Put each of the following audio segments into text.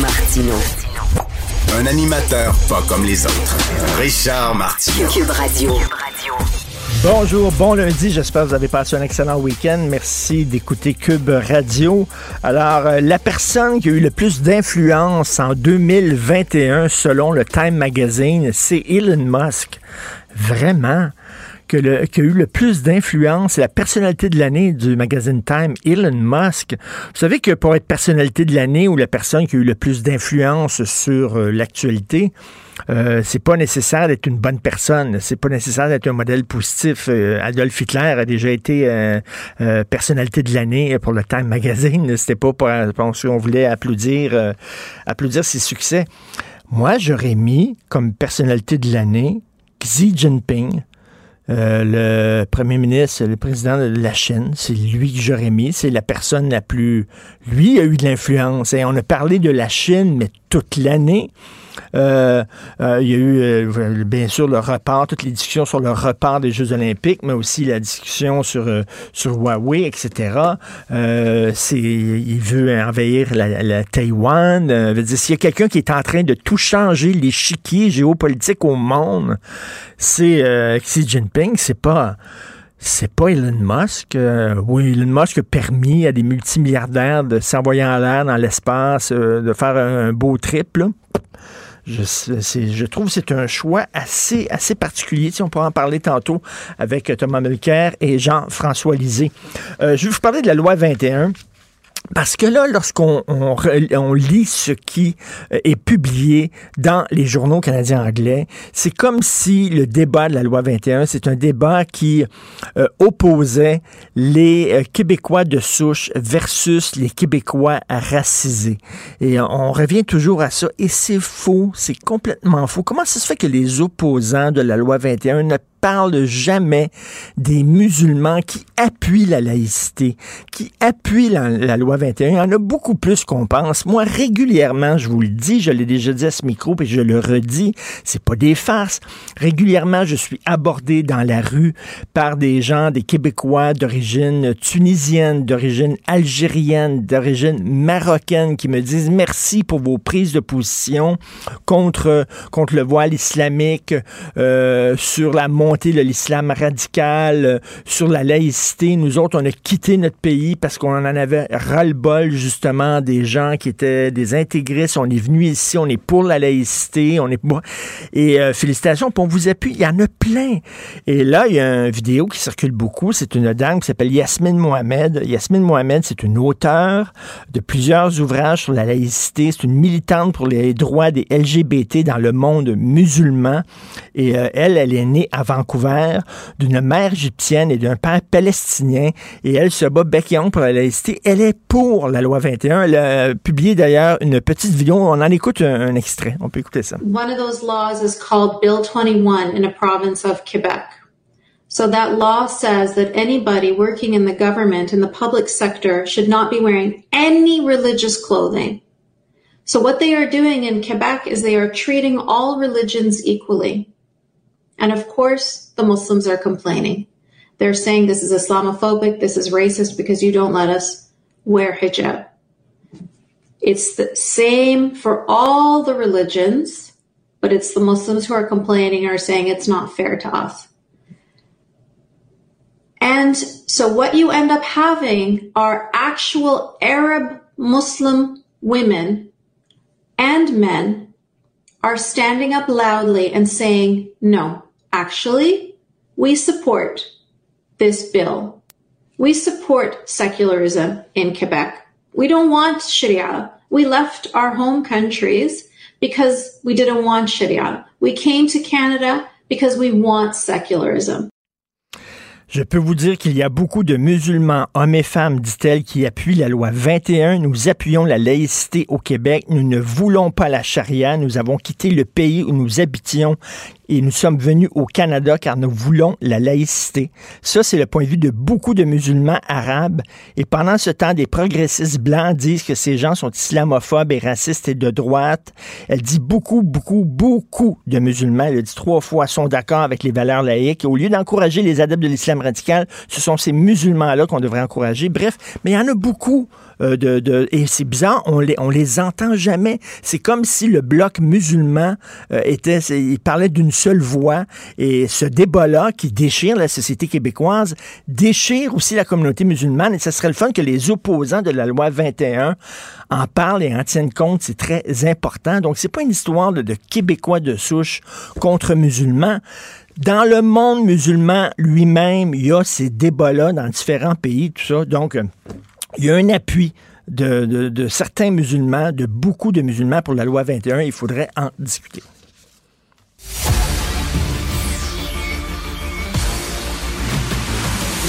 Martino. Un animateur pas comme les autres. Richard Martineau. Cube Radio. Bonjour, bon lundi. J'espère que vous avez passé un excellent week-end. Merci d'écouter Cube Radio. Alors, euh, la personne qui a eu le plus d'influence en 2021, selon le Time Magazine, c'est Elon Musk. Vraiment que le, qui a eu le plus d'influence, la personnalité de l'année du magazine Time, Elon Musk. Vous savez que pour être personnalité de l'année ou la personne qui a eu le plus d'influence sur euh, l'actualité, euh, c'est pas nécessaire d'être une bonne personne. C'est pas nécessaire d'être un modèle positif. Euh, Adolf Hitler a déjà été euh, euh, personnalité de l'année pour le Time Magazine. C'était pas pour, si on voulait applaudir, applaudir ses succès. Moi, j'aurais mis comme personnalité de l'année Xi Jinping. Euh, le premier ministre, le président de la Chine, c'est lui que j'aurais mis. C'est la personne la plus... Lui a eu de l'influence. Et on a parlé de la Chine, mais toute l'année. Euh, euh, il y a eu, euh, bien sûr, le report, toutes les discussions sur le report des Jeux olympiques, mais aussi la discussion sur, sur Huawei, etc. Il veut envahir la, Taïwan. S'il y a quelqu'un qui est en train de tout changer l'échiquier géopolitique au monde, c'est Xi Jinping. C'est pas c'est pas Elon Musk. Oui, Elon Musk a permis à des multimilliardaires de s'envoyer en l'air dans l'espace, de faire un, un beau trip. Là. Je, trouve que c'est un choix assez, assez particulier. Si on pourra en parler tantôt avec Thomas Mulcair et Jean-François Lisée. Euh, je vais vous parler de la loi 21. Parce que là, lorsqu'on lit ce qui euh, est publié dans les journaux canadiens anglais, c'est comme si le débat de la loi 21, c'est un débat qui euh, opposait les euh, Québécois de souche versus les Québécois racisés. Et on revient toujours à ça. Et c'est faux, c'est complètement faux. Comment ça se fait que les opposants de la loi 21 ne parlent jamais des musulmans qui appuient la laïcité, qui appuient la, loi 21. Il y en a beaucoup plus qu'on pense. Moi, régulièrement, je vous le dis, je l'ai déjà dit à ce micro, et je le redis, c'est pas des farces. Régulièrement, je suis abordé dans la rue par des gens, des Québécois d'origine tunisienne, d'origine algérienne, d'origine marocaine qui me disent merci pour vos prises de position contre, contre le voile islamique, euh, sur la montée de l'islam radical, euh, sur la laïcité. Nous autres, on a quitté notre pays parce qu'on en avait ras-le-bol, justement, des gens qui étaient des intégristes. On est venu ici, on est pour la laïcité, on est. Et euh, félicitations, puis on vous appuie. Il y en a plein. Et là, il y a une vidéo qui circule beaucoup. C'est une dame qui s'appelle Yasmine Mohamed. Yasmine Mohamed, c'est une auteure de plusieurs ouvrages sur la laïcité. C'est une militante pour les droits des LGBT dans le monde musulman. Et euh, elle, elle est née à Vancouver d'une mère égyptienne et d'un père palestinien. Et elle se bat bec et pour la laïcité. Elle est pour la loi 21. Elle a publié d'ailleurs une petite vidéo. On en écoute un, un extrait. On peut écouter ça. One of those laws is called Bill 21 in a province of Quebec. So that law says that anybody working in the government in the public sector should not be wearing any religious clothing. So what they are doing in Quebec is they are treating all religions equally. And of course, the Muslims are complaining. They're saying this is Islamophobic, this is racist because you don't let us wear hijab. It's the same for all the religions, but it's the Muslims who are complaining or saying it's not fair to us. And so what you end up having are actual Arab Muslim women and men are standing up loudly and saying, no, actually, we support this bill. We support secularism in Quebec. We don't want Sharia. We left our home countries because we didn't want Sharia. We came to Canada because we want secularism. Je peux vous dire qu'il y a beaucoup de musulmans, hommes et femmes, dit-elle, qui appuient la loi 21. Nous appuyons la laïcité au Québec. Nous ne voulons pas la charia. Nous avons quitté le pays où nous habitions et nous sommes venus au Canada car nous voulons la laïcité. Ça, c'est le point de vue de beaucoup de musulmans arabes. Et pendant ce temps, des progressistes blancs disent que ces gens sont islamophobes et racistes et de droite. Elle dit beaucoup, beaucoup, beaucoup de musulmans, elle dit trois fois, sont d'accord avec les valeurs laïques. Et au lieu d'encourager les adeptes de l'islam radical, ce sont ces musulmans-là qu'on devrait encourager. Bref, mais il y en a beaucoup. Euh, de, de, et c'est bizarre, on les, on les entend jamais. C'est comme si le bloc musulman euh, était, il parlait d'une seule voix. Et ce débat-là qui déchire la société québécoise déchire aussi la communauté musulmane. Et ce serait le fun que les opposants de la loi 21 en parlent et en tiennent compte. C'est très important. Donc, c'est pas une histoire de, de Québécois de souche contre musulmans dans le monde musulman lui-même, il y a ces débats-là dans différents pays, tout ça. Donc, euh, il y a un appui de, de, de, certains musulmans, de beaucoup de musulmans pour la loi 21. Il faudrait en discuter.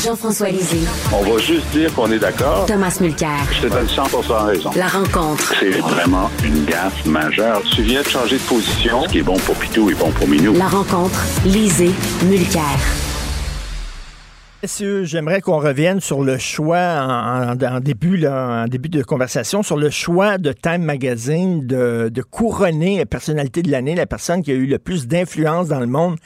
Jean-François Lisée. On va juste dire qu'on est d'accord. Thomas Mulcair. Je te donne 100 raison. La rencontre. C'est vraiment une gaffe majeure. Tu viens de changer de position. Ce qui est bon pour Pitou est bon pour Minou. La rencontre. Lisée. Mulcair. Messieurs, j'aimerais qu'on revienne sur le choix en, début, de conversation, sur le choix de Time Magazine de, couronner la personnalité de l'année, la personne qui a eu le plus d'influence dans le monde.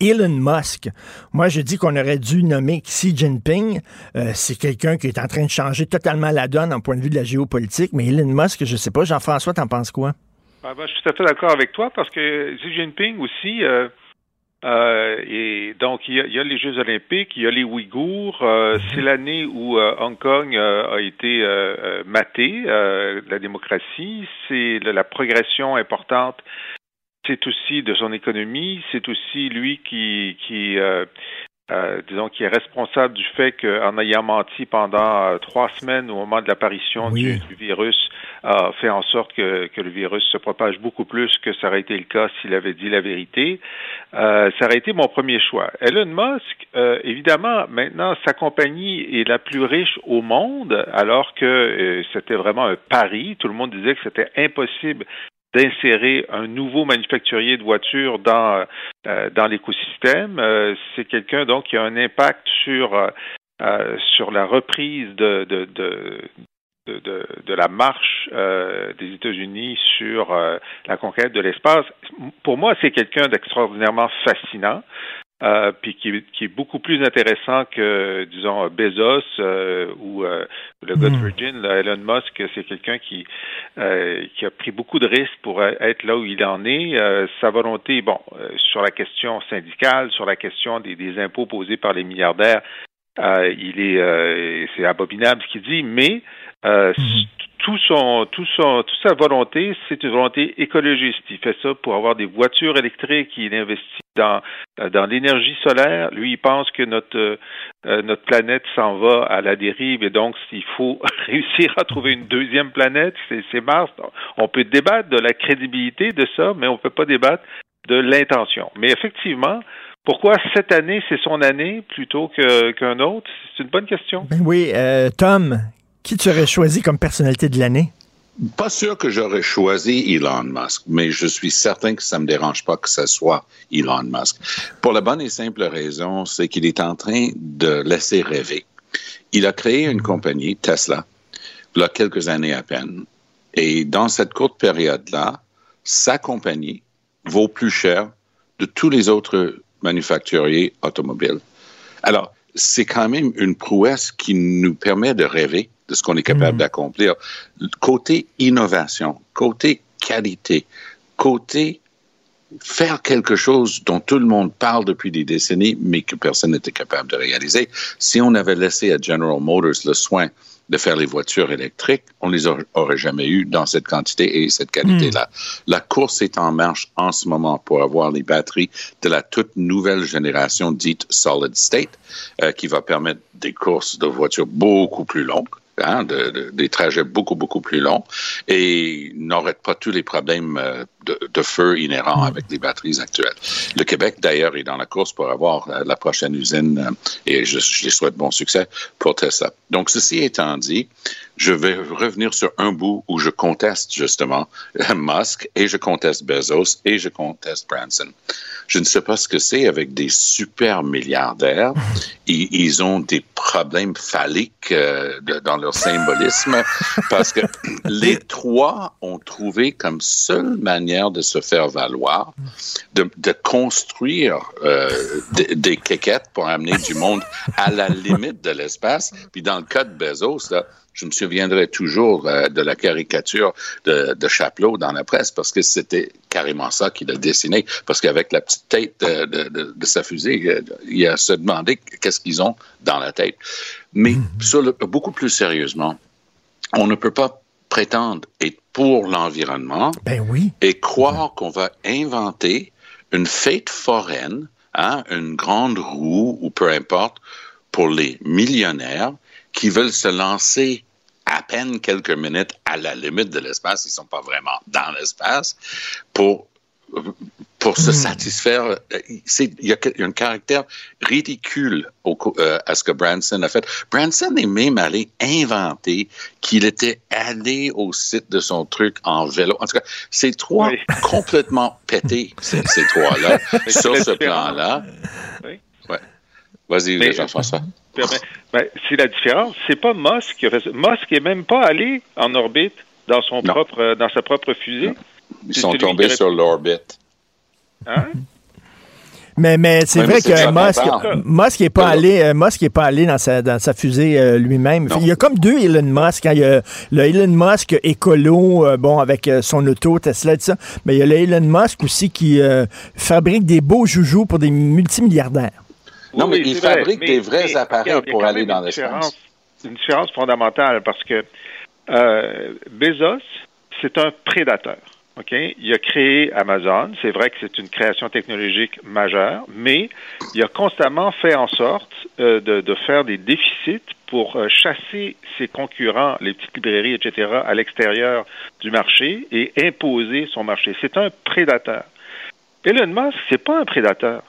Elon Musk. Moi, je dis qu'on aurait dû nommer Xi Jinping. Euh, c'est quelqu'un qui est en train de changer totalement la donne en point de vue de la géopolitique. Mais Elon Musk, je sais pas. Jean-François, t'en penses quoi? Ah ben, je suis tout à fait d'accord avec toi parce que Xi Jinping aussi, euh, euh, et donc il y, a, il y, a, les Jeux olympiques, il y a les Ouïghours. Euh, c'est l'année où euh, Hong Kong a été maté, la démocratie. C'est la, la progression importante c'est aussi de son économie, c'est aussi lui qui, qui euh, disons, qui est responsable du fait qu'en ayant menti pendant euh, trois semaines au moment de l'apparition oui. du, du, virus, a fait en sorte que, que, le virus se propage beaucoup plus que ça aurait été le cas s'il avait dit la vérité. Euh, ça aurait été mon premier choix. Elon Musk, évidemment, maintenant, sa compagnie est la plus riche au monde, alors que c'était vraiment un pari. Tout le monde disait que c'était impossible d'insérer un nouveau manufacturier de voitures dans euh, dans l'écosystème. Euh, c'est quelqu'un donc qui a un impact sur euh, sur la reprise de de, de de, la marche euh, des États-Unis sur euh, la conquête de l'espace. Pour moi, c'est quelqu'un d'extraordinairement fascinant. Euh, puis qui, qui, est beaucoup plus intéressant que, disons, Bezos euh, ou euh, le gars de Virgin, là, Elon Musk, c'est quelqu'un qui, euh, qui a pris beaucoup de risques pour être là où il en est. Euh, sa volonté, bon, sur la question syndicale, sur la question des, des impôts posés par les milliardaires, il est, c'est abominable ce qu'il dit, mais mm -hmm tout son, tout son, toute sa volonté, c'est une volonté écologiste. Il fait ça pour avoir des voitures électriques. Il investit dans, dans l'énergie solaire. Lui, il pense que notre, euh, notre planète s'en va à la dérive et donc il faut réussir à trouver une deuxième planète. C'est Mars. On peut débattre de la crédibilité de ça, mais on ne peut pas débattre de l'intention. Mais effectivement, pourquoi cette année, c'est son année plutôt qu'un qu autre? C'est une bonne question. Ben oui, euh, Tom, qui tu aurais choisi comme personnalité de l'année? Pas sûr que j'aurais choisi Elon Musk, mais je suis certain que ça ne me dérange pas que ce soit Elon Musk. Pour la bonne et simple raison, c'est qu'il est en train de laisser rêver. Il a créé une compagnie, Tesla, il y a quelques années à peine. Et dans cette courte période-là, sa compagnie vaut plus cher de tous les autres manufacturiers automobiles. Alors, c'est quand même une prouesse qui nous permet de rêver de ce qu'on est capable mmh. d'accomplir. Côté innovation, côté qualité, côté faire quelque chose dont tout le monde parle depuis des décennies, mais que personne n'était capable de réaliser. Si on avait laissé à General Motors le soin de faire les voitures électriques, on les aurait jamais eues dans cette quantité et cette qualité-là. La course est en marche en ce moment pour avoir les batteries de la toute nouvelle génération dite solid state, euh, qui va permettre des courses de voitures beaucoup plus longues. Hein, de, de, des trajets beaucoup, beaucoup plus longs et n'aurait pas tous les problèmes euh, de, de, feu inhérents avec les batteries actuelles. Le Québec, d'ailleurs, est dans la course pour avoir euh, la prochaine usine euh, et je, je les souhaite bon succès pour Tesla. Donc, ceci étant dit, je vais revenir sur un bout où je conteste justement Musk et je conteste Bezos et je conteste Branson. Je ne sais pas ce que c'est avec des super milliardaires. Ils, ils ont des problèmes phalliques euh, dans leur symbolisme parce que les trois ont trouvé comme seule manière de se faire valoir de, de construire euh, des, des quéquettes pour amener du monde à la limite de l'espace. Puis dans le cas de Bezos, là, je me souviendrai toujours euh, de la caricature de, de Chapelot dans la presse parce que c'était carrément ça qu'il a dessiné. Parce qu'avec la petite tête de, de, de, sa fusée, euh, il a se demandé qu'est-ce qu'ils ont dans la tête. Mais sur le, beaucoup plus sérieusement, on ne peut pas prétendre être pour l'environnement ben oui. et croire qu'on va inventer une fête foraine, hein, une grande roue ou peu importe, pour les millionnaires qui veulent se lancer à peine quelques minutes à la limite de l'espace, ils sont pas vraiment dans l'espace, pour pour se satisfaire. Il y, a un caractère ridicule au, euh, à ce que Branson a fait. Branson est même allé inventer qu'il était allé au site de son truc en vélo. En tout cas, ces trois oui. complètement pétés, ces, ces trois-là, sur ce plan-là. Oui. Ouais. Vas-y, Jean-François. Ben, c'est la différence. C'est pas Musk qui a fait ça. Musk est même pas allé en orbite dans son non. propre dans sa propre fusée. Non. Ils sont tombés sur l'orbite. Hein? Mais, mais c'est oui, vrai que Musk, Musk n'est pas, allé, euh, Musk est pas allé dans sa, dans sa fusée euh, lui-même. Il y a comme deux Elon Musk. Hein. Il y a le Elon Musk écolo, euh, bon, avec son auto, Tesla, tout ça. Mais il y a le Elon Musk aussi qui fabrique des beaux joujoux pour des multimilliardaires. Non, mais il fabrique vrai, des vrais mais, appareils pour aller dans l'espace. C'est une différence fondamentale parce que euh, Bezos, c'est un prédateur. OK? Il a créé Amazon. C'est vrai que c'est une création technologique majeure, mais il a constamment fait en sorte euh, de, de, faire des déficits pour euh, chasser ses concurrents, les petites librairies, etc., à l'extérieur du marché et imposer son marché. C'est un prédateur. Elon Musk, c'est pas un prédateur.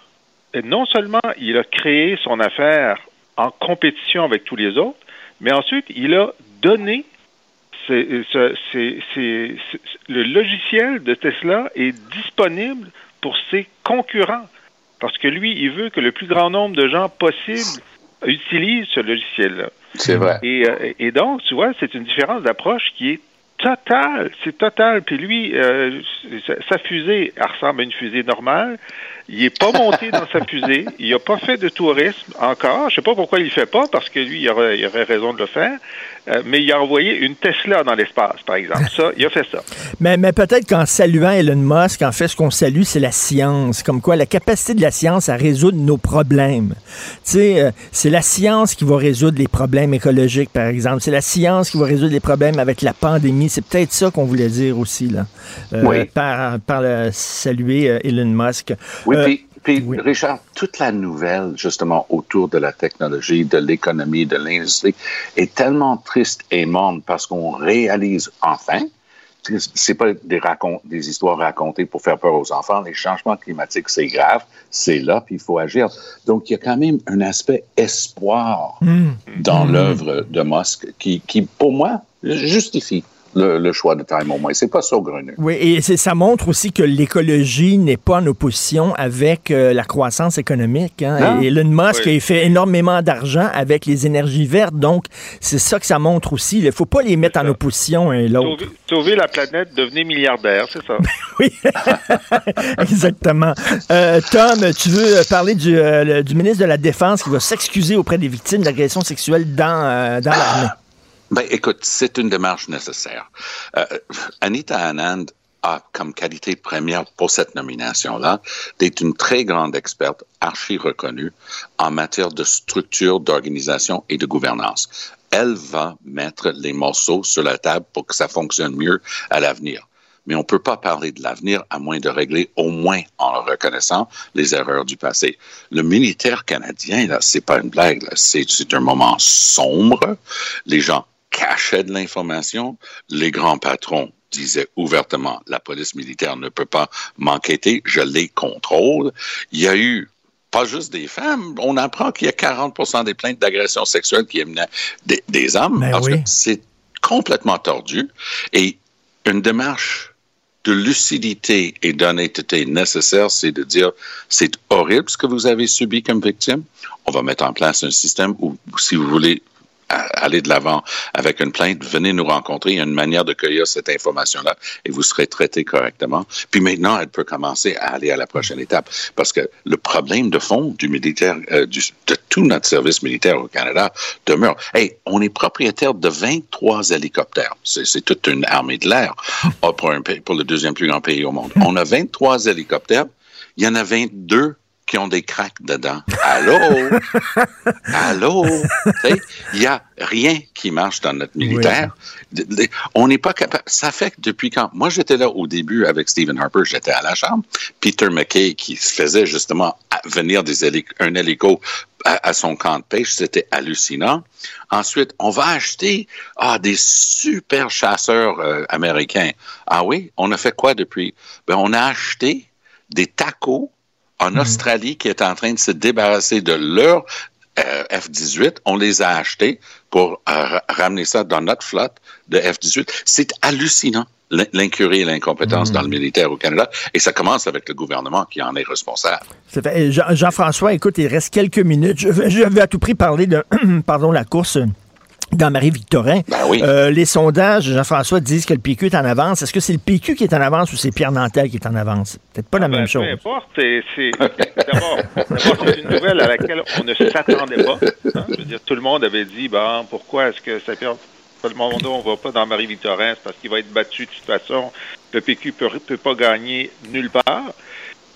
Non seulement il a créé son affaire en compétition avec tous les autres, mais ensuite il a donné le logiciel de Tesla est disponible pour ses concurrents. Parce que lui, il veut que le plus grand nombre de gens possible utilisent ce logiciel-là. C'est vrai. Et, et, donc, tu vois, c'est une différence d'approche qui est totale. C'est total. Puis lui, euh, sa fusée, elle ressemble à une fusée normale. Il n'est pas monté dans sa fusée. Il n'a pas fait de tourisme encore. Je ne sais pas pourquoi il ne le fait pas, parce que lui, il aurait, il aurait raison de le faire. Euh, mais il a envoyé une Tesla dans l'espace, par exemple. Ça, il a fait ça. Mais, mais peut-être qu'en saluant Elon Musk, en fait, ce qu'on salue, c'est la science. Comme quoi, la capacité de la science à résoudre nos problèmes. Tu sais, euh, c'est la science qui va résoudre les problèmes écologiques, par exemple. C'est la science qui va résoudre les problèmes avec la pandémie. C'est peut-être ça qu'on voulait dire aussi, là. Euh, oui. Par, par le, saluer Elon Musk. Oui, puis, puis oui. Richard, toute la nouvelle, justement, autour de la technologie, de l'économie, de l'industrie, est tellement triste et morne parce qu'on réalise enfin, c'est pas des, racont des histoires racontées pour faire peur aux enfants, les changements climatiques, c'est grave, c'est là, puis il faut agir. Donc, il y a quand même un aspect espoir mmh. dans mmh. l'œuvre de Musk qui, qui, pour moi, justifie le, le, choix de Time au moins. C'est pas saugrenu. Oui, et ça montre aussi que l'écologie n'est pas en opposition avec euh, la croissance économique. Hein? Et Elon Musk oui. a fait énormément d'argent avec les énergies vertes, donc c'est ça que ça montre aussi. Il ne faut pas les mettre en opposition un l'autre. Sauver, sauver, la planète, devenir milliardaire, c'est ça. oui, exactement. Euh, Tom, tu veux parler du, euh, du, ministre de la Défense qui va s'excuser auprès des victimes d'agressions sexuelles dans, euh, dans l'armée? Ben, écoute, c'est une démarche nécessaire. Euh, Anita Anand a comme qualité première pour cette nomination-là d'être une très grande experte, archi reconnue, en matière de structure, d'organisation et de gouvernance. Elle va mettre les morceaux sur la table pour que ça fonctionne mieux à l'avenir mais on ne peut pas parler de l'avenir à moins de régler au moins en reconnaissant les erreurs du passé. Le militaire canadien, là, c'est pas une blague, c'est, c'est un moment sombre. Les gens cachaient de l'information. Les grands patrons disaient ouvertement, la police militaire ne peut pas m'enquêter, je les contrôle. Il y a eu pas juste des femmes. On apprend qu'il y a 40% des plaintes d'agression sexuelle qui émenaient des, des hommes. Ben oui. c'est complètement tordu. Et une démarche de lucidité et d'honnêteté nécessaire, c'est de dire c'est horrible ce que vous avez subi comme victime. On va mettre en place un système où, si vous voulez aller de l'avant avec une plainte, venez nous rencontrer. Il y a une manière de cueillir cette information-là et vous serez traité correctement. Puis maintenant, elle peut commencer à aller à la prochaine étape. Parce que le problème de fond du militaire, euh, du, de tout notre service militaire au Canada demeure. Hey, on est propriétaire de 23 hélicoptères. C'est toute une armée de l'air Ah, pour, pour le deuxième plus grand pays au monde. On a 23 hélicoptères. Il y en a 22 qui ont des cracks dedans. Allô? Allô? Il n'y a rien qui marche dans notre militaire. On n'est pas capable. Ça fait que depuis quand? Moi, j'étais là au début avec Stephen Harper, j'étais à la chambre. Peter McKay, qui faisait justement venir des hélic- un hélico à, à son camp de pêche, c'était hallucinant. Ensuite, on va acheter ah, des super chasseurs euh, américains. Ah oui? On a fait quoi depuis? Ben, on a acheté des tacos en Australie qui est en train de se débarrasser de leur euh, F-18. On les a achetés pour euh, ra- ramener ça dans notre flotte de F-18. C'est hallucinant l'in- l'incurie et l'incompétence dans le militaire au Canada. Et ça commence avec le gouvernement qui en est responsable. Jean- Jean-François, écoute, il reste quelques minutes. Je, je veux à tout prix parler de pardon, la course dans Marie-Victorin. Ben oui. Euh, les sondages, Jean-François, disent que le PQ est en avance. Est-ce que c'est le PQ qui est en avance ou c'est Pierre Nantel qui est en avance? Peut-être pas la Ben, même chose. Peu importe. c'est- d'abord, c'est une nouvelle à laquelle on ne s'attendait pas. hein. Je veux dire, tout le monde avait dit, ben, pourquoi est-ce que ça perd tout le monde, on va pas dans Marie-Victorin, c'est parce qu'il va être battu de toute façon. Le PQ peut, peut pas gagner nulle part.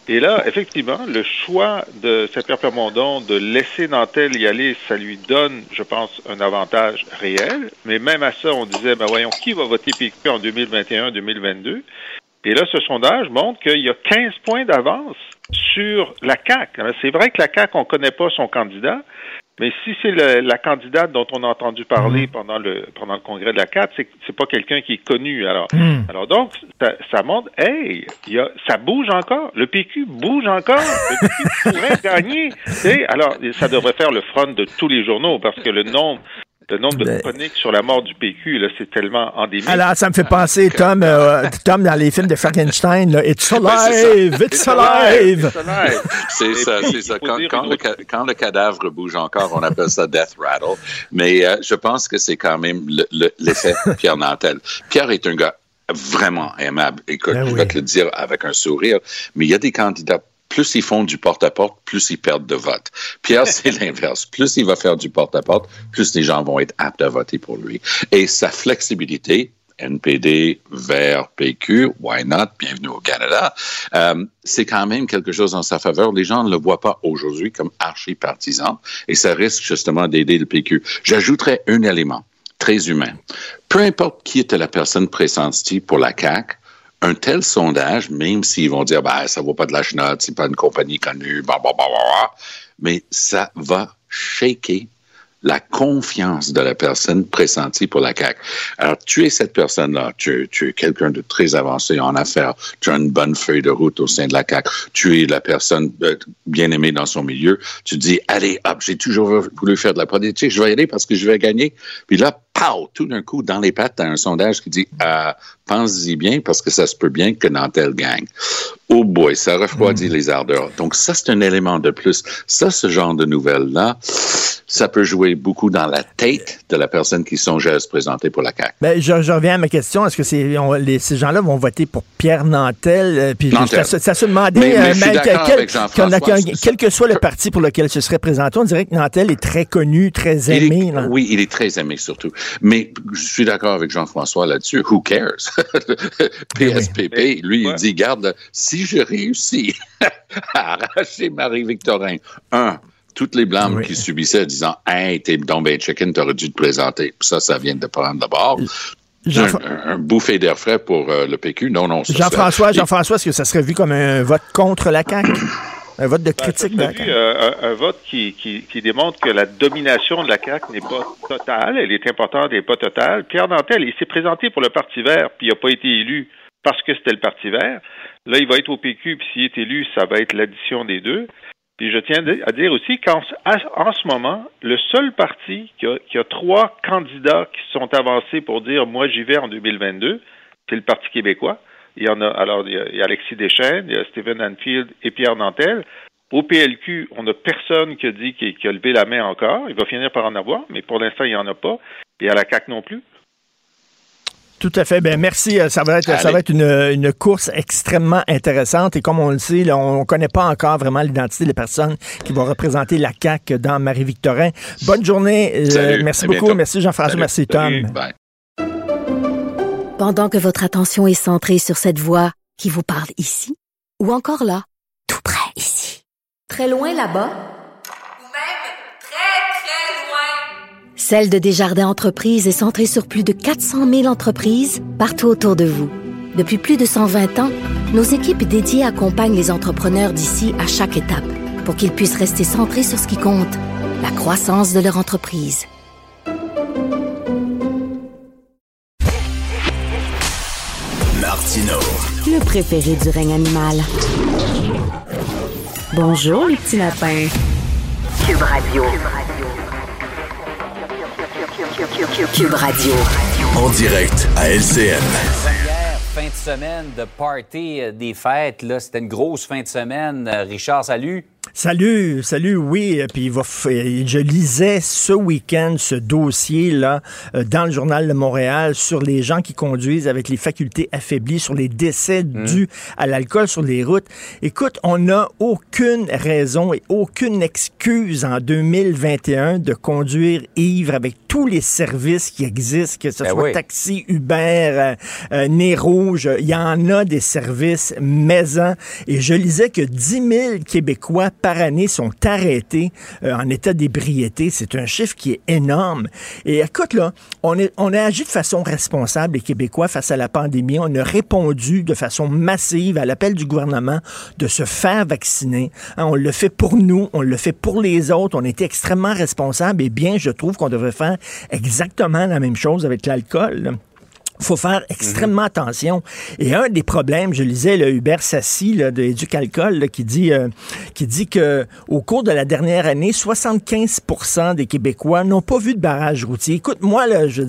Et là, effectivement, le choix de Saint-Pierre Plamondon de laisser Nantel y aller, ça lui donne, je pense, un avantage réel. Mais même à ça, on disait, ben voyons, qui va voter PQ en 2021-2022? Et là, ce sondage montre qu'il y a 15 points d'avance sur la CAQ. C'est vrai que la CAQ, on ne connaît pas son candidat, mais si c'est la candidate dont on a entendu parler pendant le pendant le congrès de la CAQ, c'est c'est pas quelqu'un qui est connu. Alors, Hmm. alors donc, ça, ça montre, hey, y a, ça bouge encore. Le PQ bouge encore. Le PQ pourrait gagner. Alors, ça devrait faire le front de tous les journaux parce que le nombre le nombre de Ben- chroniques sur la mort du PQ, là, c'est tellement endémique. Alors, ça me fait penser, Tom, euh, Tom dans les films de Frankenstein, là, It's Ben, alive! It's alive! It's alive. C'est ça, c'est ça. Quand, le, quand le cadavre bouge encore, on appelle ça death rattle. Mais euh, je pense que c'est quand même le- le- l'effet Pierre Nantel. Pierre est un gars vraiment aimable. Écoute, Ben je oui. vais te le dire avec un sourire, mais il y a des candidats plus ils font du porte-à-porte, plus ils perdent de vote. Pierre, c'est l'inverse. Plus il va faire du porte-à-porte, plus les gens vont être aptes à voter pour lui. Et sa flexibilité, NPD vers PQ, why not? Bienvenue au Canada. Euh, c'est quand même quelque chose en sa faveur. Les gens ne le voient pas aujourd'hui comme archi-partisan et ça risque justement d'aider le PQ. J'ajouterais un élément très humain. Peu importe qui était la personne pressentie pour la CAQ, un tel sondage, même s'ils vont dire, bah, ça vaut pas de la chenotte, c'est pas une compagnie connue, bah, bah, bah, bah, bah, mais ça va shaker la confiance de la personne pressentie pour la CAQ. Alors, tu es cette personne-là, tu, es- tu es quelqu'un de très avancé en affaires, tu as une bonne feuille de route au sein de la CAQ, tu es la personne euh, bien aimée dans son milieu, tu dis, allez, hop, j'ai toujours voulu faire de la politique, je vais y aller parce que je vais gagner. Puis là, pow, tout d'un coup, dans les pattes, tu as un sondage qui dit, euh, pense-y bien parce que ça se peut bien que Nantel gagne. Oh boy, ça refroidit les ardeurs. Donc ça, c'est un élément de plus. Ça, ce genre de nouvelles-là, ça peut jouer beaucoup dans la tête de la personne qui songeait à se présenter pour la CAQ. Ben, je, je reviens à ma question. Est-ce que c'est, on- les- ces gens-là vont voter pour Pierre Nantel? euh, puis Nantel. ça, ça se demandait, Mais- mais euh, je suis mais d'accord quel, c'est- quel que soit le parti pour lequel ce serait présenté, on dirait que Nantel est très connu, très Il est- aimé. oui, il est très aimé surtout. Mais je suis d'accord avec Jean-François là-dessus. Who cares? PSPP, lui, il dit, garde, si je réussis à arracher Marie-Victorin, un, toutes les blâmes Oui. qu'il subissait en disant, hey, t'es donc ben chicken, t'aurais dû te présenter. Puis ça, ça vient de prendre d'abord. Jean- Un, un- d'air frais pour euh, le PQ. Non, non, Jean-François, ça- Jean-François, est-ce que ça serait vu comme un vote contre la CAQ? Un vote de Ben, critique de la vu, euh, un, un vote qui, qui, qui démontre que la domination de la CAQ n'est pas totale, elle est importante, elle n'est pas totale. Pierre Nantel, il s'est présenté pour le Parti vert, puis il n'a pas été élu parce que c'était le Parti vert. Là, il va être au PQ, puis s'il est élu, ça va être l'addition des deux. Puis je tiens à dire aussi qu'en en ce moment, le seul parti qui a, qui a trois candidats qui sont avancés pour dire moi j'y vais en 2022, c'est le Parti québécois. Il y en a alors il y a, il y a Alexis Deschênes, il y a Stephen Anfield et Pierre Nantel. Au PLQ, on n'a personne qui a dit qui, qui a levé la main encore. Il va finir par en avoir, mais pour l'instant, il n'y en a pas. Et à la CAQ non plus. Tout à fait. Ben merci. Euh, Ça va être, ça va être une, une course extrêmement intéressante. Et comme on le sait, là, on ne connaît pas encore vraiment l'identité des personnes qui vont représenter la CAQ dans Marie-Victorin. Bonne journée. Euh, merci À beaucoup. bientôt. Merci Jean-François. Merci Tom. Salut. Bye. Pendant que votre attention est centrée sur cette voix qui vous parle ici, ou encore là, tout près ici, très loin là-bas, Ou même très, très loin. Celle de Desjardins Entreprises est centrée sur plus de 400 000 entreprises partout autour de vous. Depuis plus de 120 ans, nos équipes dédiées accompagnent les entrepreneurs d'ici à chaque étape pour qu'ils puissent rester centrés sur ce qui compte, la croissance de leur entreprise. Martino. Le préféré du règne animal. Bonjour, les petits lapins. Cube Radio. Cube Radio. En direct à LCN. Hier, fin de semaine de party euh, des fêtes, là, c'était une grosse fin de semaine. Euh, Richard, salut. Salut, salut, oui. euh, Puis il va f- je lisais ce week-end ce dossier-là euh, dans le journal de Montréal sur les gens qui conduisent avec les facultés affaiblies, sur les décès dus à l'alcool sur les routes. Écoute, on n'a aucune raison et aucune excuse en 2021 de conduire ivre avec tous les services qui existent, que ce Ben soit oui. taxi, Uber, euh, euh, Nez Rouge. Il y en a des services maison. Et je lisais que 10 000 Québécois par année sont arrêtés euh, en état d'ébriété. C'est un chiffre qui est énorme. Et écoute, là, on, est, on a agi de façon responsable, les Québécois, face à la pandémie. On a répondu de façon massive à l'appel du gouvernement de se faire vacciner. Hein, on le fait pour nous, on le fait pour les autres. On était extrêmement responsables. Et bien, je trouve qu'on devrait faire exactement la même chose avec l'alcool. Faut faire extrêmement attention. Et un des problèmes, je lisais le Hubert Sassi là, de Éducalcool là, qui dit euh, qui dit que au cours de la dernière année, 75% des Québécois n'ont pas vu de barrage routier. Écoute, moi là, je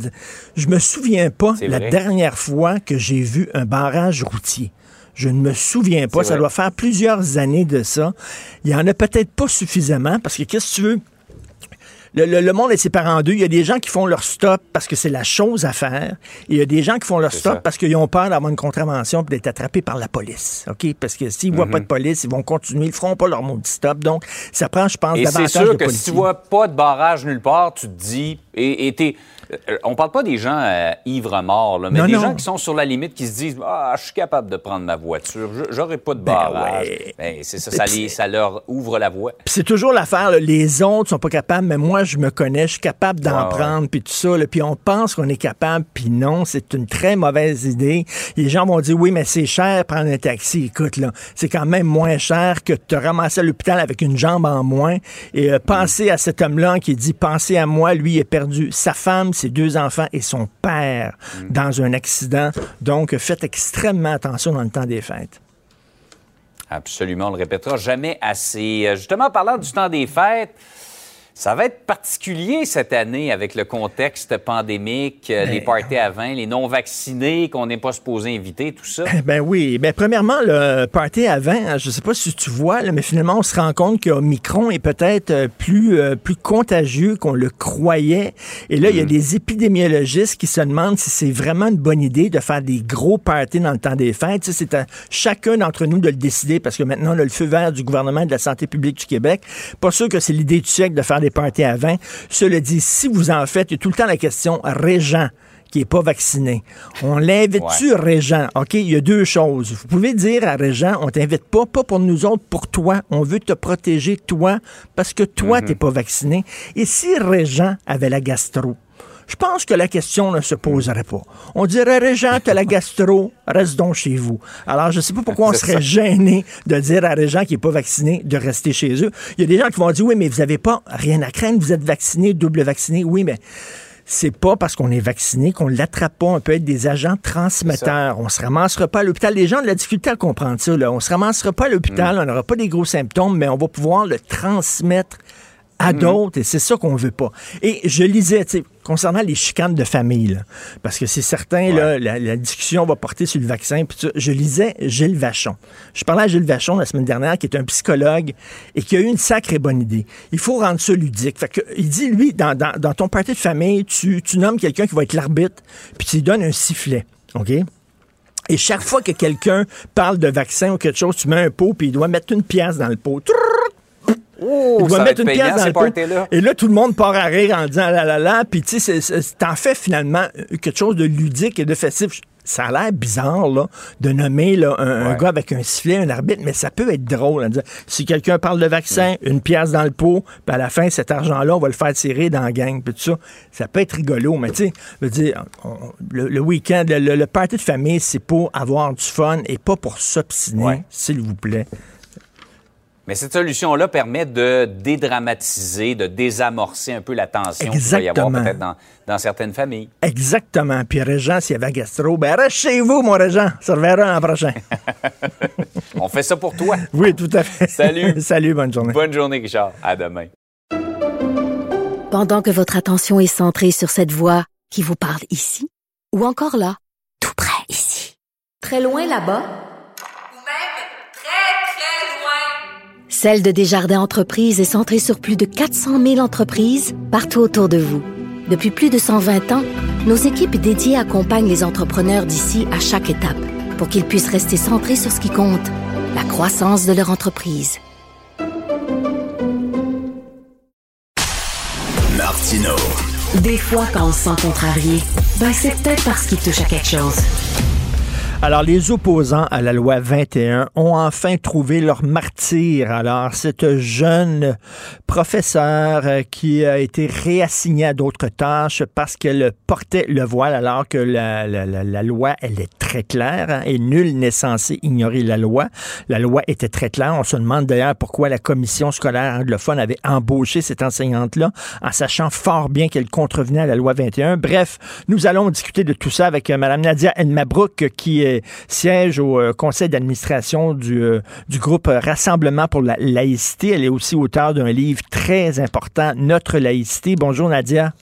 je me souviens pas la dernière fois que j'ai vu un barrage routier. Je ne me souviens pas. Ça doit faire plusieurs années de ça. Il y en a peut-être pas suffisamment parce que qu'est-ce que tu veux? Le, le- le monde est séparé en deux. Il y a des gens qui font leur stop parce que c'est la chose à faire. Et il y a des gens qui font leur C'est stop ça. parce qu'ils ont peur d'avoir une contravention et d'être attrapés par la police. OK? Parce que s'ils Mhm. voient pas de police, ils vont continuer. Ils feront pas leur maudit stop. Donc, ça prend, je pense, Et c'est davantage sûr de que si tu vois pas de barrage nulle part, tu te dis. Et, et t'es- on parle pas des gens euh, ivres morts, là, mais Non, des non. gens qui sont sur la limite, qui se disent Ah, je suis capable de prendre ma voiture, j'aurai pas de barrage. ouais. Ben, c'est ça, ça, les- leur ouvre la voie. C'est toujours l'affaire, les autres sont pas capables, mais moi, je me connais, je suis capable d'en prendre, puis tout ça. Puis on pense qu'on est capable, puis non, c'est une très mauvaise idée. Les gens vont dire, oui, mais c'est cher prendre un taxi. Écoute, là, c'est quand même moins cher que de te ramasser à l'hôpital avec une jambe en moins. Et euh, pensez à cet homme-là qui dit, pensez à moi, lui il est perdu sa femme, ses deux enfants et son père dans un accident. Donc, faites extrêmement attention dans le temps des fêtes. Absolument, on le répétera jamais assez. Euh, Justement, en parlant du temps des fêtes, Ça va être particulier cette année avec le contexte pandémique, euh, les parties à 20, les non-vaccinés qu'on n'est pas supposé inviter, tout ça. Ben oui. Ben premièrement, le party à 20, je ne sais pas si tu vois, là, mais finalement, on se rend compte que Omicron est peut-être euh, plus, euh, plus contagieux qu'on le croyait. Et là, il y a des épidémiologistes qui se demandent si c'est vraiment une bonne idée de faire des gros parties dans le temps des fêtes. Tu sais, c'est à chacun d'entre nous de le décider parce que maintenant, on a le feu vert du gouvernement et de la santé publique du Québec. Pas sûr que c'est l'idée du siècle de faire des parties à 20. Cela dit, si vous en faites, il y a tout le temps la question Régent qui n'est pas vacciné. On l'invite-tu, Régent? OK, il y a deux choses. Vous pouvez dire à Régent, on t'invite pas, pas pour nous autres, pour toi. On veut te protéger, toi, parce que toi, t'es pas vacciné. Et si Régent avait la gastro? Je pense que la question ne se poserait pas. On dirait, Régent, t'as la gastro, reste donc chez vous. Alors, je sais pas pourquoi on serait gêné de dire à Régent qui n'est pas vacciné de rester chez eux. Il y a des gens qui vont dire, oui, mais vous n'avez pas rien à craindre, vous êtes vacciné, double vacciné. Oui, mais c'est pas parce qu'on est vacciné qu'on l'attrape pas. On peut être des agents transmetteurs. On se ramassera pas à l'hôpital. Les gens ont de la difficulté à comprendre ça. Là. On se ramassera pas à l'hôpital, on n'aura pas des gros symptômes, mais on va pouvoir le transmettre à d'autres, et c'est ça qu'on veut pas. Et je lisais, tu sais, concernant les chicanes de famille, là, parce que c'est certain, là, la, la discussion va porter sur le vaccin, puis je lisais Gilles Vachon. Je parlais à Gilles Vachon la semaine dernière, qui est un psychologue, et qui a eu une sacrée bonne idée. Il faut rendre ça ludique. Fait que, il dit, lui, dans, dans, dans ton party de famille, tu, tu nommes quelqu'un qui va être l'arbitre, puis tu lui donnes un sifflet, OK? Et chaque fois que quelqu'un parle de vaccin ou quelque chose, tu mets un pot, puis il doit mettre une pièce dans le pot. Oh, il doit mettre une pièce dans le pot. Et là, tout le monde part à rire en disant la la la. Puis, tu sais, t'en fais finalement quelque chose de ludique et de festif. Ça a l'air bizarre, là, de nommer là, un, gars avec un sifflet, un arbitre, mais ça peut être drôle. hein, de dire, si quelqu'un parle de vaccin, une pièce dans le pot, puis à la fin, cet argent-là, on va le faire tirer dans la gang, puis tout ça. Ça peut être rigolo, mais tu sais, dire, on- le, le week-end, le, le- le party de famille, c'est pour avoir du fun et pas pour s'obstiner, Ouais. s'il vous plaît. Mais cette solution-là permet de dédramatiser, de désamorcer un peu la tension qu'il va y avoir Exactement. peut-être dans, dans certaines familles. Exactement. Puis Régent, s'il y avait un gastro, ben reste chez vous, mon Régent. Ça reverra l'an prochain. On fait ça pour toi. Oui, tout à fait. Salut. Salut, bonne journée. Bonne journée, Richard. À demain. Pendant que votre attention est centrée sur cette voix qui vous parle ici, ou encore là, tout près ici, très loin là-bas, Ou même très, très loin. Celle de Desjardins Entreprises est centrée sur plus de 400 000 entreprises partout autour de vous. Depuis plus de 120 ans, nos équipes dédiées accompagnent les entrepreneurs d'ici à chaque étape pour qu'ils puissent rester centrés sur ce qui compte, la croissance de leur entreprise. Martino. Des fois, quand on se sent contrarié, ben c'est peut-être parce qu'il touche à quelque chose. Alors, les opposants à la loi 21 ont enfin trouvé leur martyr. Alors, cette jeune professeure euh, qui a été réassignée à d'autres tâches parce qu'elle portait le voile alors que la, loi, elle est très claire hein, et nul n'est censé ignorer la loi. La loi était très claire. On se demande d'ailleurs pourquoi la commission scolaire anglophone avait embauché cette enseignante-là en sachant fort bien qu'elle contrevenait à la loi 21. Bref, nous allons discuter de tout ça avec euh, Mme Nadia Elmabrouk euh, qui euh, siège au euh, conseil d'administration du, euh, du groupe Rassemblement pour la laïcité. Elle est aussi auteure d'un livre très important, Notre laïcité. Bonjour Nadia.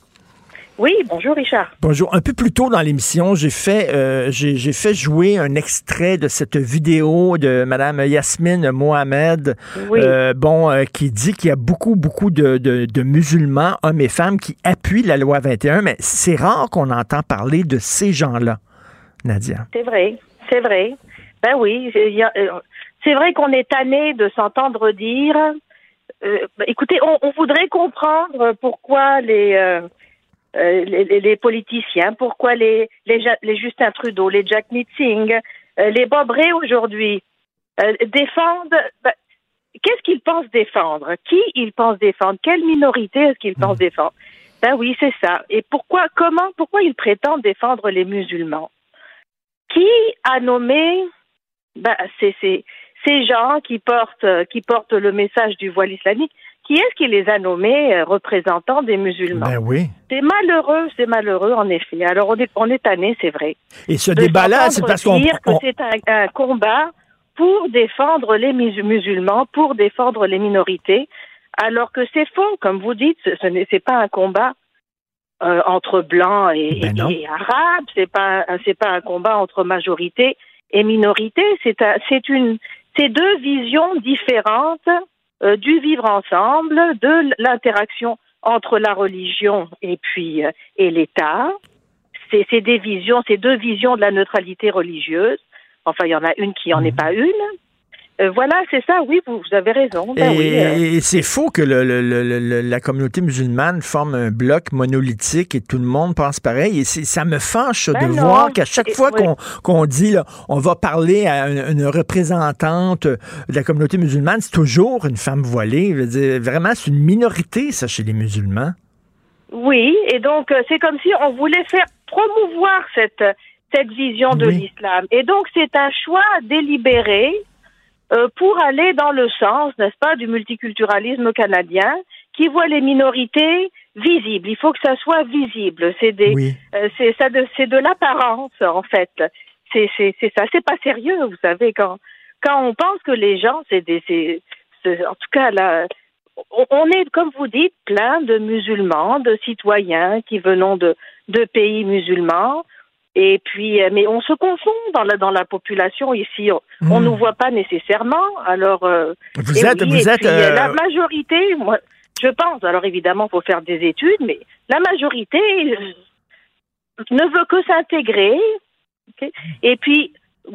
Oui, bonjour Richard. Bonjour. Un peu plus tôt dans l'émission, j'ai fait euh, j'ai j'ai fait jouer un extrait de cette vidéo de Madame Yasmine Mohamed, Oui. euh, bon, euh, qui dit qu'il y a beaucoup beaucoup de, de, de musulmans, hommes et femmes, qui appuient la loi 21, mais c'est rare qu'on entend parler de ces gens-là, Nadia. C'est vrai, c'est vrai. Ben oui, euh, c'est vrai qu'on est tanné de s'entendre dire. euh, ben, écoutez, on, on voudrait comprendre pourquoi les, euh, les, les- les politiciens, pourquoi les, les, Justin Trudeau, les Jack Meeting, les Bob Ray aujourd'hui euh, défendent. ben, Qu'est-ce qu'ils pensent défendre? Qui ils pensent défendre? Quelle minorité est-ce qu'ils pensent défendre? Ben oui, c'est ça. Et pourquoi Comment Pourquoi ils prétendent défendre les musulmans? Qui a nommé ben, c'est, c'est- ces gens qui portent, qui portent le message du voile islamique Qui est-ce qui les a nommés euh, représentants des musulmans? Ben oui. C'est malheureux, c'est malheureux en effet. Alors on est, on est tanné, c'est vrai. Et ce débat-là, c'est parce qu'on dire que c'est un, un combat pour défendre les mus- musulmans, pour défendre les minorités. Alors que c'est faux, comme vous dites, ce n'est pas un combat euh, entre blancs et, Ben non. et- et arabes, c'est pas c'est pas un combat entre majorité et minorité, c'est un- c'est une c'est deux visions différentes euh, du vivre ensemble, de l'interaction entre la religion et puis euh, et l'État. C'est c'est des visions, c'est deux visions de la neutralité religieuse. Enfin, il y en a une qui en est pas une. Euh, voilà, c'est ça. Oui, vous, vous avez raison. Ben et oui, euh, et c'est faux que le- le- le- le- la communauté musulmane forme un bloc monolithique et tout le monde pense pareil. Et ça me fâche Ben de non. voir qu'à chaque Et- fois oui. qu'on dit là, on va parler à une, une représentante de la communauté musulmane, c'est toujours une femme voilée. Je veux dire, vraiment, c'est une minorité, ça, chez les musulmans. Oui, et donc euh, c'est comme si on voulait faire promouvoir cette cette vision de Oui. l'islam. Et donc c'est un choix délibéré euh, pour aller dans le sens, n'est-ce pas, du multiculturalisme canadien qui voit les minorités visibles. Il faut que ça soit visible. C'est des, Oui. euh, c'est ça, de, c'est de l'apparence en fait. C'est c'est c'est ça. C'est pas sérieux, vous savez quand quand on pense que les gens, c'est des, c'est, c'est- en tout cas là, on- on est, comme vous dites, plein de musulmans, de citoyens qui venons de, de pays musulmans. Et puis, euh, mais on se confond dans la, dans la population ici. On, on Mm. nous voit pas nécessairement. Alors, euh, Vous et êtes, oui, vous êtes. puis, euh, la majorité, moi, je pense. Alors évidemment, faut faire des études, mais la majorité ne veut que s'intégrer. Et puis,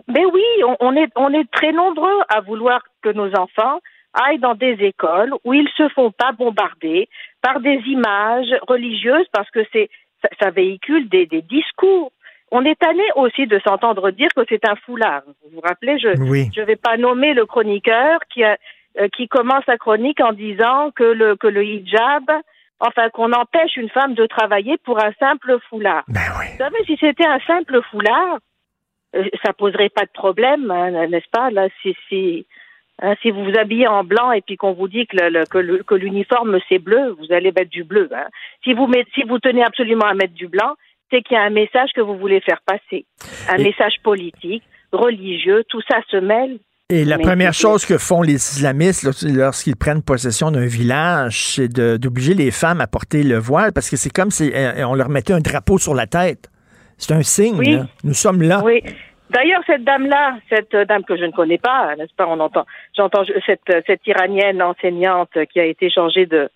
mais oui, on, on est on est très nombreux à vouloir que nos enfants aillent dans des écoles où ils se font pas bombarder par des images religieuses parce que c'est ça, ça véhicule des, des discours. On est tanné aussi de s'entendre dire que c'est un foulard. Vous vous rappelez, je Oui. je vais pas nommer le chroniqueur qui a euh, qui commence sa chronique en disant que le que le hijab, enfin qu'on empêche une femme de travailler pour un simple foulard. Ben oui. Vous savez, si c'était un simple foulard, euh, ça poserait pas de problème, hein, n'est-ce pas? Là, si si hein, si vous vous habillez en blanc et puis qu'on vous dit que le, le- que l'uniforme c'est bleu, vous allez mettre du bleu. Hein. Si vous si vous tenez absolument à mettre du blanc, c'est qu'il y a un message que vous voulez faire passer, un Et- message politique, religieux, tout ça se mêle. Et la première chose que font les islamistes lors- lorsqu'ils prennent possession d'un village, c'est d'obliger les femmes à porter le voile parce que c'est comme si euh, on leur mettait un drapeau sur la tête. C'est un signe. Oui. là. Nous sommes là. Oui. D'ailleurs, cette dame-là, cette dame que je ne connais pas, n'est-ce pas On entend, j'entends je- cette cette iranienne enseignante qui a été changée de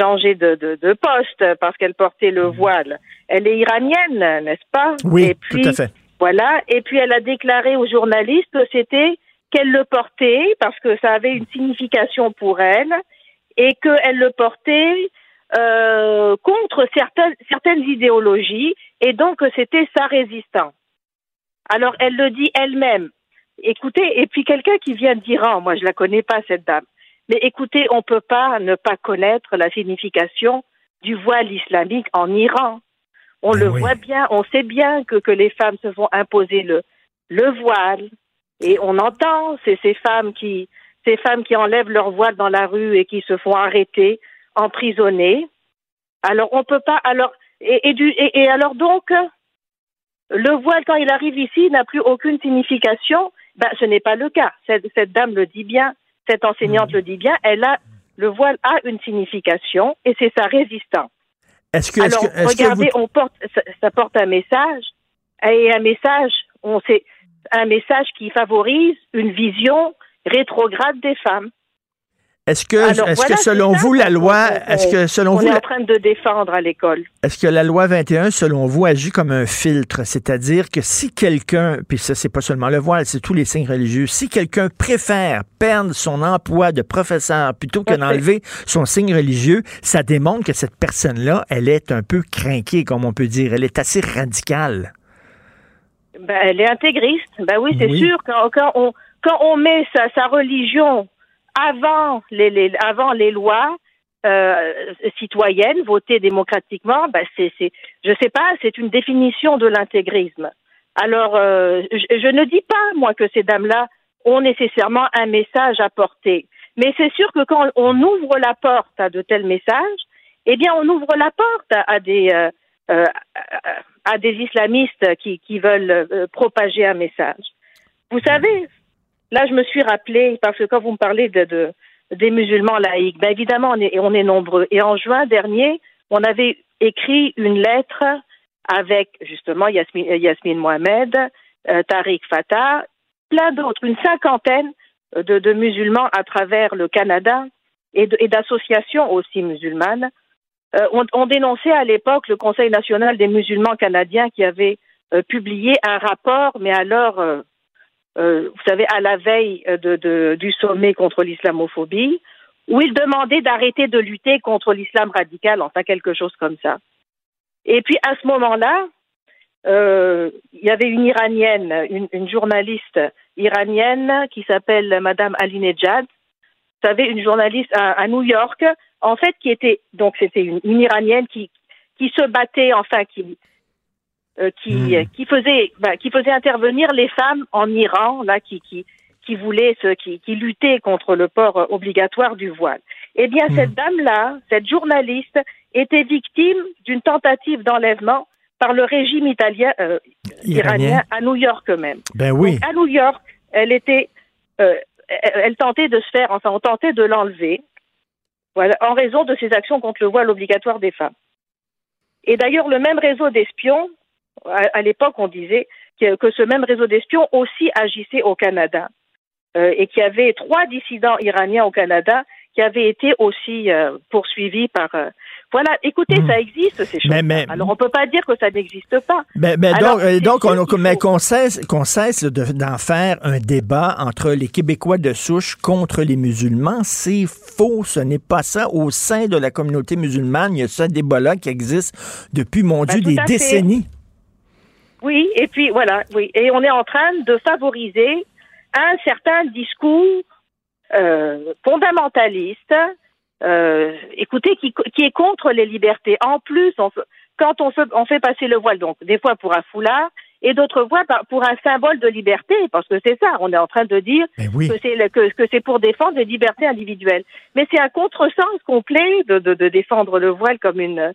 changée de, de, de poste parce qu'elle portait le voile. Elle est iranienne, n'est-ce pas? Oui, puis, tout à fait. Voilà. Et puis elle a déclaré aux journalistes que c'était qu'elle le portait parce que ça avait une signification pour elle et qu'elle le portait euh, contre certaines certaines idéologies et donc que c'était sa résistance. Alors elle le dit elle-même. Écoutez, et puis quelqu'un qui vient d'Iran, moi je la connais pas cette dame, mais écoutez, on peut pas ne pas connaître la signification du voile islamique en Iran. On le oui. voit bien, on sait bien que, que les femmes se font imposer le, le voile. Et on entend c'est ces femmes qui ces femmes qui enlèvent leur voile dans la rue et qui se font arrêter, emprisonner. Alors on peut pas alors et, et, du, et, et alors donc le voile quand il arrive ici n'a plus aucune signification. Ben ce n'est pas le cas. Cette, cette dame le dit bien, cette enseignante le dit bien. Elle a le voile a une signification et c'est sa résistance. Est-ce que, Alors, que- est-ce que regardez, vous- on porte, ça, ça porte un message, et un message, on sait, un message qui favorise une vision rétrograde des femmes. Est-ce que, Alors, est-ce voilà, que selon vous, la loi, est-ce que selon on vous, est en train de défendre à l'école? Est-ce que la loi 21, selon vous, agit comme un filtre? C'est-à-dire que si quelqu'un, puis ça, c'est pas seulement le voile, c'est tous les signes religieux, si quelqu'un préfère perdre son emploi de professeur plutôt que d'enlever son signe religieux, ça démontre que cette personne-là, elle est un peu crinquée, comme on peut dire. Elle est assez radicale. Ben, elle est intégriste. Ben oui, c'est Oui. sûr. Quand, quand on quand on met sa, sa religion avant les, les avant les lois euh, citoyennes votées démocratiquement, ben c'est c'est je sais pas, c'est une définition de l'intégrisme. Alors euh, je, je ne dis pas moi que ces dames-là ont nécessairement un message à porter, mais c'est sûr que quand on ouvre la porte à de tels messages, eh bien on ouvre la porte à, à des euh, euh, à, des islamistes qui, qui veulent propager un message. Vous savez, là je me suis rappelé parce que quand vous me parlez de de, des musulmans laïcs Ben évidemment, on est, on est nombreux. Et en juin dernier, on avait écrit une lettre avec justement Yasmine, Yasmine Mohamed, euh, Tariq Fatah, plein d'autres, une cinquantaine de, de, musulmans à travers le Canada et d'associations aussi musulmanes. Euh, on, on, dénonçait à l'époque le Conseil national des musulmans canadiens qui avait euh, publié un rapport, mais alors, euh, euh vous savez, à la veille de, de, du sommet contre l'islamophobie, où il demandait d'arrêter de lutter contre l'islam radical, enfin quelque chose comme ça. Et puis à ce moment-là, euh, il y avait une Iranienne, une, une journaliste iranienne qui s'appelle Madame Ali Nejad. Vous savez, une journaliste à, à, New York, en fait, qui était donc c'était une, une, Iranienne qui qui se battait, enfin qui euh, qui mmh. qui faisait bah, qui faisait intervenir les femmes en Iran là qui qui qui voulaient ce, qui qui luttaient contre le port obligatoire du voile. Eh bien, mmh. cette dame là, cette journaliste, était victime d'une tentative d'enlèvement par le régime italien, euh, iranien à New York même. Ben oui. Donc, à New York, elle était, euh, elle tentait de se faire, enfin, on tentait de l'enlever, voilà, en raison de ses actions contre le voile obligatoire des femmes. Et d'ailleurs, le même réseau d'espions, à, l'époque, on disait que, que, ce même réseau d'espions aussi agissait au Canada euh, et qu'il y avait trois dissidents iraniens au Canada qui avaient été aussi euh, poursuivis par euh, voilà, écoutez, mmh. ça existe ces choses. Mais, Alors on peut pas dire que ça n'existe pas. Mais, mais Alors, donc, donc on, mais qu'on cesse, qu'on cesse d'en faire un débat entre les Québécois de souche contre les musulmans, c'est faux. Ce n'est pas ça. Au sein de la communauté musulmane, il y a ce débat-là qui existe depuis, mon ben, Dieu, des décennies. Oui, et puis voilà, oui, et on est en train de favoriser un certain discours euh, fondamentaliste euh, écoutez, qui, qui, est contre les libertés. En plus, on, quand on fait, on fait passer le voile, donc des fois pour un foulard, et d'autres fois pour un symbole de liberté, parce que c'est ça, on est en train de dire oui. que c'est que, que c'est pour défendre les libertés individuelles. Mais c'est un contresens complet de, de, de, défendre le voile comme une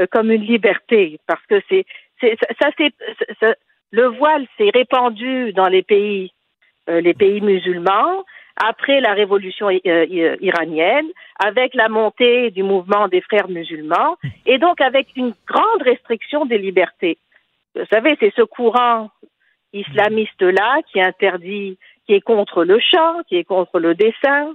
euh, comme une liberté, parce que c'est ça c'est le voile s'est répandu dans les pays euh, les pays musulmans après la révolution euh, iranienne, avec la montée du mouvement des frères musulmans, et donc avec une grande restriction des libertés. Vous savez, c'est ce courant islamiste-là qui interdit, qui est contre le chant, qui est contre le dessin,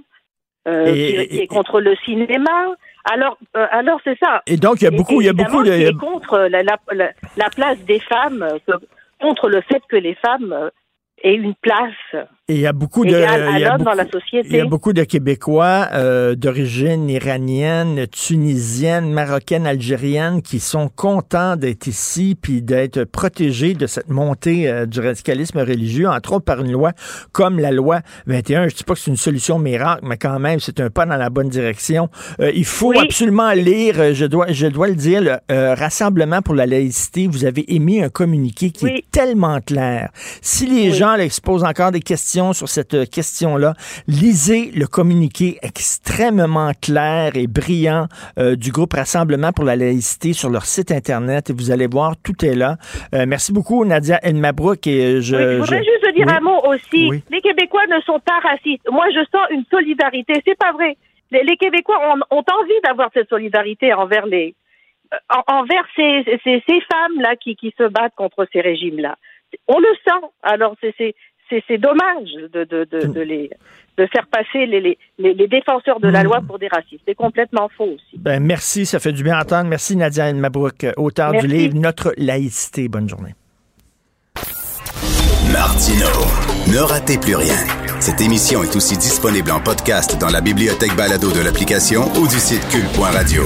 euh, et, qui, est contre le cinéma. Alors, euh, alors c'est ça. Et donc il y a beaucoup, il y a beaucoup de. Contre la, la, la, place des femmes, euh, contre le fait que les femmes aient une place et il y a beaucoup de, il y a beaucoup, dans la société. Il y a beaucoup de Québécois euh, d'origine iranienne, tunisienne, marocaine, algérienne qui sont contents d'être ici puis d'être protégés de cette montée euh, du radicalisme religieux, entre autres par une loi comme la loi 21. Je dis pas que c'est une solution miracle, mais quand même, c'est un pas dans la bonne direction. Euh, il faut oui. absolument lire, euh, je dois, je dois le dire, le euh, Rassemblement pour la laïcité. Vous avez émis un communiqué qui oui. est tellement clair. Si les oui. gens l'exposent encore des questions sur cette question-là, lisez le communiqué extrêmement clair et brillant euh, du groupe Rassemblement pour la laïcité sur leur site Internet et vous allez voir, tout est là. Euh, merci beaucoup, Nadia Elmabrook. Et je, oui, je voudrais je... juste dire oui. un mot aussi. Oui. Les Québécois ne sont pas racistes. Moi, je sens une solidarité. C'est pas vrai. Les, les Québécois ont, ont envie d'avoir cette solidarité envers les, euh, envers ces, ces, ces femmes-là qui, qui se battent contre ces régimes-là. On le sent. Alors, c'est c'est dommage de, de, de, de, les de faire passer les, les, les, défenseurs de la loi pour des racistes. C'est complètement faux aussi. Ben, merci, ça fait du bien entendre. Merci Nadia Mabrouk, auteur merci. du livre Notre laïcité. Bonne journée. Martino, ne ratez plus rien. Cette émission est aussi disponible en podcast dans la bibliothèque balado de l'application ou du site cul.radio.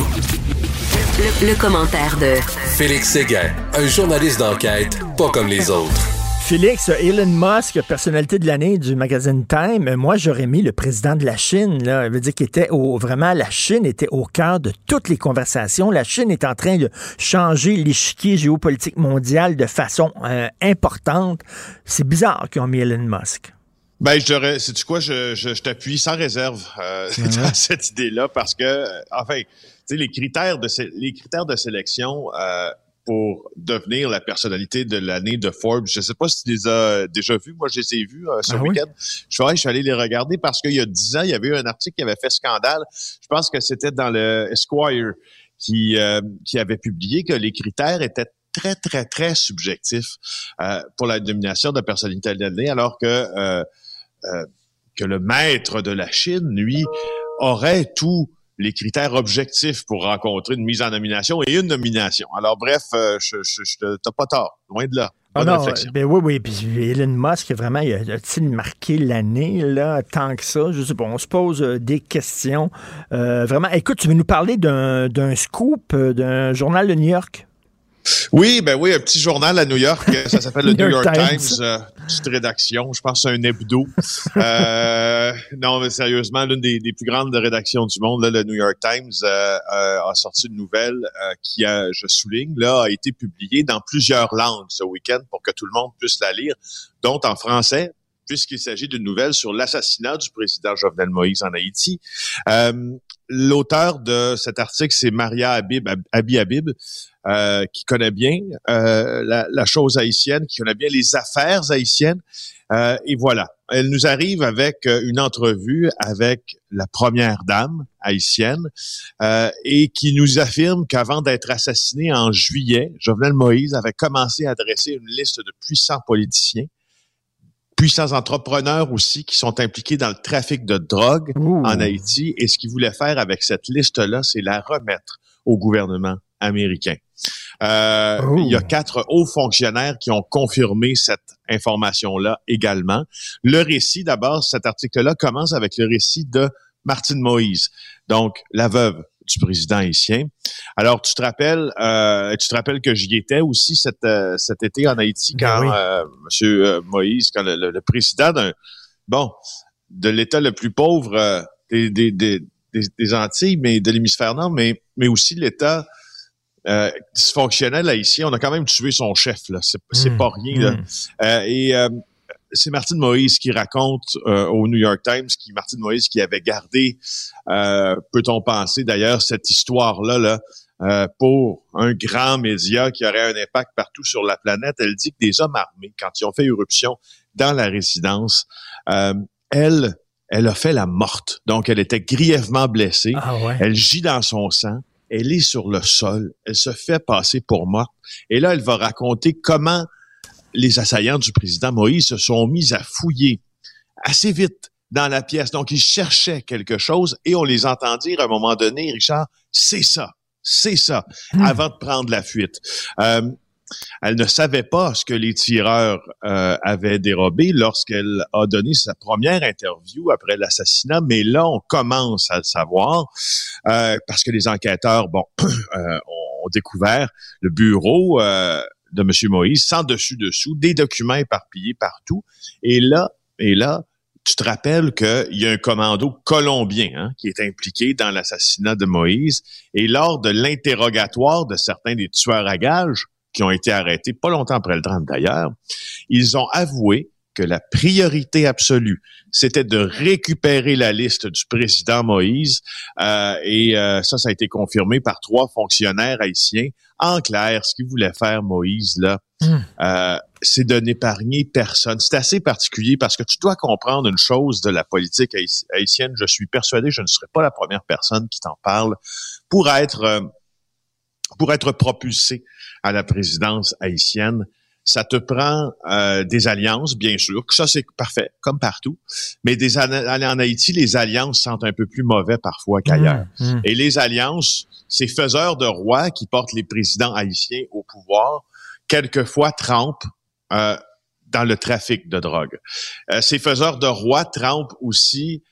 Le, le commentaire de Félix Séguin, un journaliste d'enquête pas comme les autres. Félix, Elon Musk, personnalité de l'année du magazine Time, moi j'aurais mis le président de la Chine, là, ça veut dire qu'il était au, vraiment, la Chine était au cœur de toutes les conversations. La Chine est en train de changer l'échiquier géopolitique mondial de façon euh, importante. C'est bizarre qu'ils ont mis Elon Musk. Ben, je sais-tu quoi, je, je, je t'appuie sans réserve euh, mmh. dans cette idée-là parce que, enfin, tu sais, les critères de les critères de sélection, euh, pour devenir la personnalité de l'année de Forbes. Je ne sais pas si tu les as déjà vus. Moi, je les ai vus euh, ce Ah oui? week-end. Je, suis allé- je suis allé les regarder parce qu'il y a dix ans, il y avait eu un article qui avait fait scandale. Je pense que c'était dans le Esquire qui, euh, qui avait publié que les critères étaient très, très, très subjectifs euh, pour la nomination de personnalité de l'année, alors que, euh, euh, que le maître de la Chine, lui, aurait tous les critères objectifs pour rencontrer une mise en nomination et une nomination. Alors bref, euh, je, je, je- t'as pas tort, loin de là. Ah non, ben oui, oui. Puis Elon Musk, vraiment, a-t-il marqué l'année, là, tant que ça? Je sais pas. On se pose euh, des questions. Euh, vraiment. Écoute, tu veux nous parler d'un d'un scoop euh, d'un journal de New York? Oui, ben oui, un petit journal à New York, euh, ça s'appelle le New York Times. Times, euh, petite rédaction, je pense c'est un hebdo. Euh, non, mais sérieusement, l'une des, des plus grandes rédactions du monde, là, le New York Times, euh, a sorti une nouvelle euh, qui, a, je souligne, là, a été publiée dans plusieurs langues ce week-end pour que tout le monde puisse la lire, dont en français, puisqu'il s'agit d'une nouvelle sur l'assassinat du président Jovenel Moïse en Haïti. Euh, L'auteur de cet article, c'est Maria Habib, Abi Habib, euh, qui connaît bien euh, la, la chose haïtienne, qui connaît bien les affaires haïtiennes. Euh, et voilà, elle nous arrive avec euh, une entrevue avec la première dame haïtienne euh, et qui nous affirme qu'avant d'être assassiné en juillet, Jovenel Moïse avait commencé à dresser une liste de puissants politiciens puissants entrepreneurs aussi qui sont impliqués dans le trafic de drogue en Haïti. Et ce qu'ils voulaient faire avec cette liste-là, c'est la remettre au gouvernement américain. Euh, Il y a quatre hauts fonctionnaires qui ont confirmé cette information-là également. Le récit, d'abord, cet article-là commence avec le récit de Martine Moïse, donc la veuve du président haïtien. Alors, tu te rappelles, euh, tu te rappelles que j'y étais aussi cet, euh, cet été en Haïti quand euh, euh, Moïse, quand le, le- le président d'un bon de l'État le plus pauvre des, des, des, Antilles, mais de l'hémisphère nord, mais mais aussi l'État euh, dysfonctionnel haïtien, on a quand même tué son chef là. C'est c'est pas rien là. Mm. Euh, et euh, c'est Martine Moïse qui raconte euh, au New York Times, qui Martine Moïse qui avait gardé, euh, peut-on penser d'ailleurs, cette histoire-là là, euh, pour un grand média qui aurait un impact partout sur la planète. Elle dit que des hommes armés, quand ils ont fait éruption dans la résidence, euh, elle, elle a fait la morte. Donc, elle était grièvement blessée. Elle gît dans son sang. Elle est sur le sol. Elle se fait passer pour morte. Et là, elle va raconter comment les assaillants du président Moïse se sont mis à fouiller assez vite dans la pièce. Donc, ils cherchaient quelque chose et on les entend dire à un moment donné, Richard, c'est ça, c'est ça, avant de prendre la fuite. Euh, elle ne savait pas ce que les tireurs euh, avaient dérobé lorsqu'elle a donné sa première interview après l'assassinat, mais là, on commence à le savoir euh, parce que les enquêteurs, bon, euh, ont, ont découvert le bureau euh, de M. Moïse sans dessus-dessous, des documents éparpillés partout. Et là, et là, tu te rappelles qu'il y a un commando colombien hein, qui est impliqué dans l'assassinat de Moïse. Et lors de l'interrogatoire de certains des tueurs à gages qui ont été arrêtés, pas longtemps après le drame d'ailleurs, ils ont avoué que la priorité absolue, c'était de récupérer la liste du président Moïse. Euh, et euh, ça, ça a été confirmé par trois fonctionnaires haïtiens. En clair, ce qu'il voulait faire Moïse, là, euh, c'est de n'épargner personne. C'est assez particulier parce que tu dois comprendre une chose de la politique haïti- haïtienne. Je suis persuadé, je ne serai pas la première personne qui t'en parle. Pour être, euh, pour être propulsé à la présidence haïtienne, ça te prend euh, des alliances, bien sûr. que Ça, c'est parfait, comme partout. Mais des en Haïti, les alliances sentent un peu plus mauvais parfois qu'ailleurs. Mm. Et les alliances, ces faiseurs de rois qui portent les présidents haïtiens au pouvoir, quelquefois trempent euh, dans le trafic de drogue. Euh, ces faiseurs de rois trempent aussi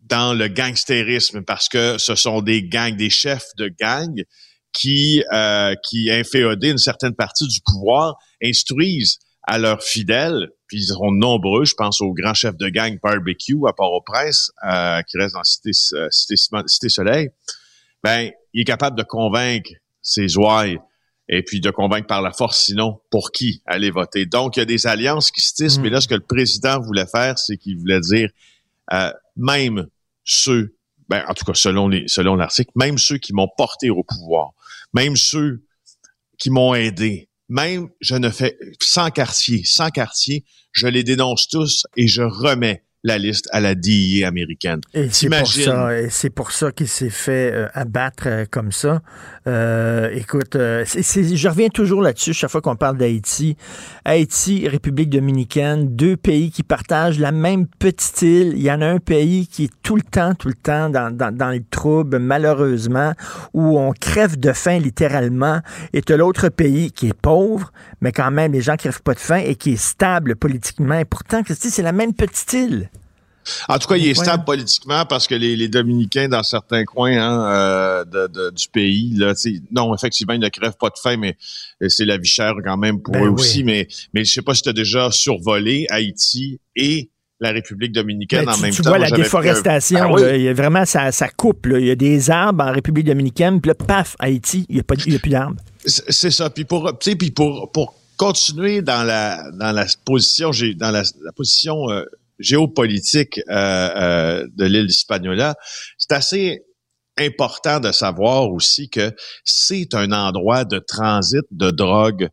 dans le gangstérisme parce que ce sont des gangs, des chefs de gangs qui, euh, qui inféodés une certaine partie du pouvoir, instruisent à leurs fidèles, puis ils seront nombreux, je pense au grand chef de gang Barbecue à Port-au-Prince, euh, qui reste dans Cité, euh, Cité, Cité Soleil, ben, il est capable de convaincre ses ouailles et puis de convaincre par la force, sinon, pour qui aller voter. Donc, il y a des alliances qui se tissent, mais là, ce que le président voulait faire, c'est qu'il voulait dire, euh, même ceux, ben, en tout cas, selon les, selon l'article, même ceux qui m'ont porté au pouvoir, même ceux qui m'ont aidé. Même, je ne fais, sans quartier, sans quartier, je les dénonce tous et je remets la liste à la DIA américaine. Et c'est pour ça, et c'est pour ça qu'il s'est fait euh, abattre euh, comme ça. Euh, écoute, je reviens toujours là-dessus chaque fois qu'on parle d'Haïti. Haïti, République dominicaine, deux pays qui partagent la même petite île. Il y en a un pays qui est tout le temps, tout le temps dans, dans, dans les troubles, malheureusement, où on crève de faim littéralement. Et l'autre pays qui est pauvre, mais quand même, les gens crèvent pas de faim et qui est stable politiquement. Et pourtant, c'est la même petite île. En tout cas, il est stable politiquement parce que les, Dominicains, dans certains coins hein, euh, du pays, là, non, effectivement, ils ne crèvent pas de faim, mais euh, c'est la vie chère quand même pour Ben eux oui. aussi. Mais, mais je sais pas si tu as déjà survolé Haïti et la République dominicaine Ben, en tu, même tu temps. vois Moi, la déforestation, Ah oui? là, il y a vraiment ça, ça coupe. là. Il y a des arbres en République dominicaine, puis là, paf, Haïti, il n'y a, pas- il y a plus d'arbres. C'est ça. Puis pour, tu puis pour, pour continuer dans la, dans la position, j'ai, dans la, la position euh, géopolitique euh, euh, de l'île d'Hispaniola, c'est assez important de savoir aussi que c'est un endroit de transit de drogue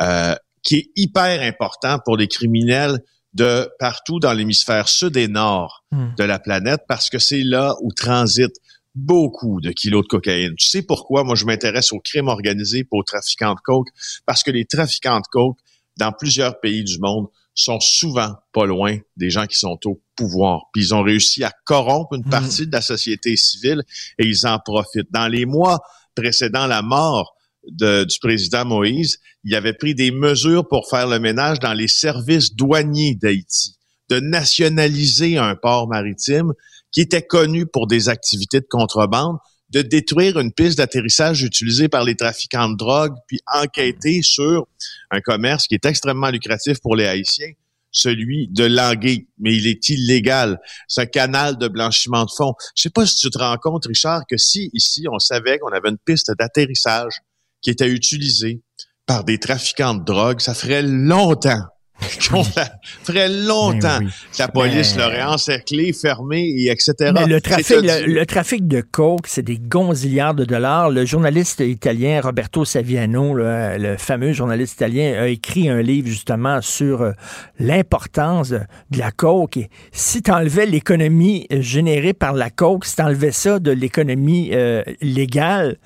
euh, qui est hyper important pour les criminels de partout dans l'hémisphère sud et nord Hmm. de la planète parce que c'est là où transitent beaucoup de kilos de cocaïne. Tu sais pourquoi moi je m'intéresse au crime organisé aux trafiquants de coke? Parce que les trafiquants de coke, dans plusieurs pays du monde, sont souvent pas loin des gens qui sont au pouvoir. Puis ils ont réussi à corrompre une partie de la société civile et ils en profitent. Dans les mois précédant la mort de- du président Moïse, il avait pris des mesures pour faire le ménage dans les services douaniers d'Haïti, de nationaliser un port maritime qui était connu pour des activités de contrebande, de détruire une piste d'atterrissage utilisée par les trafiquants de drogue, puis enquêter sur un commerce qui est extrêmement lucratif pour les Haïtiens, celui de l'anguille, mais il est illégal. C'est un canal de blanchiment de fonds. Je sais pas si tu te rends compte, Richard, que si ici on savait qu'on avait une piste d'atterrissage qui était utilisée par des trafiquants de drogue, ça ferait longtemps ferait longtemps Ben oui. la police Mais- l'aurait encerclé, fermé, et etc. Mais le trafic, à le, dire- le trafic de coke, c'est des gonzillards de dollars. Le journaliste italien Roberto Saviano, le fameux journaliste italien, a écrit un livre justement sur euh, l'importance de, la coke. Et si tu enlevais l'économie euh, générée par la coke, si tu enlevais ça de l'économie euh, légale,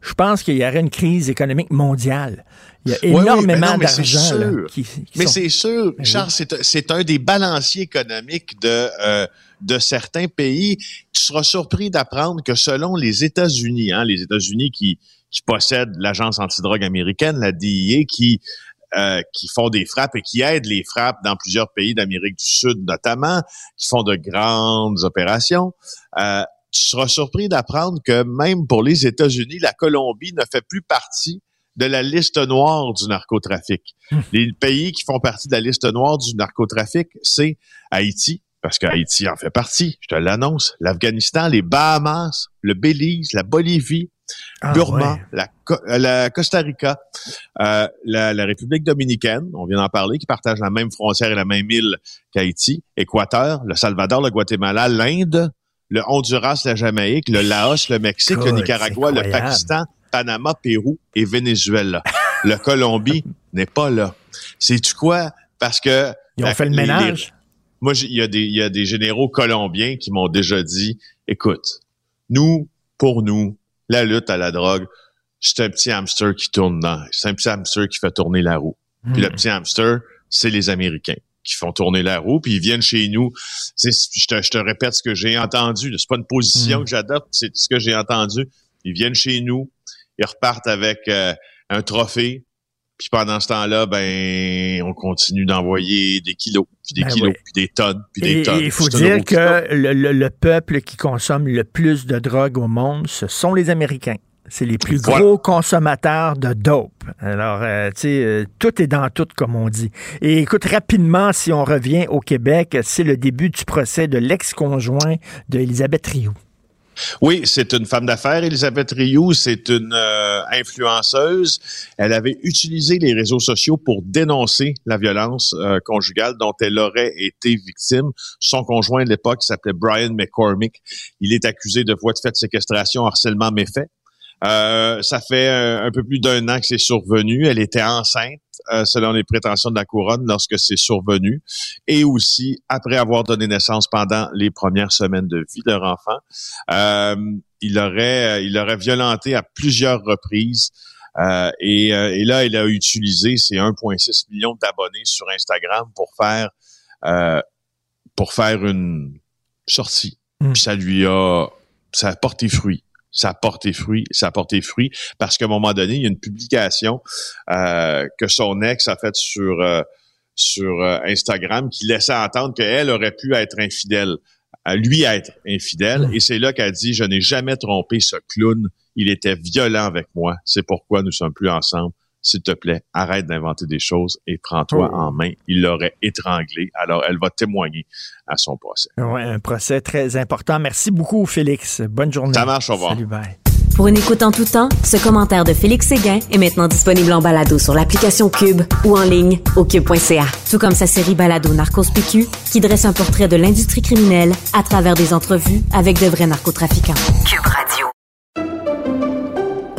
je pense qu'il y aurait une crise économique mondiale. Il y a Oui, oui, énormément non, mais c'est d'argent qui, qui Mais sont- c'est sûr, Charles, c'est un des balanciers économiques de, euh, de certains pays. Tu seras surpris d'apprendre que selon les États-Unis, hein, les États-Unis qui, qui possèdent l'agence antidrogue américaine, la DIA, qui, euh, qui font des frappes et qui aident les frappes dans plusieurs pays d'Amérique du Sud notamment, qui font de grandes opérations. Euh, tu seras surpris d'apprendre que même pour les États-Unis, la Colombie ne fait plus partie de la liste noire du narcotrafic. Les pays qui font partie de la liste noire du narcotrafic, c'est Haïti, parce qu'Haïti en fait partie, je te l'annonce, l'Afghanistan, les Bahamas, le Belize, la Bolivie, Ah, Burma, ouais. la, Co- euh, la Costa Rica, euh, la, la République dominicaine, on vient d'en parler, qui partage la même frontière et la même île qu'Haïti, Équateur, le Salvador, le Guatemala, l'Inde, le Honduras, la Jamaïque, le Laos, le Mexique, le Nicaragua, le. Pakistan, Panama, Pérou et Venezuela. le Colombie n'est pas là. C'est-tu quoi? Parce que... Ils ont la- fait le les- les- ménage. moi, il y, a des- y a des généraux colombiens qui m'ont déjà dit, écoute, nous, pour nous, la lutte à la drogue, c'est un petit hamster qui tourne dans, c'est un petit hamster qui fait tourner la roue. Puis Hmm. le petit hamster, c'est les Américains qui font tourner la roue, puis ils viennent chez nous. Je, te, je te répète ce que j'ai entendu. C'est pas une position Mm. que j'adopte, c'est ce que j'ai entendu. Ils viennent chez nous, ils repartent avec euh, un trophée, puis pendant ce temps-là, ben, on continue d'envoyer des kilos, puis des Ben kilos, oui. puis des tonnes, puis des Et tonnes. il faut dire que le, le- le peuple qui consomme le plus de drogue au monde, ce sont les Américains. C'est les plus Voilà. gros consommateurs de dope. Alors, euh, tu sais, euh, tout est dans tout, comme on dit. Et écoute, rapidement, si on revient au Québec, c'est le début du procès de l'ex-conjoint d'Elisabeth Rioux. Oui, c'est une femme d'affaires, Elisabeth Rioux. C'est une euh, influenceuse. Elle avait utilisé les réseaux sociaux pour dénoncer la violence euh, conjugale dont elle aurait été victime. Son conjoint de l'époque s'appelait Brian McCormick. Il est accusé de voie de fait de séquestration, harcèlement méfait. Euh, ça fait un, un peu plus d'un an que c'est survenu. Elle était enceinte, euh, selon les prétentions de la couronne, lorsque c'est survenu, et aussi après avoir donné naissance pendant les premières semaines de vie de leur enfant. Euh, il aurait, il aurait violenté à plusieurs reprises. Euh, et, et, là, il a utilisé ses 1,6 millions d'abonnés sur Instagram pour faire pour faire une sortie. Hmm. Puis ça lui a ça a porté fruit ça a porté fruit, ça a porté fruit parce qu'à un moment donné, il y a une publication euh, que son ex a faite sur euh, sur euh, Instagram qui laissait entendre qu'elle aurait pu être infidèle, à lui être infidèle, et c'est là qu'elle dit je n'ai jamais trompé ce clown, il était violent avec moi, c'est pourquoi nous sommes plus ensemble. S'il te plaît, arrête d'inventer des choses et prends-toi Oh. en main. Il l'aurait étranglé. Alors, elle va témoigner à son procès. Ouais, un procès très important. Merci beaucoup, Félix. Bonne journée. Ça marche, au revoir. Salut, bye. Pour une écoute en tout temps, ce commentaire de Félix Séguin est maintenant disponible en balado sur l'application Cube ou en ligne au cube.ca. Tout comme sa série balado Narcos PQ qui dresse un portrait de l'industrie criminelle à travers des entrevues avec de vrais narcotrafiquants. Cube Radio.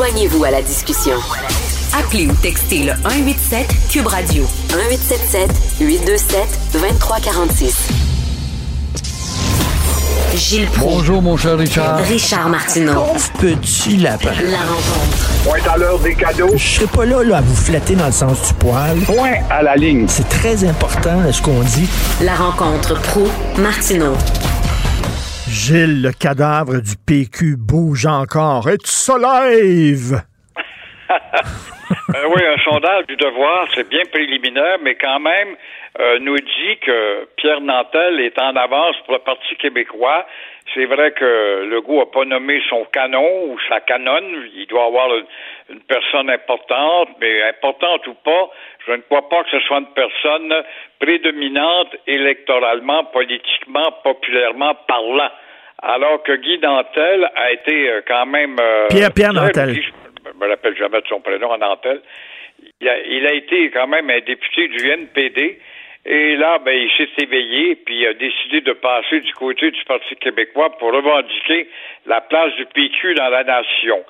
Joignez-vous à la discussion. Appelez ou textez le 187 Cube Radio 1877 827 2346. Gilles Proulx. Bonjour, mon cher Richard. Richard Martineau. Petit lapin. La rencontre. Point à l'heure des cadeaux. Je serai pas là, là à vous flatter dans le sens du poil. Point à la ligne. C'est très important ce qu'on dit. La rencontre pro Martineau. Gilles, le cadavre du PQ bouge encore. Et tu se! Euh, oui, un sondage du devoir, c'est bien préliminaire, mais quand même euh, nous dit que Pierre Nantel est en avance pour le Parti québécois. C'est vrai que Legault n'a pas nommé son canon ou sa canonne. Il doit avoir une personne importante, mais importante ou pas, je ne crois pas que ce soit une personne prédominante électoralement, politiquement, populairement parlant. Alors que Guy Nantel a été euh, quand même... euh, Pierre- riche. Je me rappelle jamais de son prénom, à Nantel. Il a, il a été quand même un député du NPD. Et là, ben, il s'est éveillé, puis il a décidé de passer du côté du Parti québécois pour revendiquer la place du PQ dans la nation.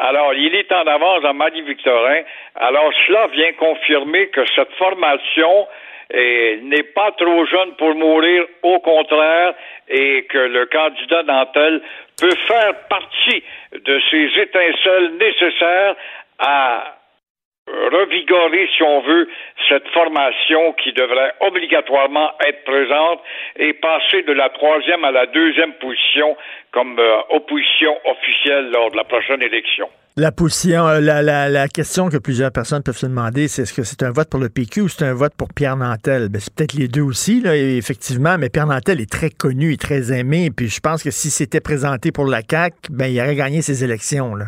Alors, il est en avance dans Marie-Victorin. Alors, cela vient confirmer que cette formation n'est pas trop jeune pour mourir, au contraire, et que le candidat Nantel peut faire partie de ces étincelles nécessaires à revigorer, si on veut, cette formation qui devrait obligatoirement être présente et passer de la troisième à la deuxième position comme euh, opposition officielle lors de la prochaine élection. La position, euh, la, la, la question que plusieurs personnes peuvent se demander, c'est est-ce que c'est un vote pour le PQ ou c'est un vote pour Pierre Nantel? Ben, c'est peut-être les deux aussi, là, effectivement, mais Pierre Nantel est très connu et très aimé, puis je pense que si c'était présenté pour la CAQ, ben, il aurait gagné ses élections. Là.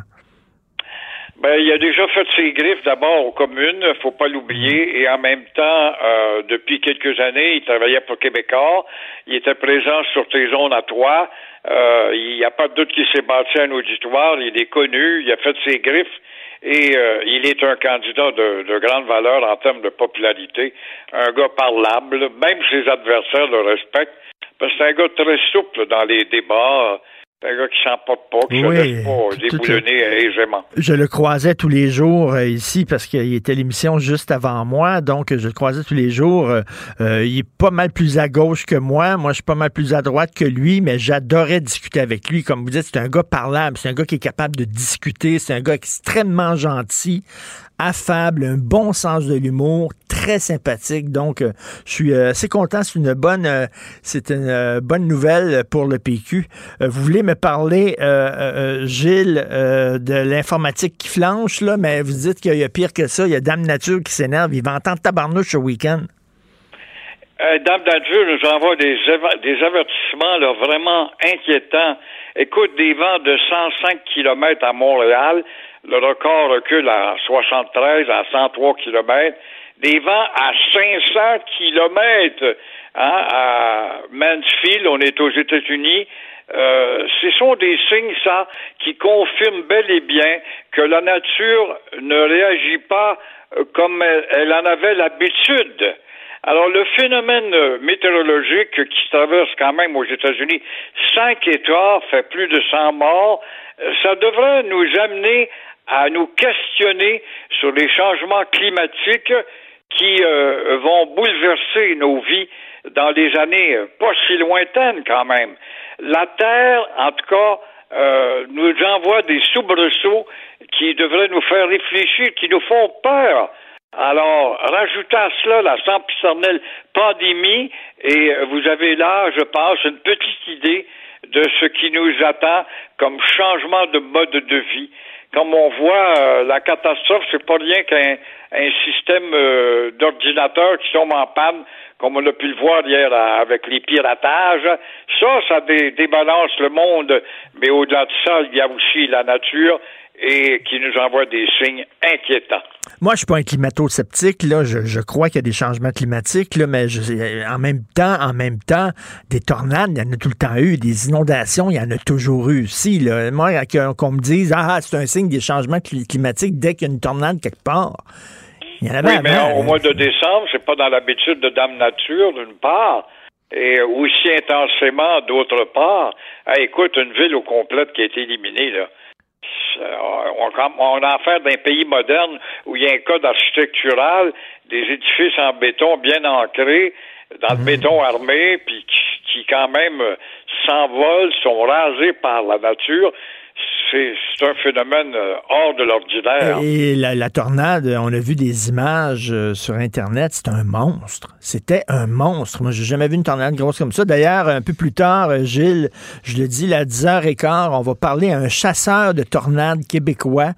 Ben, il a déjà fait ses griffes d'abord aux communes, faut pas l'oublier, et en même temps, euh, depuis quelques années, il travaillait pour Québécois, il était présent sur tes zones à toi, euh, il n'y a pas de doute qu'il s'est bâti un auditoire, il est connu, il a fait ses griffes, et euh, il est un candidat de, de grande valeur en termes de popularité, un gars parlable, même ses adversaires le respectent, parce que c'est un gars très souple dans les débats, un gars qui s'emporte pas, qui Oui, se laisse pas tout- déboulonner aisément. Je le croisais tous les jours euh, ici parce qu'il était l'émission juste avant moi, donc je le croisais tous les jours. Euh, euh, il est pas mal plus à gauche que moi, moi je suis pas mal plus à droite que lui, mais j'adorais discuter avec lui. Comme vous dites, c'est un gars parlable, c'est un gars qui est capable de discuter, c'est un gars extrêmement gentil, affable, un bon sens de l'humour, très sympathique. Donc, euh, je suis euh, assez content. C'est une bonne, euh, c'est une bonne nouvelle pour le PQ. Vous voulez me parler, Gilles, de l'informatique qui flanche là, mais vous dites qu'il y a pire que ça. Il y a Dame Nature qui s'énerve. Il va entendre tabarnouche ce week-end. Dame Nature nous envoie des, des avertissements vraiment inquiétants. Écoute, des vents de 105 km à Montréal, le record recule à 73, à 103 km. Des vents à 500 km hein, à Mansfield, on est aux États-Unis. Euh, ce sont des signes, ça, qui confirment bel et bien que la nature ne réagit pas euh, comme elle, elle en avait l'habitude. Alors, le phénomène météorologique qui traverse quand même aux États-Unis cinq États, fait plus de 100 morts, euh, ça devrait nous amener à nous questionner sur les changements climatiques qui euh, vont bouleverser nos vies dans les années euh, pas si lointaines quand même. La Terre, en tout cas, euh, nous envoie des soubresauts qui devraient nous faire réfléchir, qui nous font peur. Alors, rajoutez à cela la sempiternelle pandémie et vous avez là, je pense, une petite idée de ce qui nous attend comme changement de mode de vie. Comme on voit, euh, la catastrophe, c'est pas rien qu'un un système euh, d'ordinateur qui tombe en panne, comme on a pu le voir hier à- avec les piratages. Ça, ça dé- débalance le monde, mais au-delà de ça, il y a aussi la nature et qui nous envoie des signes inquiétants. Moi, je suis pas un climato-sceptique, là. Je, je crois qu'il y a des changements climatiques, là, mais je- en même temps, en même temps, des tornades, il y en a tout le temps eu. Des inondations, il y en a toujours eu aussi, là. Moi, qu'on me dise, ah, c'est un signe des changements cli- climatiques dès qu'il y a une tornade quelque part. Il y en avait Oui, mais avant. au mois de décembre, c'est pas dans l'habitude de Dame Nature, d'une part, et aussi intensément, d'autre part. Hey, écoute, une ville au complète qui a été éliminée, là. C'est- On, on a affaire d'un pays moderne où il y a un code architectural, des édifices en béton bien ancrés, dans le béton armé, puis qui, qui quand même euh, s'envolent, sont rasés par la nature. C'est c'est un phénomène euh, hors de l'ordinaire. Et la, tornade, on a vu des images euh, sur Internet, c'était un monstre. C'était un monstre. Moi, j'ai jamais vu une tornade grosse comme ça. D'ailleurs, un peu plus tard, euh, Gilles, je le dis, à 10h15, on va parler à un chasseur de tornades québécois.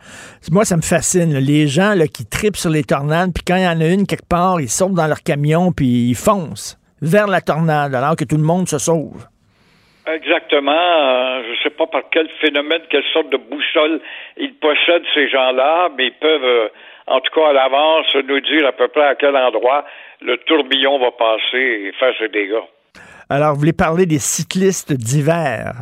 Moi, ça me fascine. Les gens là, qui tripent sur les tornades, puis quand il y en a une quelque part, ils sautent dans leur camion, puis ils foncent vers la tornade, alors que tout le monde se sauve. Exactement. Euh, je ne sais pas par quel phénomène, quelle sorte de boussole ils possèdent, ces gens-là, mais ils peuvent, euh, en tout cas à l'avance, nous dire à peu près à quel endroit le tourbillon va passer et faire ses dégâts. Alors, vous voulez parler des cyclistes d'hiver?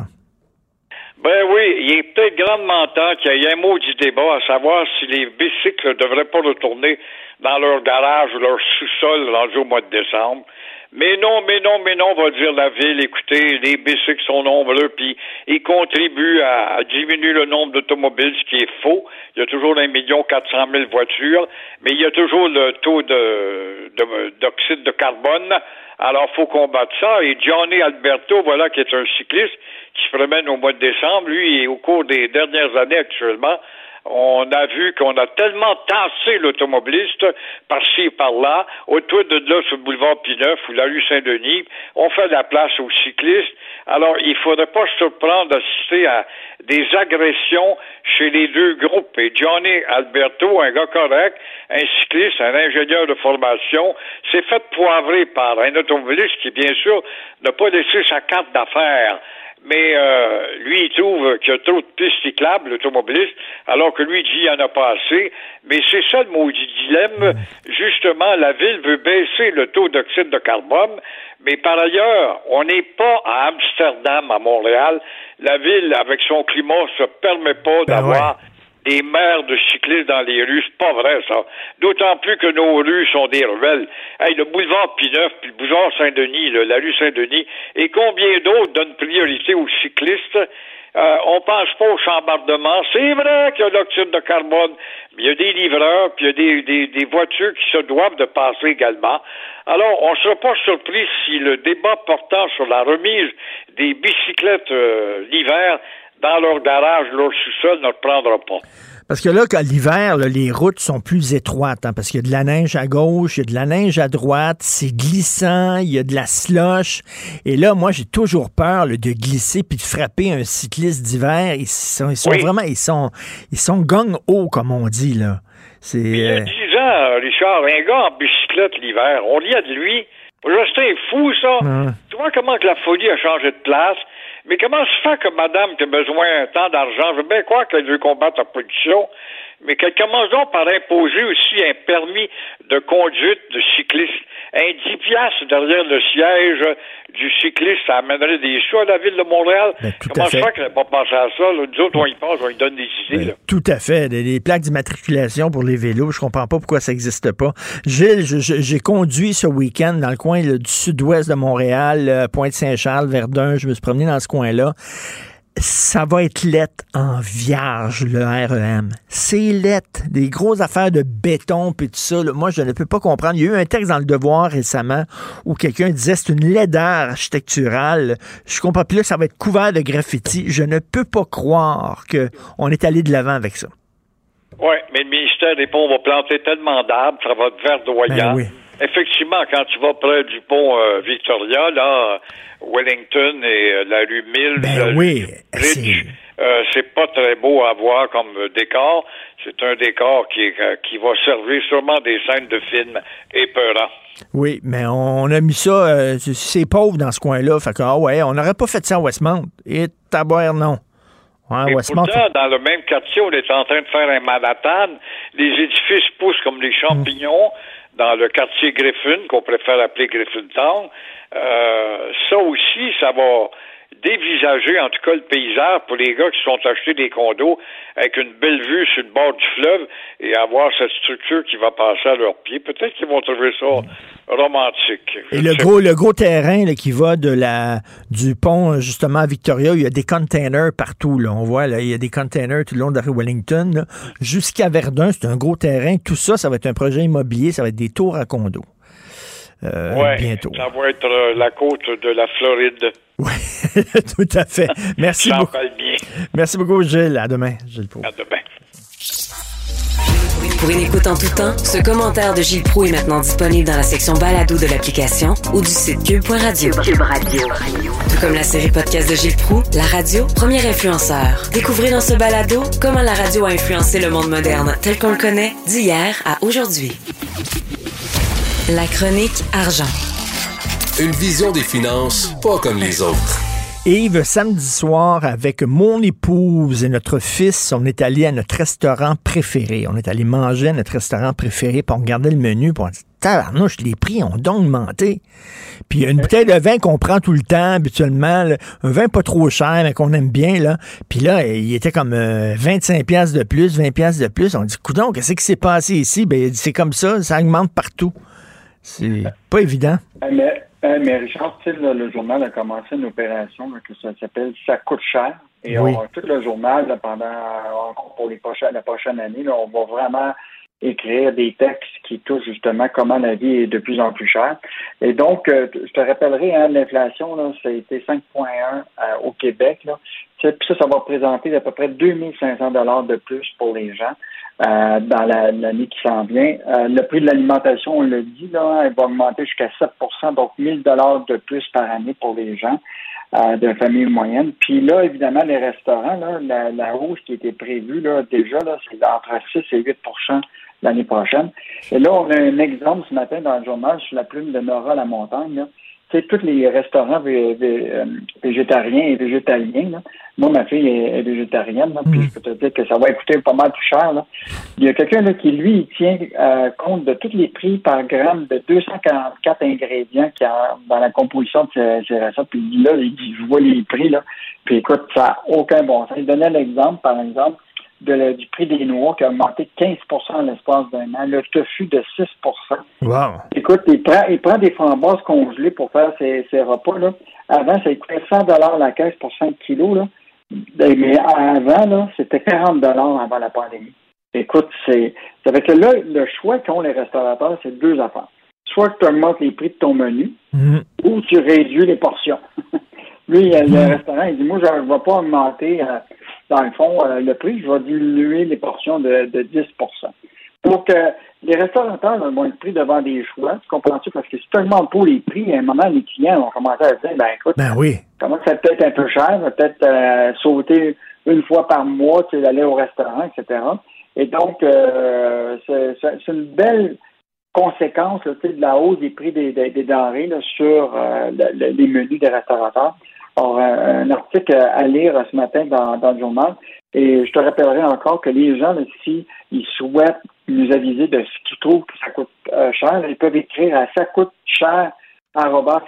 Ben oui, il est peut-être grandement temps qu'il y ait un mot du débat à savoir si les bicycles ne devraient pas retourner dans leur garage ou leur sous-sol rendu au mois de décembre. Mais non, mais non, mais non, va dire la ville, écoutez, les bicycles sont nombreux, puis ils contribuent à, diminuer le nombre d'automobiles, ce qui est faux. Il y a toujours un million quatre cent mille voitures, mais il y a toujours le taux de, de- d'oxyde de carbone. Alors, faut combattre ça. Et Johnny Alberto, voilà, qui est un cycliste qui se promène au mois de décembre, lui, au cours des dernières années actuellement, on a vu qu'on a tellement tassé l'automobiliste par-ci et par-là, autour de là sur le boulevard Pineuf ou la rue Saint-Denis, on fait de la place aux cyclistes. Alors, il faudrait pas se surprendre d'assister à des agressions chez les deux groupes. Et Johnny Alberto, un gars correct, un cycliste, un ingénieur de formation, s'est fait poivrer par un automobiliste qui, bien sûr, n'a pas laissé sa carte d'affaires. Mais euh, lui, il trouve qu'il y a trop de pistes cyclables, l'automobiliste, alors que lui dit qu'il n'y en a pas assez. Mais c'est ça le maudit dilemme. Justement, la ville veut baisser le taux d'oxyde de carbone, mais par ailleurs, on n'est pas à Amsterdam, à Montréal. La ville, avec son climat, se permet pas d'avoir des maires de cyclistes dans les rues. C'est pas vrai, ça. D'autant plus que nos rues sont des ruelles. Hey, le boulevard Pineuf, puis le boulevard Saint-Denis, la rue Saint-Denis, et combien d'autres donnent priorité aux cyclistes? Euh, on pense pas au chambardement. C'est vrai qu'il y a l'oxyde de carbone, mais il y a des livreurs, puis il y a des, des, des voitures qui se doivent de passer également. Alors, on ne sera pas surpris si le débat portant sur la remise des bicyclettes euh, l'hiver dans leur garage, leur sous-sol ne reprendra pas. Parce que là, qu'à l'hiver, les routes sont plus étroites, hein, parce qu'il y a de la neige à gauche, il y a de la neige à droite, c'est glissant, il y a de la slush. Et là, moi, j'ai toujours peur là, de glisser puis de frapper un cycliste d'hiver. Ils sont, ils sont Oui. vraiment, ils sont, ils sont gang haut, comme on dit là. C'est Il y a euh, 10 ans, Richard, un gars en bicyclette l'hiver, on riait de lui. C'était fou, ça. Tu vois comment que la folie a changé de place? Mais comment se fait que madame qui besoin tant d'argent, je veux bien croire qu'elle veut combattre la pollution, mais qu'elle commence donc par imposer aussi un permis de conduite de cycliste? Un 10 piastres derrière le siège du cycliste, ça amènerait des sous à la ville de Montréal. Ben, tout Comment à fait. fait qu'elle n'a pas pensé à ça? Là? Nous autres, on y pense, on y donne des idées. là. Tout à fait. Des, des plaques d'immatriculation pour les vélos, je comprends pas pourquoi ça n'existe pas. Gilles, j'ai conduit ce week-end dans le coin là, du sud-ouest de Montréal, euh, Pointe-Saint-Charles, Verdun. Je me suis promené dans ce coin-là. Ça va être lettre en vierge, le REM. C'est lettre. Des grosses affaires de béton puis tout ça. là. Moi, je ne peux pas comprendre. Il y a eu un texte dans Le Devoir récemment où quelqu'un disait c'est une laideur architecturale. Je comprends plus là, ça va être couvert de graffiti. Je ne peux pas croire qu'on est allé de l'avant avec ça. Oui, mais le ministère des Ponts va planter tellement d'arbres, ça va être verdoyant. Ben oui. Effectivement, quand tu vas près du pont euh, Victoria, là, Wellington et euh, la rue Mills, Ben oui, Bridge, euh, c'est pas très beau à voir comme décor. C'est un décor qui, qui va servir sûrement des scènes de films épeurants. Oui, mais on a mis ça, c'est- pauvre dans ce coin-là. Fait que, ah ouais, on n'aurait pas fait ça à Westmount. Et taboire, non. Ouais, Et Westmount. pourtant, dans le même quartier, on est en train de faire un Manhattan. Les édifices poussent comme des champignons dans le quartier Griffin, qu'on préfère appeler Griffintown. Euh, ça aussi, ça va dévisager, en tout cas, le paysage pour les gars qui sont achetés des condos avec une belle vue sur le bord du fleuve et avoir cette structure qui va passer à leurs pieds. Peut-être qu'ils vont trouver ça romantique. Et le gros, le gros terrain là, qui va de la du pont justement à Victoria, il y a des containers partout. Là. On voit, là, il y a des containers tout le long de la rue Wellington. Jusqu'à Verdun, c'est un gros terrain. Tout ça, ça va être un projet immobilier, ça va être des tours à condos. Euh, Ouais, bientôt. ça va être euh, la côte de la Floride. Tout à fait. Merci Jean beaucoup. Palmier. Merci beaucoup, Gilles. À demain, Gilles Proulx. À demain. Pour une écoute en tout temps, ce commentaire de Gilles Proux est maintenant disponible dans la section balado de l'application ou du site cube.radio. Cube Radio. Tout comme la série podcast de Gilles Proux, la radio, premier influenceur. Découvrez dans ce balado comment la radio a influencé le monde moderne tel qu'on le connaît d'hier à aujourd'hui. La chronique argent. Une vision des finances pas comme les autres. Yves, samedi soir, avec mon épouse et notre fils, on est allé à notre restaurant préféré. On est allé manger à notre restaurant préféré, puis on regardait le menu, puis on dit, tabarnouche, les prix ont donc augmenté. Puis il y a une bouteille de vin qu'on prend tout le temps, habituellement, là, un vin pas trop cher, mais qu'on aime bien, là. Puis là, il était comme euh, 25 pièces de plus, 20 pièces de plus. On dit, coudon, qu'est-ce qui s'est passé ici? Ben, il a dit, c'est comme ça, ça augmente partout. C'est pas évident. Euh, Mais, euh, mais Richard, tu sais, là, le journal a commencé une opération là, que ça s'appelle Ça coûte cher. Et Oui. on, tout le journal, là, pendant encore pour les prochaines, la prochaine année, on va vraiment écrire des textes qui touchent justement comment la vie est de plus en plus chère. Et donc, euh, je te rappellerai, hein, l'inflation, là, ça a été 5,1 euh, au Québec. Là. Puis ça, ça va représenter à peu près 2500 dollars de plus pour les gens euh, dans la- l'année qui s'en vient. Euh, le prix de l'alimentation, on le dit, là, elle va augmenter jusqu'à 7% donc 1000 dollars de plus par année pour les gens euh, de famille moyenne. Puis là, évidemment, les restaurants, là, la, la hausse qui était prévue là, déjà, là, c'est entre 6 et 8% l'année prochaine. Et là, on a un exemple ce matin dans le journal sur la plume de Nora La Montagne. Là. Sais, tous les restaurants vé- vé- euh, végétariens et végétaliens, là. moi, ma fille est, est végétarienne, là, puis je peux te dire que ça va coûter pas mal plus cher. Là. Il y a quelqu'un là, qui, lui, il tient euh, compte de tous les prix par gramme de 244 ingrédients qu'il y a dans la composition de ces, ces recettes. Puis là, il dit, je vois les prix, là. Puis écoute, ça n'a aucun bon sens. Il donnait l'exemple, par exemple, de la- du prix des noix qui a augmenté 15% en l'espace d'un an, le tofu de 6 Wow. Écoute, il prend, il prend des framboises congelées pour faire ses, ses repas. Là. Avant, ça coûtait 100 la caisse pour 5 kilos. Là. Ben, Mais avant, là, c'était 40 avant la pandémie. Écoute, c'est. Ça fait que là, le choix qu'ont les restaurateurs, c'est deux affaires. Soit tu augmentes les prix de ton menu, ou tu réduis les portions. Lui, le restaurant, il dit Moi, je ne vais pas augmenter, euh, dans le fond, euh, le prix, je vais diminuer les portions de, de 10 Donc, euh, les restaurateurs vont être pris devant des choix. Tu comprends-tu? Parce que si tu augmentes pas les prix, à un moment, les clients vont commencer à dire Ben écoute, Ben oui. comment ça peut-être un peu cher, va peut-être sauter une fois par mois, tu sais, aller au restaurant, etc. Et donc, c'est une belle conséquence là, de la hausse des prix des, des- des denrées là, sur euh, le- le- les menus des restaurateurs. Alors, un, un article à lire ce matin dans, dans le journal. Et je te rappellerai encore que les gens, là, si ils souhaitent nous aviser de ce qu'ils trouvent que ça coûte euh, cher, ils peuvent écrire à ça coûte cher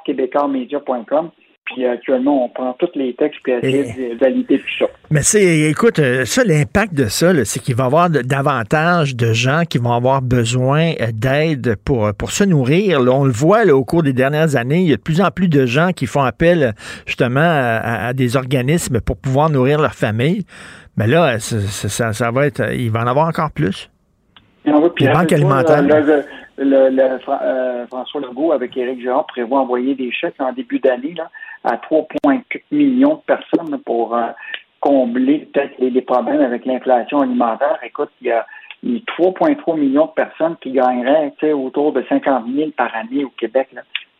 québécoismedia.com. Puis actuellement, on prend tous les textes puis essayer de valider tout ça. Mais c'est, écoute, euh, ça, l'impact de ça, c'est qu'il va y avoir de- davantage de gens qui vont avoir besoin euh, d'aide pour, pour se nourrir. là. On le voit là, au cours des dernières années, il y a de plus en plus de gens qui font appel justement à, des organismes pour pouvoir nourrir leur famille. Mais là, ça, ça- ça- ça va être, il va en avoir encore plus. Ah oui, puis Les banques alimentaires. Le, le- le- Fra- euh, François Legault avec Éric Girard prévoit envoyer des chèques en début d'année à 3,4 millions de personnes pour euh, combler peut-être les, problèmes avec l'inflation alimentaire. Écoute, il y a il y a 3,3 millions de personnes qui gagneraient autour de 50 000 par année au Québec.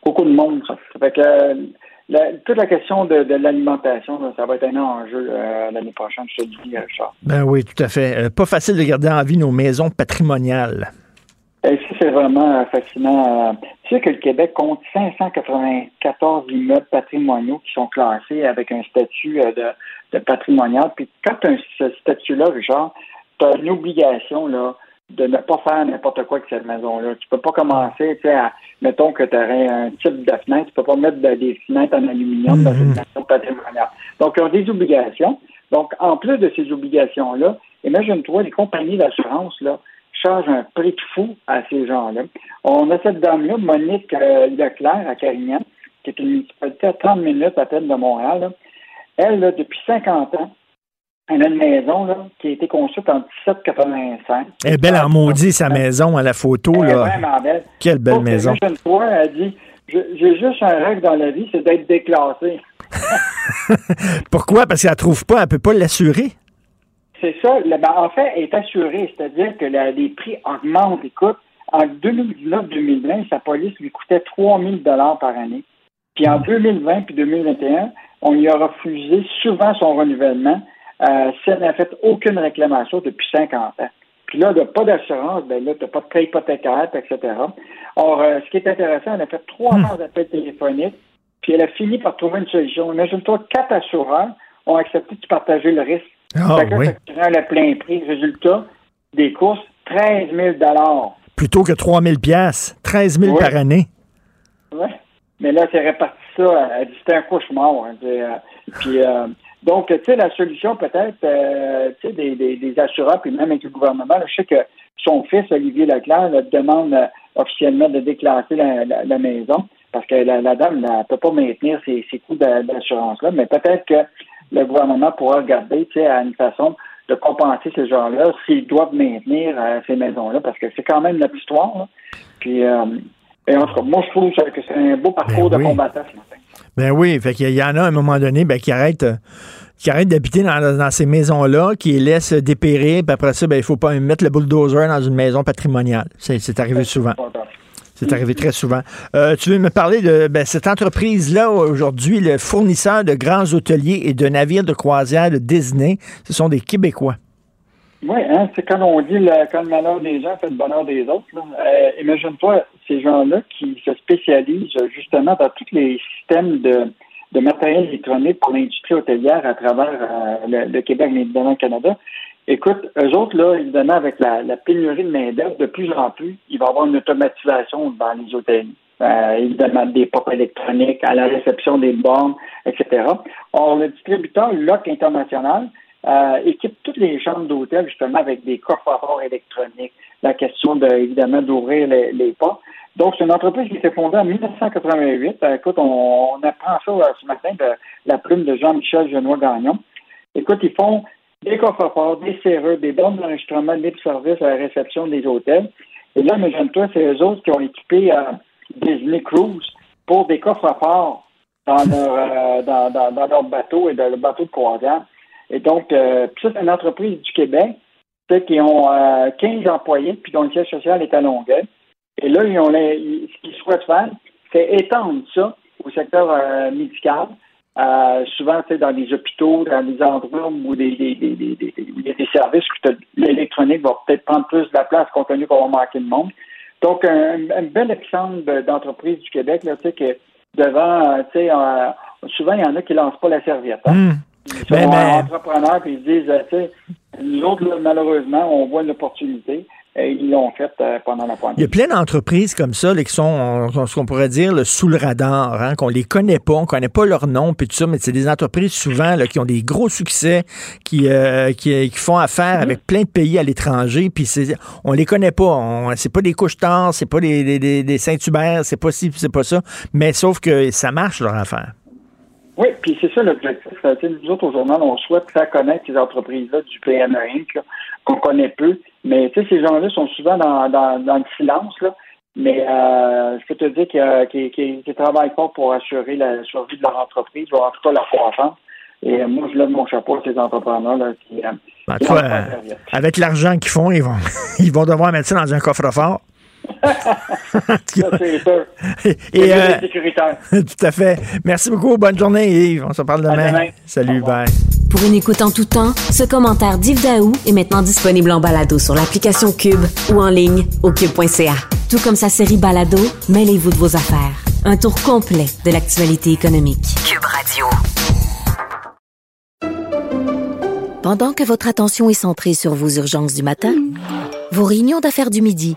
Beaucoup de monde, ça. Fait que euh, toute la question de, l'alimentation, ça va être un enjeu l'année prochaine, je te le dis, Charles. Ben oui, tout à fait. Pas facile de garder en vie nos maisons patrimoniales. Et ça, c'est vraiment euh, fascinant. Euh, Tu sais que le Québec compte 594 immeubles patrimoniaux qui sont classés avec un statut euh, de, de patrimonial. Puis quand tu as ce statut-là, Richard, tu as une obligation là, de ne pas faire n'importe quoi avec cette maison-là. Tu peux pas commencer, tu sais, à, mettons que tu aurais un type de fenêtre, tu peux pas mettre de- des fenêtres en aluminium dans une maison patrimoniale. Donc, ils ont des obligations. Donc, en plus de ces obligations-là, imagine-toi, les compagnies d'assurance, là, chargent un prix de fou à ces gens-là. On a cette dame-là, Monique euh, Leclerc, à Carignan, qui est une municipalité à 30 minutes à peine de Montréal. là. Elle, là, depuis 50 ans, elle a une maison là, qui a été construite en 1785. Elle est belle en maudit, sa maison, à la photo. Elle est Là. vraiment belle. Quelle belle maison. Une fois, elle dit J'ai juste un rêve dans la vie, c'est d'être déclassé. Pourquoi? Parce qu'elle ne trouve pas, elle ne peut pas l'assurer. C'est ça. Le- ben, en fait, elle est assurée, c'est-à-dire que la- les prix augmentent. Écoute, en 2019-2020, sa police lui coûtait 3 000 par année. Puis en 2020 puis 2021, on lui a refusé souvent son renouvellement euh, si elle n'a fait aucune réclamation depuis 50 ans. Puis là, de pas d'assurance, ben là, tu n'as pas de prêt hypothécaire, etc. Or, euh, ce qui est intéressant, elle a fait trois heures d'appels téléphoniques, puis elle a fini par trouver une solution. Imagine-toi, quatre assureurs ont accepté de partager le risque. Ah, Chacun oui. facturant le plein prix. Résultat, des courses, 13 000 Plutôt que 3 000 piastres, 13 000 Oui. par année. Ouais. Mais là, c'est réparti ça. Dit c'était un cauchemar. hein. Euh, puis, euh, donc, tu sais, la solution peut-être, euh, tu sais, des, des, des assureurs, puis même avec le gouvernement, là, je sais que son fils, Olivier Leclerc, là, demande euh, officiellement de déclasser la, la- la maison parce que la, la dame ne peut pas maintenir ses, ses coûts d'a- d'assurance-là. Mais peut-être que le gouvernement pourra regarder, tu sais, à une façon de compenser ces gens-là s'ils doivent maintenir euh, ces maisons-là parce que c'est quand même notre histoire. là. Puis, euh, et en tout cas, moi, je trouve que c'est un beau parcours Ben de oui. combattant ce matin. Ben oui, fait qu'il y en a à un moment donné ben, qui arrêtent euh, qui arrêtent d'habiter dans, dans ces maisons-là, qui les laissent dépérir, puis après ça, ben, il faut pas mettre le bulldozer dans une maison patrimoniale. C'est c'est arrivé souvent. C'est arrivé très souvent. Euh, tu veux me parler de ben, cette entreprise-là, aujourd'hui, le fournisseur de grands hôteliers et de navires de croisière de Disney, ce sont des Québécois. Oui, hein, c'est quand on dit le, quand le malheur des gens fait le bonheur des autres. Euh, Imagine-toi ces gens-là qui se spécialisent euh, justement dans tous les systèmes de, matériel électronique pour l'industrie hôtelière à travers le, le Québec, mais évidemment le Canada. Écoute, eux autres, là, évidemment, avec la, la pénurie de main-d'œuvre, de plus en plus, il va y avoir une automatisation dans les hôtels. Euh, évidemment, des portes électroniques, à la réception des bornes, etc. Or, le distributeur LOC International euh, équipe toutes les chambres d'hôtel justement avec des coffres électroniques. La question de, évidemment d'ouvrir les, les portes. Donc, c'est une entreprise qui s'est fondée en 1988. Euh, écoute, on, on apprend ça euh, ce matin de la plume de Jean-Michel Genois-Gagnon. Écoute, ils font des coffres forts, des serrures, des bornes d'enregistrement libre service à la réception des hôtels. Et là, imagine-toi, c'est eux autres qui ont équipé euh, Disney Cruise pour des coffres forts dans leur, euh, dans, dans, dans leur bateau et dans le bateau de croisière. Et donc, euh, ça, c'est une entreprise du Québec qui ont euh, 15 employés, puis dont le siège social est à Longueuil. Et là, ils ont les- ils- ce qu'ils souhaitent faire, c'est étendre ça au secteur médical. Euh, souvent, tu sais, dans les hôpitaux, dans des endroits où il y a des services où l'électronique va peut-être prendre plus de la place compte tenu qu'on va manquer de monde. Donc, un, un bel exemple de- d'entreprise du Québec, là, tu sais, que devant, euh, tu sais, euh, souvent, il y en a qui lancent pas la serviette. hein. Hmm. Ils sont entrepreneurs, puis ils se disent, euh, tu sais, nous autres, là, malheureusement, on voit une opportunité, faite euh, pendant la pandémie. Il y a plein d'entreprises comme ça là, qui sont, on- ce qu'on pourrait dire, là, sous le radar, hein, qu'on les connaît pas, on connaît pas leur nom, puis tout ça, mais c'est des entreprises souvent là, qui ont des gros succès, qui, euh, qui, qui font affaire avec plein de pays à l'étranger, puis on les connaît pas. C'est pas des couches tard, c'est pas des, des, des, Saint-Hubert, c'est pas ci, c'est pas ça, mais sauf que ça marche leur affaire. Oui, puis c'est ça l'objectif. Euh, Nous autres, au journal, on souhaite faire connaître ces entreprises-là du PME Inc., qu'on connaît peu. Mais tu sais, ces gens-là sont souvent dans, dans, dans le silence, là. Mais euh, je peux te dire qu'ils qu'ils travaillent fort pour assurer la survie de leur entreprise, ou en tout cas leur croissance. Et euh, moi, je lève mon chapeau à ces entrepreneurs-là qui, euh, Ben, qui toi, pas avec l'argent qu'ils font, ils vont, ils vont devoir mettre ça dans un coffre-fort. C'est sûr. Et, euh, tout à fait. Merci beaucoup. Bonne journée, Yves. On se parle demain. demain. Salut, bye. Pour une écoute en tout temps, ce commentaire d'Yves Daou est maintenant disponible en balado sur l'application Cube ou en ligne au cube.ca. Tout comme sa série Balado, mêlez-vous de vos affaires. Un tour complet de l'actualité économique. Cube Radio. Pendant que votre attention est centrée sur vos urgences du matin, vos réunions d'affaires du midi,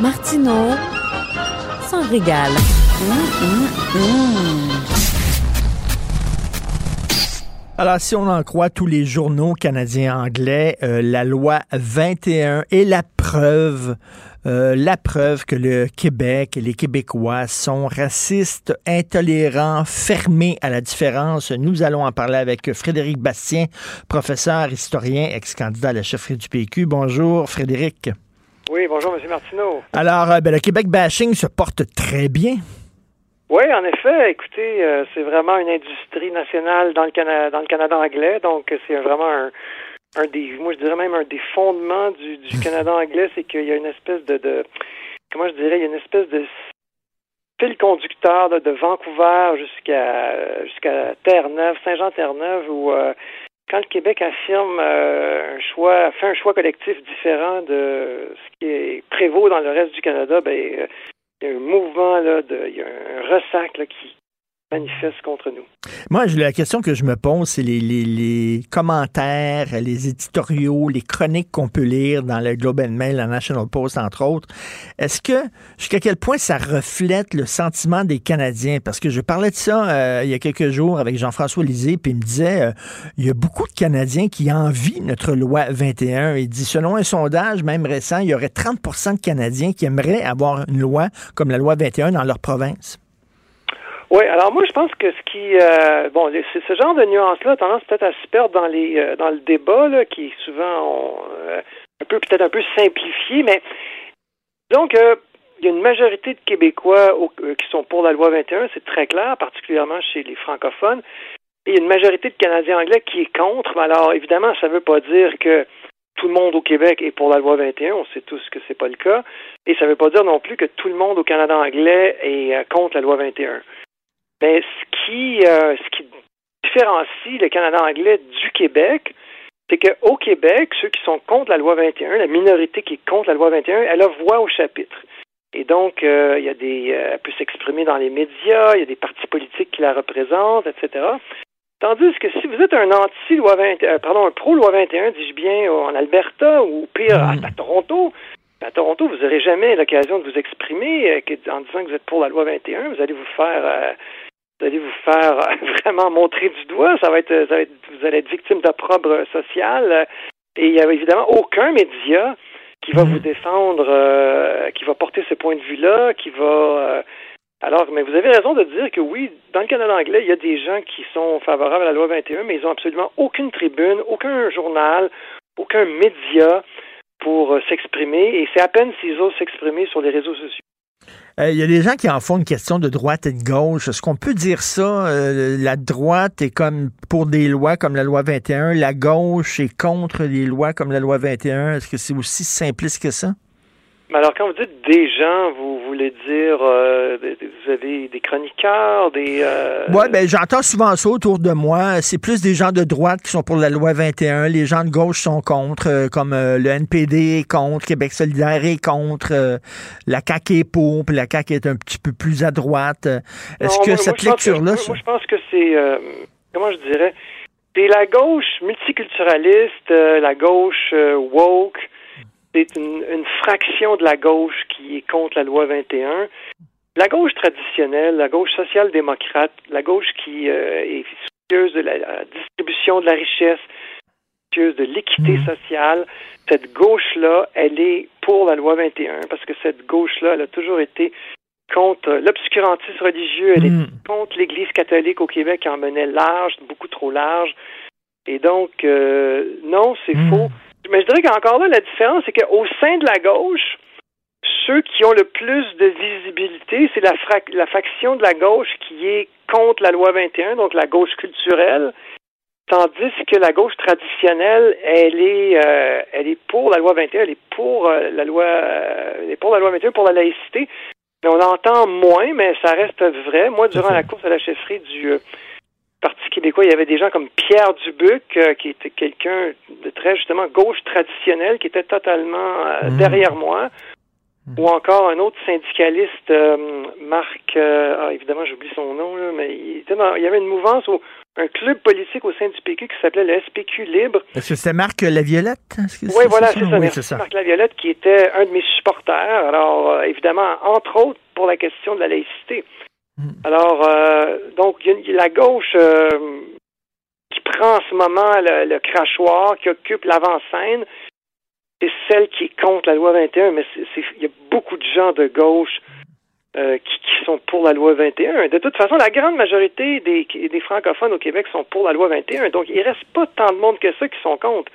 Martineau s'en régale. Alors, si on en croit tous les journaux canadiens anglais, euh, la loi 21 est la preuve, euh, la preuve que le Québec et les Québécois sont racistes, intolérants, fermés à la différence. Nous allons en parler avec Frédéric Bastien, professeur, historien, ex-candidat à la chefferie du PQ. Bonjour, Frédéric. Oui, bonjour, M. Martineau. Alors, euh, ben, le Québec bashing se porte très bien. Oui, en effet, écoutez, euh, c'est vraiment une industrie nationale dans le, Cana dans le Canada anglais, donc c'est vraiment un, un des, moi je dirais même un des fondements du, du Canada anglais, c'est qu'il y a une espèce de, de, comment je dirais, il y a une espèce de fil conducteur de Vancouver jusqu'à jusqu'à Terre-Neuve, Saint-Jean-Terre-Neuve, où euh, quand le Québec affirme euh, un choix, fait un choix collectif différent de ce qui est prévaut dans le reste du Canada, ben euh, il y a un mouvement là, de, il y a un ressac là, qui manifeste contre nous. Moi, la question que je me pose, c'est les commentaires, les éditoriaux, les chroniques qu'on peut lire dans le Globe and Mail, la National Post, entre autres. Est-ce que, jusqu'à quel point ça reflète le sentiment des Canadiens? Parce que je parlais de ça euh, il y a quelques jours avec Jean-François Lisée, puis il me disait, euh, il y a beaucoup de Canadiens qui envient notre loi 21. Il dit, selon un sondage, même récent, il y aurait 30% de Canadiens qui aimeraient avoir une loi comme la loi 21 dans leur province. Oui, alors moi je pense que ce qui euh, bon, les- ce genre de nuance-là a tendance peut-être à se perdre dans les euh, dans le débat là, qui souvent on, euh, un peu peut-être un peu simplifié, mais donc il y a une majorité de Québécois au- qui sont pour la loi 21, c'est très clair, particulièrement chez les francophones. Et il y a une majorité de Canadiens anglais qui est contre. Mais Alors évidemment, ça ne veut pas dire que tout le monde au Québec est pour la loi 21. On sait tous que c'est pas le cas. Et ça ne veut pas dire non plus que tout le monde au Canada anglais est contre la loi 21. Mais ce qui, euh, ce qui différencie le Canada anglais du Québec, c'est qu'au Québec, ceux qui sont contre la loi 21, la minorité qui est contre la loi 21, elle a voix au chapitre. Et donc, euh, il y a des, euh, elle peut s'exprimer dans les médias, il y a des partis politiques qui la représentent, etc. Tandis que si vous êtes un anti-loi 21, euh, pardon, un pro-loi 21, dis-je bien, en Alberta ou pire, à, à Toronto, à Toronto, vous n'aurez jamais l'occasion de vous exprimer en disant que vous êtes pour la loi 21. Vous allez vous faire, vous allez vous faire vraiment montrer du doigt. Ça va être, ça va être- vous allez être victime d'opprobre social. Et il n'y a évidemment aucun média qui va vous défendre, euh, qui va porter ce point de vue-là, qui va. euh, alors, mais vous avez raison de dire que oui, dans le Canada anglais, il y a des gens qui sont favorables à la loi 21, mais ils n'ont absolument aucune tribune, aucun journal, aucun média pour euh, s'exprimer, et c'est à peine s'ils osent s'exprimer sur les réseaux sociaux. Euh, Il y a des gens qui en font une question de droite et de gauche. Est-ce qu'on peut dire ça? Euh, la droite est comme pour des lois comme la loi 21, la gauche est contre les lois comme la loi 21. Est-ce que c'est aussi simpliste que ça? Mais alors, quand vous dites des gens, vous voulez dire, euh, vous avez des chroniqueurs, des... euh, Ouais, ben j'entends souvent ça autour de moi. C'est plus des gens de droite qui sont pour la loi 21. Les gens de gauche sont contre, euh, comme euh, le NPD est contre, Québec solidaire est contre, euh, la CAQ est pour, puis la CAQ est un petit peu plus à droite. Euh, Est-ce que moi- cette lecture-là... moi, je pense que c'est, euh, comment je dirais, c'est la gauche multiculturaliste, euh, la gauche euh, woke, c'est une, une fraction de la gauche qui est contre la loi 21. La gauche traditionnelle, la gauche social-démocrate, la gauche qui euh, est soucieuse de la, distribution de la richesse, soucieuse de l'équité sociale, cette gauche-là, elle est pour la loi 21 parce que cette gauche-là, elle a toujours été contre l'obscurantisme religieux, elle est contre l'Église catholique au Québec qui en menait large, beaucoup trop large. Et donc, euh, non, c'est faux. Mais je dirais qu'encore là, la différence, c'est qu'au sein de la gauche, ceux qui ont le plus de visibilité, c'est la, la faction de la gauche qui est contre la loi 21, donc la gauche culturelle, tandis que la gauche traditionnelle, elle est, euh, elle est pour la loi 21, elle est pour euh, la loi, euh, elle est pour la loi 21, pour la laïcité. Mais on entend moins, mais ça reste vrai. Moi, durant la course à la chefferie du euh, Parti québécois, il y avait des gens comme Pierre Dubuc, euh, qui était quelqu'un de très justement gauche traditionnel, qui était totalement euh, derrière moi, ou encore un autre syndicaliste, euh, Marc, ah, évidemment j'oublie son nom, là, mais il, était dans- il y avait une mouvance, au, un club politique au sein du PQ qui s'appelait le SPQ Libre, Est-ce que c'était Marc Laviolette? Est-ce que oui, voilà, c'est ça. Oui, c'est ça. Marc Laviolette, qui était un de mes supporters. Alors, évidemment, entre autres, pour la question de la laïcité. Hmm. Alors, euh, donc, la gauche euh, qui prend en ce moment le, crachoir, qui occupe l'avant-scène, c'est celle qui est contre la loi 21, mais il y a beaucoup de gens de gauche euh, qui, qui sont pour la loi 21. De toute façon, la grande majorité des, des francophones au Québec sont pour la loi 21. Donc, il reste pas tant de monde que ça qui sont contre.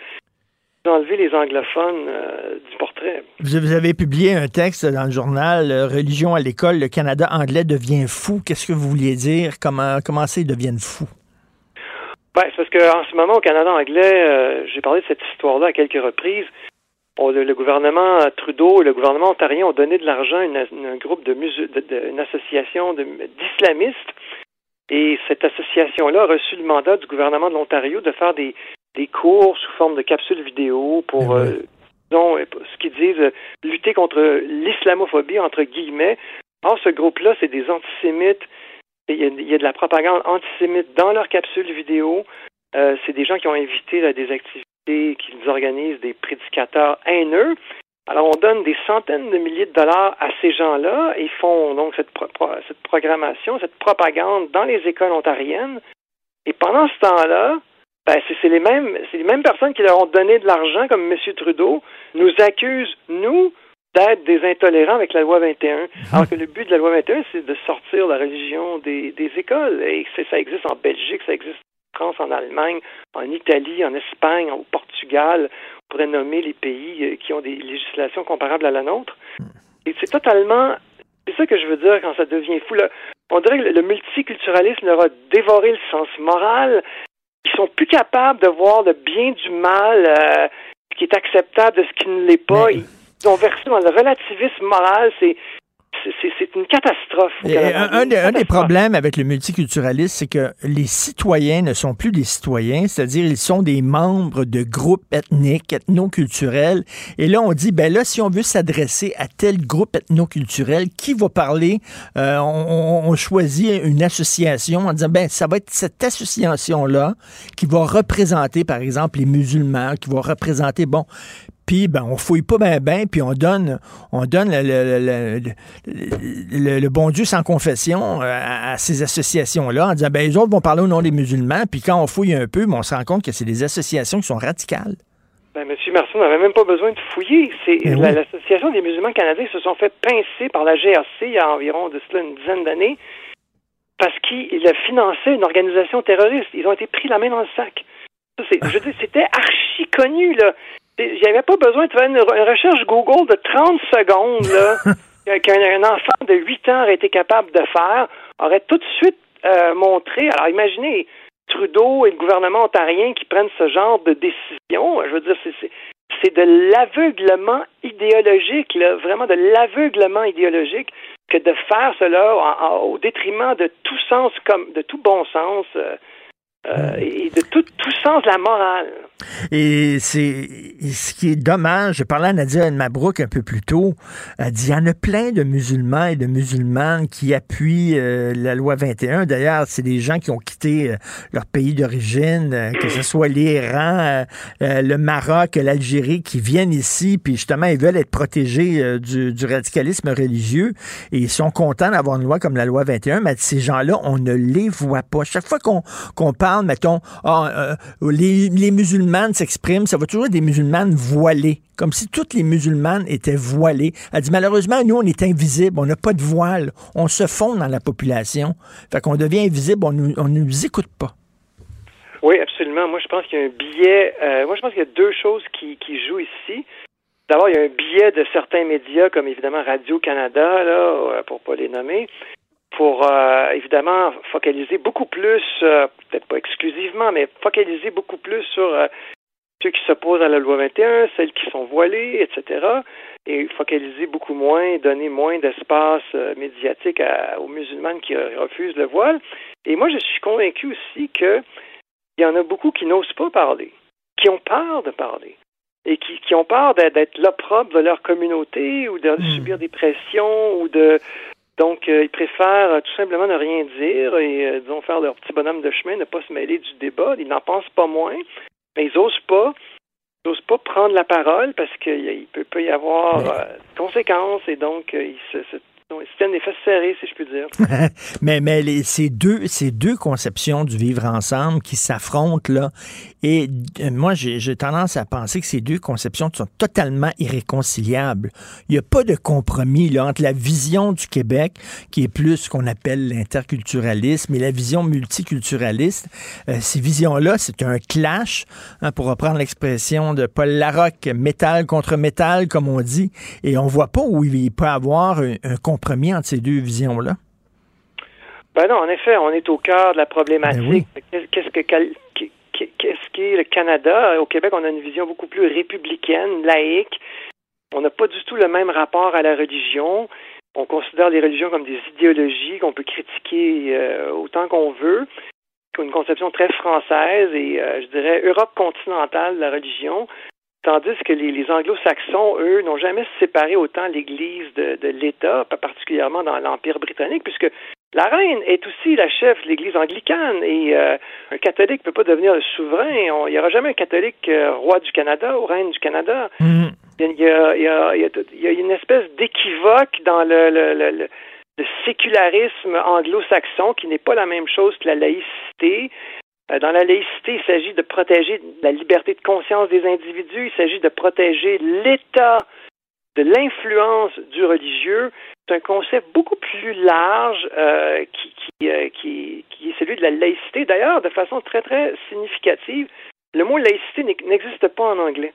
Enlever les anglophones euh, du portrait. Vous avez publié un texte dans le journal euh, Religion à l'école, le Canada anglais devient fou. Qu'est-ce que vous vouliez dire? Comment, comment ça, ils deviennent fous? Ben, c'est parce qu'en ce moment, au Canada anglais, euh, j'ai parlé de cette histoire-là à quelques reprises. On- le, gouvernement Trudeau et le gouvernement ontarien ont donné de l'argent à un groupe de, musu- de- de- une association d'islamistes. Et cette association-là a reçu le mandat du gouvernement de l'Ontario de faire des, des cours sous forme de capsules vidéo pour, euh, disons, euh, ce qu'ils disent, euh, lutter contre l'islamophobie, entre guillemets. Or, ce groupe-là, c'est des antisémites. Il y, a, il y a de la propagande antisémite dans leurs capsules vidéo. Euh, c'est des gens qui ont invité là, des activités, qui organisent des prédicateurs haineux. Alors, on donne des centaines de milliers de dollars à ces gens-là. Ils font donc cette, pro- cette programmation, cette propagande dans les écoles ontariennes. Et pendant ce temps-là, ben, c'est les mêmes, c'est les mêmes personnes qui leur ont donné de l'argent, comme M. Trudeau, nous accusent, nous, d'être des intolérants avec la loi 21. Alors que le but de la loi 21, c'est de sortir la religion des, des écoles. Et c'est- ça existe en Belgique, ça existe en France, en Allemagne, en Italie, en Espagne, au Portugal. On pourrait nommer les pays euh, qui ont des législations comparables à la nôtre. Et c'est totalement... C'est ça que je veux dire quand ça devient fou. là. On dirait que le multiculturalisme leur a dévoré le sens moral. Ils sont plus capables de voir le bien du mal, euh, ce qui est acceptable de ce qui ne l'est pas. Ils ont versé dans le relativisme moral. C'est c'est- une catastrophe. Et un, un des, un des problèmes avec le multiculturalisme, c'est que les citoyens ne sont plus des citoyens, c'est-à-dire ils sont des membres de groupes ethniques, ethnoculturels. Et là, on dit, ben là, si on veut s'adresser à tel groupe ethnoculturel, qui va parler? Euh, on, on- on choisit une association en disant, ben ça va être cette association-là qui va représenter, par exemple, les musulmans, qui va représenter, bon, puis ben on fouille pas ben ben, puis on donne on donne le, le- le- le- le- le bon Dieu sans confession euh, à, à ces associations-là en disant ben les autres vont parler au nom des musulmans, puis quand on fouille un peu, ben, on se rend compte que c'est des associations qui sont radicales. Ben, Monsieur Marceau n'avait même pas besoin de fouiller. C'est Ben oui. l'association des musulmans canadiens se sont fait pincer par la GRC il y a environ de cela une dizaine d'années parce qu'ils a financé une organisation terroriste. Ils ont été pris la main dans le sac. Ça, je veux dire, c'était archi connu là. J'avais pas besoin de faire une, re- une recherche Google de 30 secondes là. qu'un enfant de 8 ans aurait été capable de faire, aurait tout de suite euh, montré. Alors imaginez Trudeau et le gouvernement ontarien qui prennent ce genre de décision. Je veux dire, c'est c'est de l'aveuglement idéologique, là, vraiment de l'aveuglement idéologique que de faire cela au détriment de tout sens comme de tout bon sens. Euh, euh, et de tout, sens de la morale. Et c'est ce qui est dommage. Je parlais à Nadia Mabrouk un peu plus tôt. Elle dit il y en a plein de musulmans et de musulmanes qui appuient euh, la loi 21. D'ailleurs, c'est des gens qui ont quitté euh, leur pays d'origine, que ce soit l'Iran, le Maroc, l'Algérie, qui viennent ici, puis justement, ils veulent être protégés du, radicalisme religieux. Et ils sont contents d'avoir une loi comme la loi 21. Mais ces gens-là, on ne les voit pas. Chaque fois qu'on parle mettons, ah, euh, les, musulmanes s'expriment, ça va toujours être des musulmanes voilées, comme si toutes les musulmanes étaient voilées. Elle dit, malheureusement, nous, on est invisibles, on n'a pas de voile, on se fond dans la population, fait qu'on devient invisible, on ne nous écoute pas. Oui, absolument. Moi, je pense qu'il y a un billet. Euh, moi, je pense qu'il y a deux choses qui, qui jouent ici. D'abord, il y a un billet de certains médias, comme évidemment Radio-Canada, là, euh, pour pas les nommer, pour euh, évidemment focaliser beaucoup plus, euh, peut-être pas exclusivement, mais focaliser beaucoup plus sur euh, ceux qui s'opposent à la loi 21, celles qui sont voilées, etc. Et focaliser beaucoup moins, donner moins d'espace médiatique aux musulmanes qui refusent le voile. Et moi, je suis convaincu aussi qu'il y en a beaucoup qui n'osent pas parler, qui ont peur de parler et qui, qui ont peur d'être l'opprobre de leur communauté ou de hmm. subir des pressions ou de donc, euh, ils préfèrent euh, tout simplement ne rien dire et, euh, disons, faire leur petit bonhomme de chemin, ne pas se mêler du débat. Ils n'en pensent pas moins, mais ils n'osent pas. Pas prendre la parole parce qu'il peut, peut, y avoir des conséquences et donc ils se, se c'était un effet serré, si je puis dire. mais mais ces, deux, ces deux conceptions du vivre ensemble qui s'affrontent, là, et euh, moi, j'ai tendance à penser que ces deux conceptions sont totalement irréconciliables. Il n'y a pas de compromis là, entre la vision du Québec, qui est plus ce qu'on appelle l'interculturalisme, et la vision multiculturaliste. Euh, ces visions-là, c'est un clash, hein, pour reprendre l'expression de Paul Larocque, métal contre métal, comme on dit, et on voit pas où il peut avoir un compromis premier entre ces deux visions-là? Ben non, en effet, on est au cœur de la problématique. Ben qu'est-ce que qu'est-ce qu'est le Canada? Au Québec, on a une vision beaucoup plus républicaine, laïque. On n'a pas du tout le même rapport à la religion. On considère les religions comme des idéologies qu'on peut critiquer euh, autant qu'on veut. Une conception très française et, euh, je dirais, Europe continentale de la religion. Tandis que les, anglo-saxons, eux, n'ont jamais séparé autant l'Église de, de l'État, pas particulièrement dans l'Empire britannique, puisque la reine est aussi la chef de l'Église anglicane et euh, un catholique ne peut pas devenir le souverain. il n'y aura jamais un catholique euh, roi du Canada ou reine du Canada. Il, y a, une espèce d'équivoque dans le, le, sécularisme anglo-saxon qui n'est pas la même chose que la laïcité. Euh, dans la laïcité, il s'agit de protéger la liberté de conscience des individus, il s'agit de protéger l'État de l'influence du religieux. C'est un concept beaucoup plus large euh, qui, qui, euh, qui, qui, est celui de la laïcité. D'ailleurs, de façon très, très significative, le mot laïcité n'existe pas en anglais.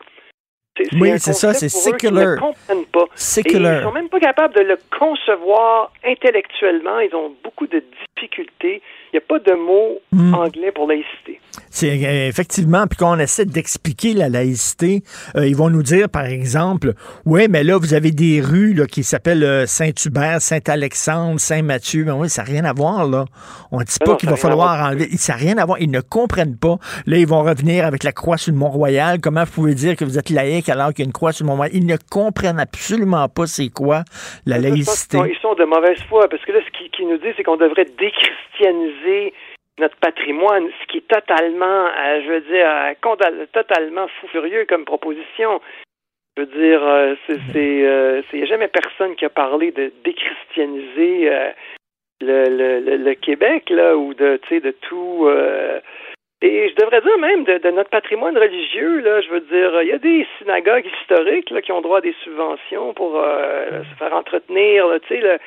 Oui, c'est ça, c'est secular. Ils ne comprennent pas. Secular. ils sont même pas capables de le concevoir intellectuellement. Ils ont beaucoup de difficultés. Il n'y a pas de mot hmm. anglais pour laïcité. C'est euh, effectivement, puis quand on essaie d'expliquer la laïcité, euh, ils vont nous dire, par exemple, oui, mais là, vous avez des rues là, qui s'appellent euh, Saint-Hubert, Saint-Alexandre, Saint-Mathieu. Mais oui, ça n'a rien à voir, là. On ne dit pas qu'il va falloir enlever. Ça n'a rien à voir. Ils ne comprennent pas. Là, ils vont revenir avec la croix sur le Mont-Royal. Comment vous pouvez dire que vous êtes laïque? Alors qu'il y a une croix sur le Mont-Royal? Ils ne comprennent absolument pas c'est quoi la laïcité. Ils sont de mauvaise foi, parce que là, ce qu'ils nous disent, c'est qu'on devrait déchristianiser notre patrimoine, ce qui est totalement, euh, je veux dire, euh, totalement fou furieux comme proposition. Je veux dire, euh, c'est, il n'y a jamais personne qui a parlé de déchristianiser le, le, le, Québec là, ou de, tu sais, de tout. Et je devrais dire même de, notre patrimoine religieux, là, je veux dire, il y a des synagogues historiques là, qui ont droit à des subventions pour se faire entretenir, tu sais,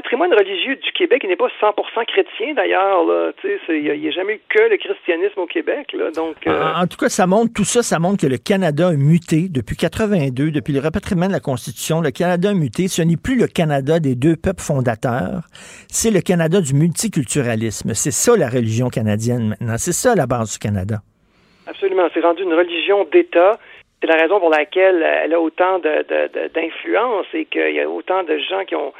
patrimoine religieux du Québec, n'est pas 100% chrétien d'ailleurs. Il n'y a, jamais eu que le christianisme au Québec. Là, donc, euh, en, tout cas, ça montre tout ça, ça montre que le Canada a muté depuis 82, depuis le rapatriement de la Constitution. Le Canada a muté. Ce n'est plus le Canada des deux peuples fondateurs. C'est le Canada du multiculturalisme. C'est ça la religion canadienne maintenant. C'est ça la base du Canada. Absolument. C'est rendu une religion d'État c'est la raison pour laquelle elle a autant d'influence et qu'il y a autant de gens qui ont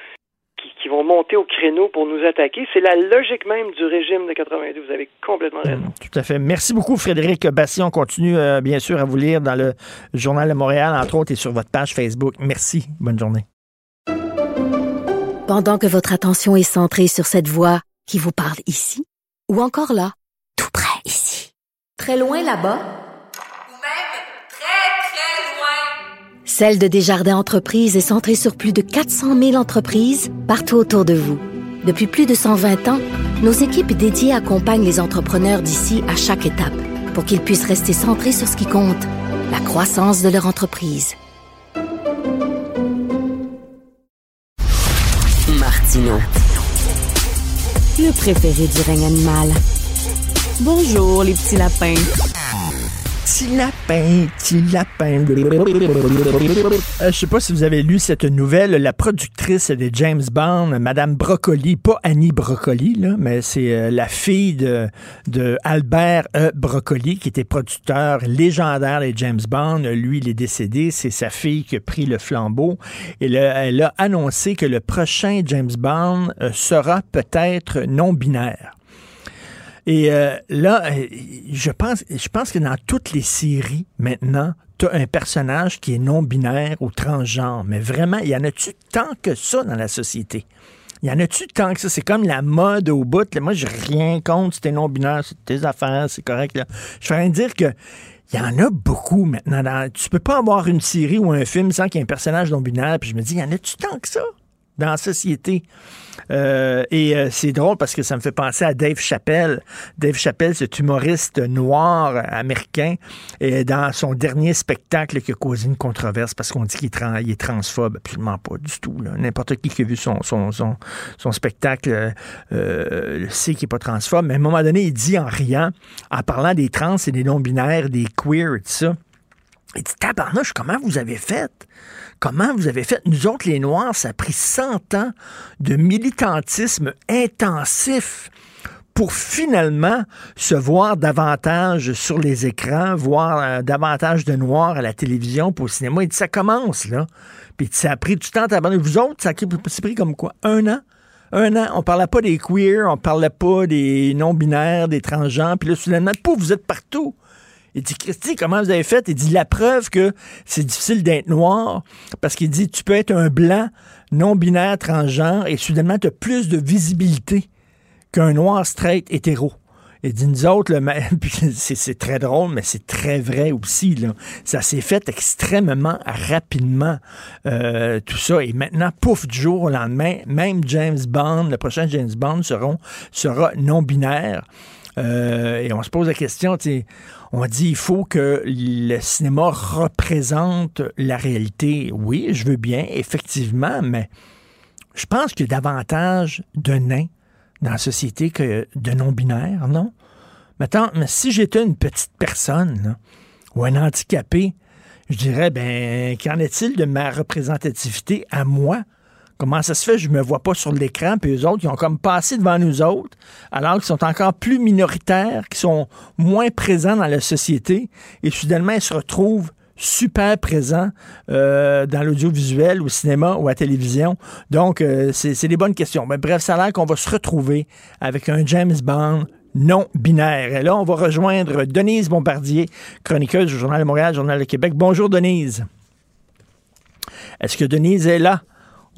qui, vont monter au créneau pour nous attaquer. C'est la logique même du régime de 82. Vous avez complètement raison. Mm, tout à fait. Merci beaucoup, Frédéric Bastien. On continue, euh, bien sûr, à vous lire dans le Journal de Montréal, entre autres, et sur votre page Facebook. Merci. Bonne journée. Pendant que votre attention est centrée sur cette voix qui vous parle ici, ou encore là, tout près ici, très loin là-bas, Celle de Desjardins Entreprises est centrée sur plus de 400 000 entreprises partout autour de vous. Depuis plus de 120 ans, nos équipes dédiées accompagnent les entrepreneurs d'ici à chaque étape pour qu'ils puissent rester centrés sur ce qui compte, la croissance de leur entreprise. Martino. Le préféré du règne animal. Bonjour les petits lapins petit lapin, petit lapin. Euh, je sais pas si vous avez lu cette nouvelle. La productrice de James Bond, Madame Broccoli, pas Annie Broccoli, là, mais c'est euh, la fille de, de Albert E. Broccoli, qui était producteur légendaire des James Bond. Lui, il est décédé. C'est sa fille qui a pris le flambeau. Et elle a annoncé que le prochain James Bond euh, sera peut-être non binaire. Et euh, là, euh, je pense, je pense que dans toutes les séries, maintenant, tu as un personnage qui est non-binaire ou transgenre. Mais vraiment, y en a-tu tant que ça dans la société? Il y en a-tu tant que ça? C'est comme la mode au bout. Moi, j'ai rien contre si t'es non-binaire, c'est tes affaires, c'est correct. Là. Je veux dire que il y en a beaucoup maintenant. Dans, tu peux pas avoir une série ou un film sans qu'il y ait un personnage non-binaire. Puis je me dis, y en a-tu tant que ça? Dans la société? Euh, et euh, c'est drôle parce que ça me fait penser à Dave Chappelle. Dave Chappelle, cet humoriste noir américain, et dans son dernier spectacle qui a causé une controverse parce qu'on dit qu'il est, transphobe. Absolument pas du tout. N'importe qui qui a vu son, spectacle euh, sait qu'il n'est pas transphobe. Mais à un moment donné, il dit en riant, en parlant des trans et des non-binaires, des queers et tout ça, il dit Tabarnouche, comment vous avez fait? Comment vous avez fait? Nous autres, les Noirs, ça a pris 100 ans de militantisme intensif pour finalement se voir davantage sur les écrans, voir euh, davantage de noirs à la télévision, pour au cinéma. Dit, ça commence, là. Puis ça a pris du temps à Vous autres, ça a pris comme quoi? Un an? Un an. On parlait pas des queers, on parlait pas des non-binaires, des transgenres. Puis là, soudainement, pouf, vous êtes partout. Il dit, Christy, comment vous avez fait? Il dit, la preuve que c'est difficile d'être noir, parce qu'il dit, tu peux être un blanc, non-binaire, transgenre, et soudainement, tu as plus de visibilité qu'un noir straight hétéro. Il dit, nous autres, c'est très drôle, mais c'est très vrai aussi. Là. Ça s'est fait extrêmement rapidement, euh, tout ça. Et maintenant, pouf, du jour au lendemain, même James Bond, le prochain James Bond sera non-binaire. Euh, et on se pose la question, on dit il faut que le cinéma représente la réalité. Oui, je veux bien, effectivement, mais je pense qu'il y a davantage de nains dans la société que de non-binaires, non? Maintenant, mais si j'étais une petite personne ou un handicapé, je dirais, ben, qu'en est-il de ma représentativité à moi? Comment ça se fait? Je me vois pas sur l'écran, puis eux autres, ils ont comme passé devant nous autres, alors qu'ils sont encore plus minoritaires, qui sont moins présents dans la société, et soudainement, ils se retrouvent super présents euh, dans l'audiovisuel, au cinéma ou à télévision. Donc, euh, c'est des bonnes questions. Mais bref, ça a l'air qu'on va se retrouver avec un James Bond non binaire. Et là, on va rejoindre Denise Bombardier, chroniqueuse du Journal de Montréal, Journal de Québec. Bonjour, Denise. Est-ce que Denise est là?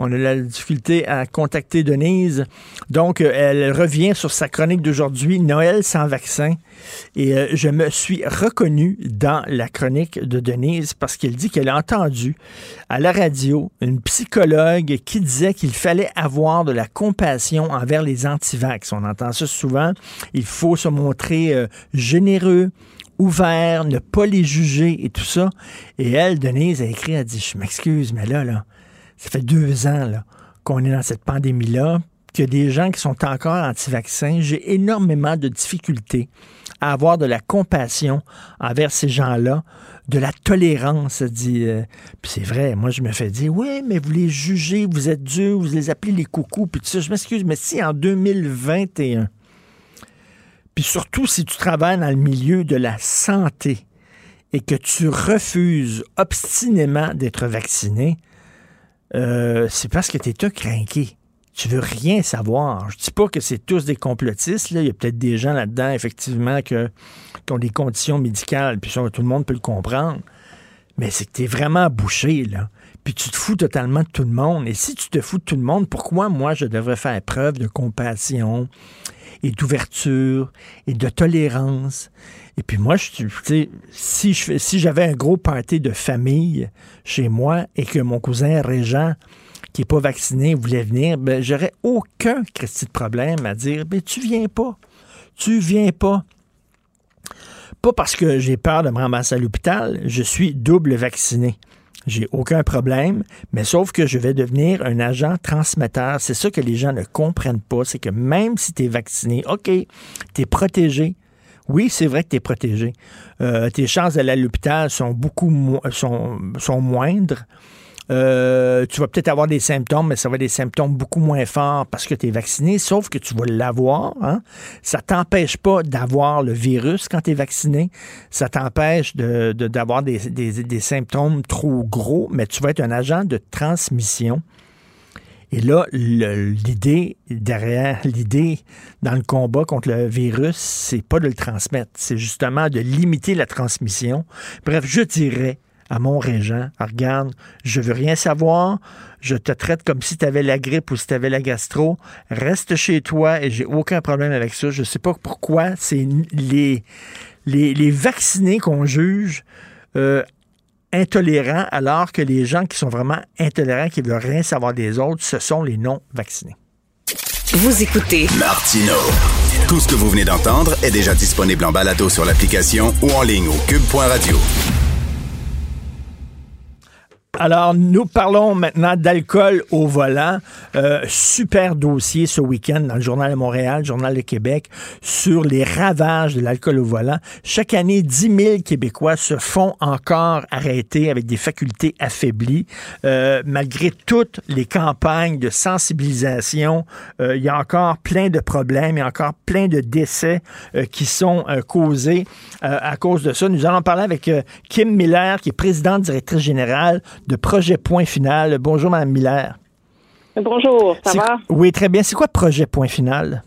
On a la difficulté à contacter Denise. Donc, euh, elle revient sur sa chronique d'aujourd'hui, Noël sans vaccin. Et euh, je me suis reconnu dans la chronique de Denise parce qu'elle dit qu'elle a entendu à la radio une psychologue qui disait qu'il fallait avoir de la compassion envers les antivax. On entend ça souvent. Il faut se montrer euh, généreux ouvert, ne pas les juger et tout ça. Et elle, Denise, a écrit, a dit, je m'excuse, mais là, là, ça fait deux ans qu'on est dans cette pandémie-là, qu'il y a des gens qui sont encore anti-vaccins, j'ai énormément de difficultés à avoir de la compassion envers ces gens-là, de la tolérance. Dit, euh, puis c'est vrai, moi je me fais dire, oui, mais vous les jugez, vous êtes dur, vous les appelez les coucous, puis tout ça. Je m'excuse, mais si en 2021, puis surtout si tu travailles dans le milieu de la santé et que tu refuses obstinément d'être vacciné, euh, c'est parce que tu es craqué tu veux rien savoir. Je dis pas que c'est tous des complotistes. Là. Il y a peut-être des gens là-dedans, effectivement, que, qui ont des conditions médicales, puis ça, tout le monde peut le comprendre. Mais c'est que tu vraiment bouché, là. Puis tu te fous totalement de tout le monde. Et si tu te fous de tout le monde, pourquoi moi je devrais faire preuve de compassion et d'ouverture et de tolérance? Et puis moi, je, si, si j'avais un gros party de famille chez moi et que mon cousin Régent qui n'est pas vacciné voulait venir, ben, j'aurais aucun Christy de problème à dire ben, tu viens pas. Tu viens pas. Pas parce que j'ai peur de me ramasser à l'hôpital, je suis double vacciné. J'ai aucun problème, mais sauf que je vais devenir un agent transmetteur. C'est ça que les gens ne comprennent pas, c'est que même si tu es vacciné, OK, tu es protégé. Oui, c'est vrai que tu es protégé. Euh, tes chances d'aller à l'hôpital sont beaucoup sont, sont moindres. Euh, tu vas peut-être avoir des symptômes, mais ça va être des symptômes beaucoup moins forts parce que tu es vacciné, sauf que tu vas l'avoir. Hein? Ça t'empêche pas d'avoir le virus quand tu es vacciné. Ça t'empêche d'avoir de, des, des, symptômes trop gros, mais tu vas être un agent de transmission. Et là, l'idée derrière, l'idée dans le combat contre le virus, c'est pas de le transmettre, c'est justement de limiter la transmission. Bref, je dirais à mon régent, ah, regarde, je veux rien savoir, je te traite comme si tu avais la grippe ou si tu avais la gastro, reste chez toi et j'ai aucun problème avec ça. Je sais pas pourquoi c'est les, les, vaccinés qu'on juge euh, intolérants alors que les gens qui sont vraiment intolérants, qui veulent rien savoir des autres, ce sont les non-vaccinés. Vous écoutez Martino. Tout ce que vous venez d'entendre est déjà disponible en balado sur l'application ou en ligne au cube.radio. Alors, nous parlons maintenant d'alcool au volant. Euh, super dossier ce week-end dans le Journal de Montréal, Journal de Québec, sur les ravages de l'alcool au volant. Chaque année, 10 000 Québécois se font encore arrêter avec des facultés affaiblies. Euh, malgré toutes les campagnes de sensibilisation, euh, il y a encore plein de problèmes, il y a encore plein de décès qui sont causés à cause de ça. Nous allons parler avec Kim Miller, qui est présidente directrice générale de Projet Point Final. Bonjour, Mme Miller. Bonjour, ça va? Oui, très bien. C'est quoi Projet Point Final?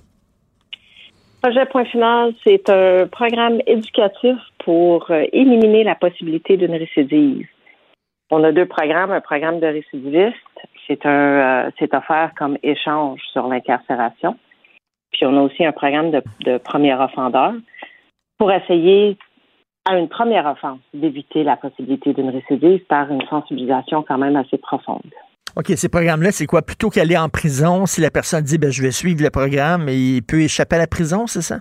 Projet Point Final, c'est un programme éducatif pour euh, éliminer la possibilité d'une récidive. On a deux programmes, un programme de récidiviste, c'est un euh, c'est offert comme échange sur l'incarcération. Puis on a aussi un programme de, de premier offendeur pour essayer à une première offense d'éviter la possibilité d'une récidive par une sensibilisation quand même assez profonde. OK, ces programmes-là, c'est quoi? Plutôt qu'aller en prison, si la personne dit ben, je vais suivre le programme, il peut échapper à la prison, c'est ça?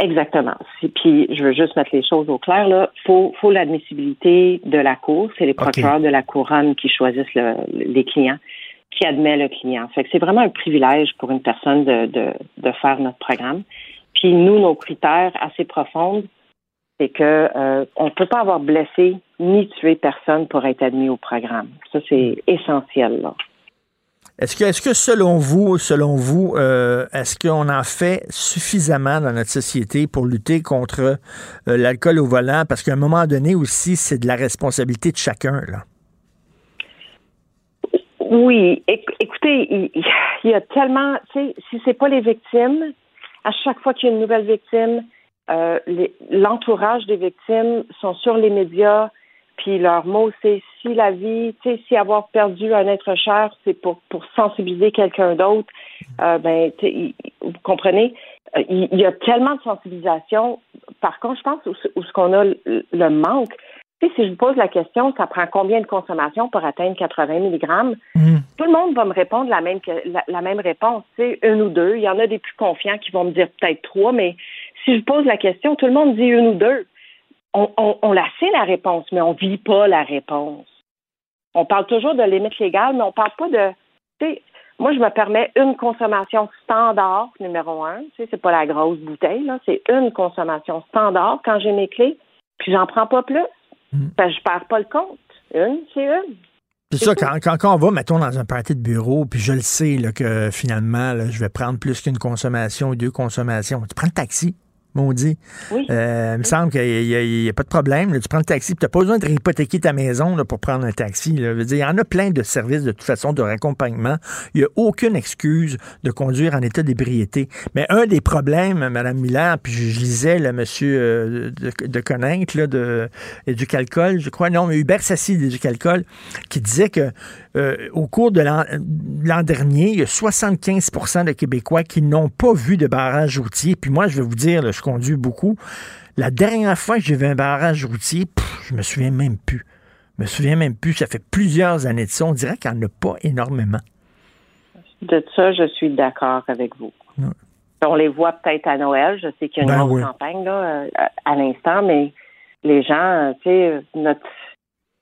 Exactement. Puis je veux juste mettre les choses au clair. Là, faut, faut l'admissibilité de la cour. C'est les procureurs de la couronne qui choisissent les clients, qui admet le client. Fait que c'est vraiment un privilège pour une personne de, de, de faire notre programme. Puis nous, nos critères assez profonds, c'est que euh, on ne peut pas avoir blessé ni tué personne pour être admis au programme. Ça, c'est essentiel. Là. Est-ce que, est-ce que selon vous, selon vous, euh, est-ce qu'on en fait suffisamment dans notre société pour lutter contre euh, l'alcool au volant? Parce qu'à un moment donné aussi, c'est de la responsabilité de chacun. Là. Oui, écoutez, il, y a tellement, tu sais, si c'est pas les victimes, à chaque fois qu'il y a une nouvelle victime, euh, l'entourage des victimes sont sur les médias, puis leur mot, c'est si la vie, tu sais, si avoir perdu un être cher, c'est pour, pour sensibiliser quelqu'un d'autre, euh, ben, vous comprenez, euh, il, y a tellement de sensibilisation. Par contre, je pense où, ce qu'on a le, manque, tu sais, si je vous pose la question, ça prend combien de consommation pour atteindre 80 mg? Mm. Tout le monde va me répondre la même, la, la même réponse, tu sais, une ou deux. Il y en a des plus confiants qui vont me dire peut-être trois, mais si je pose la question, tout le monde dit une ou deux. On, la sait, la réponse, mais on ne vit pas la réponse. On parle toujours de limite légale, mais on parle pas de. Moi, je me permets une consommation standard, numéro un. Tu sais, c'est pas la grosse bouteille. C'est une consommation standard quand j'ai mes clés, puis j'en prends pas plus. Parce que je perds pas le compte. Une, c'est une. C'est ça, quand, quand, quand on va, mettons, dans un party de bureau, puis je le sais là, que finalement, là, je vais prendre plus qu'une consommation ou deux consommations. Tu prends le taxi, maudit. Oui. Euh, il me semble qu'il n'y a, pas de problème. là. Tu prends le taxi, tu n'as pas besoin de hypothéquer ta maison là, pour prendre un taxi. là. Je veux dire, il y en a plein de services de toute façon de raccompagnement. Il n'y a aucune excuse de conduire en état d'ébriété. Mais un des problèmes, Mme Miller, puis je, lisais le monsieur euh, de, de Connaître, là, de Éducalcool, je crois, non, mais Hubert Sassi d'Éducalcool, qui disait que euh, au cours de l'an dernier, il y a 75% de Québécois qui n'ont pas vu de barrage routier. Puis moi, je vais vous dire, je conduis beaucoup. La dernière fois que j'ai vu un barrage routier, pff, je me souviens même plus. Je me souviens même plus. Ça fait plusieurs années de ça. On dirait qu'il n'y en a pas énormément. De ça, je suis d'accord avec vous. On les voit peut-être à Noël. Je sais qu'il y a une Ben grosse campagne là, euh, à à l'instant, mais les gens, euh, tu sais, notre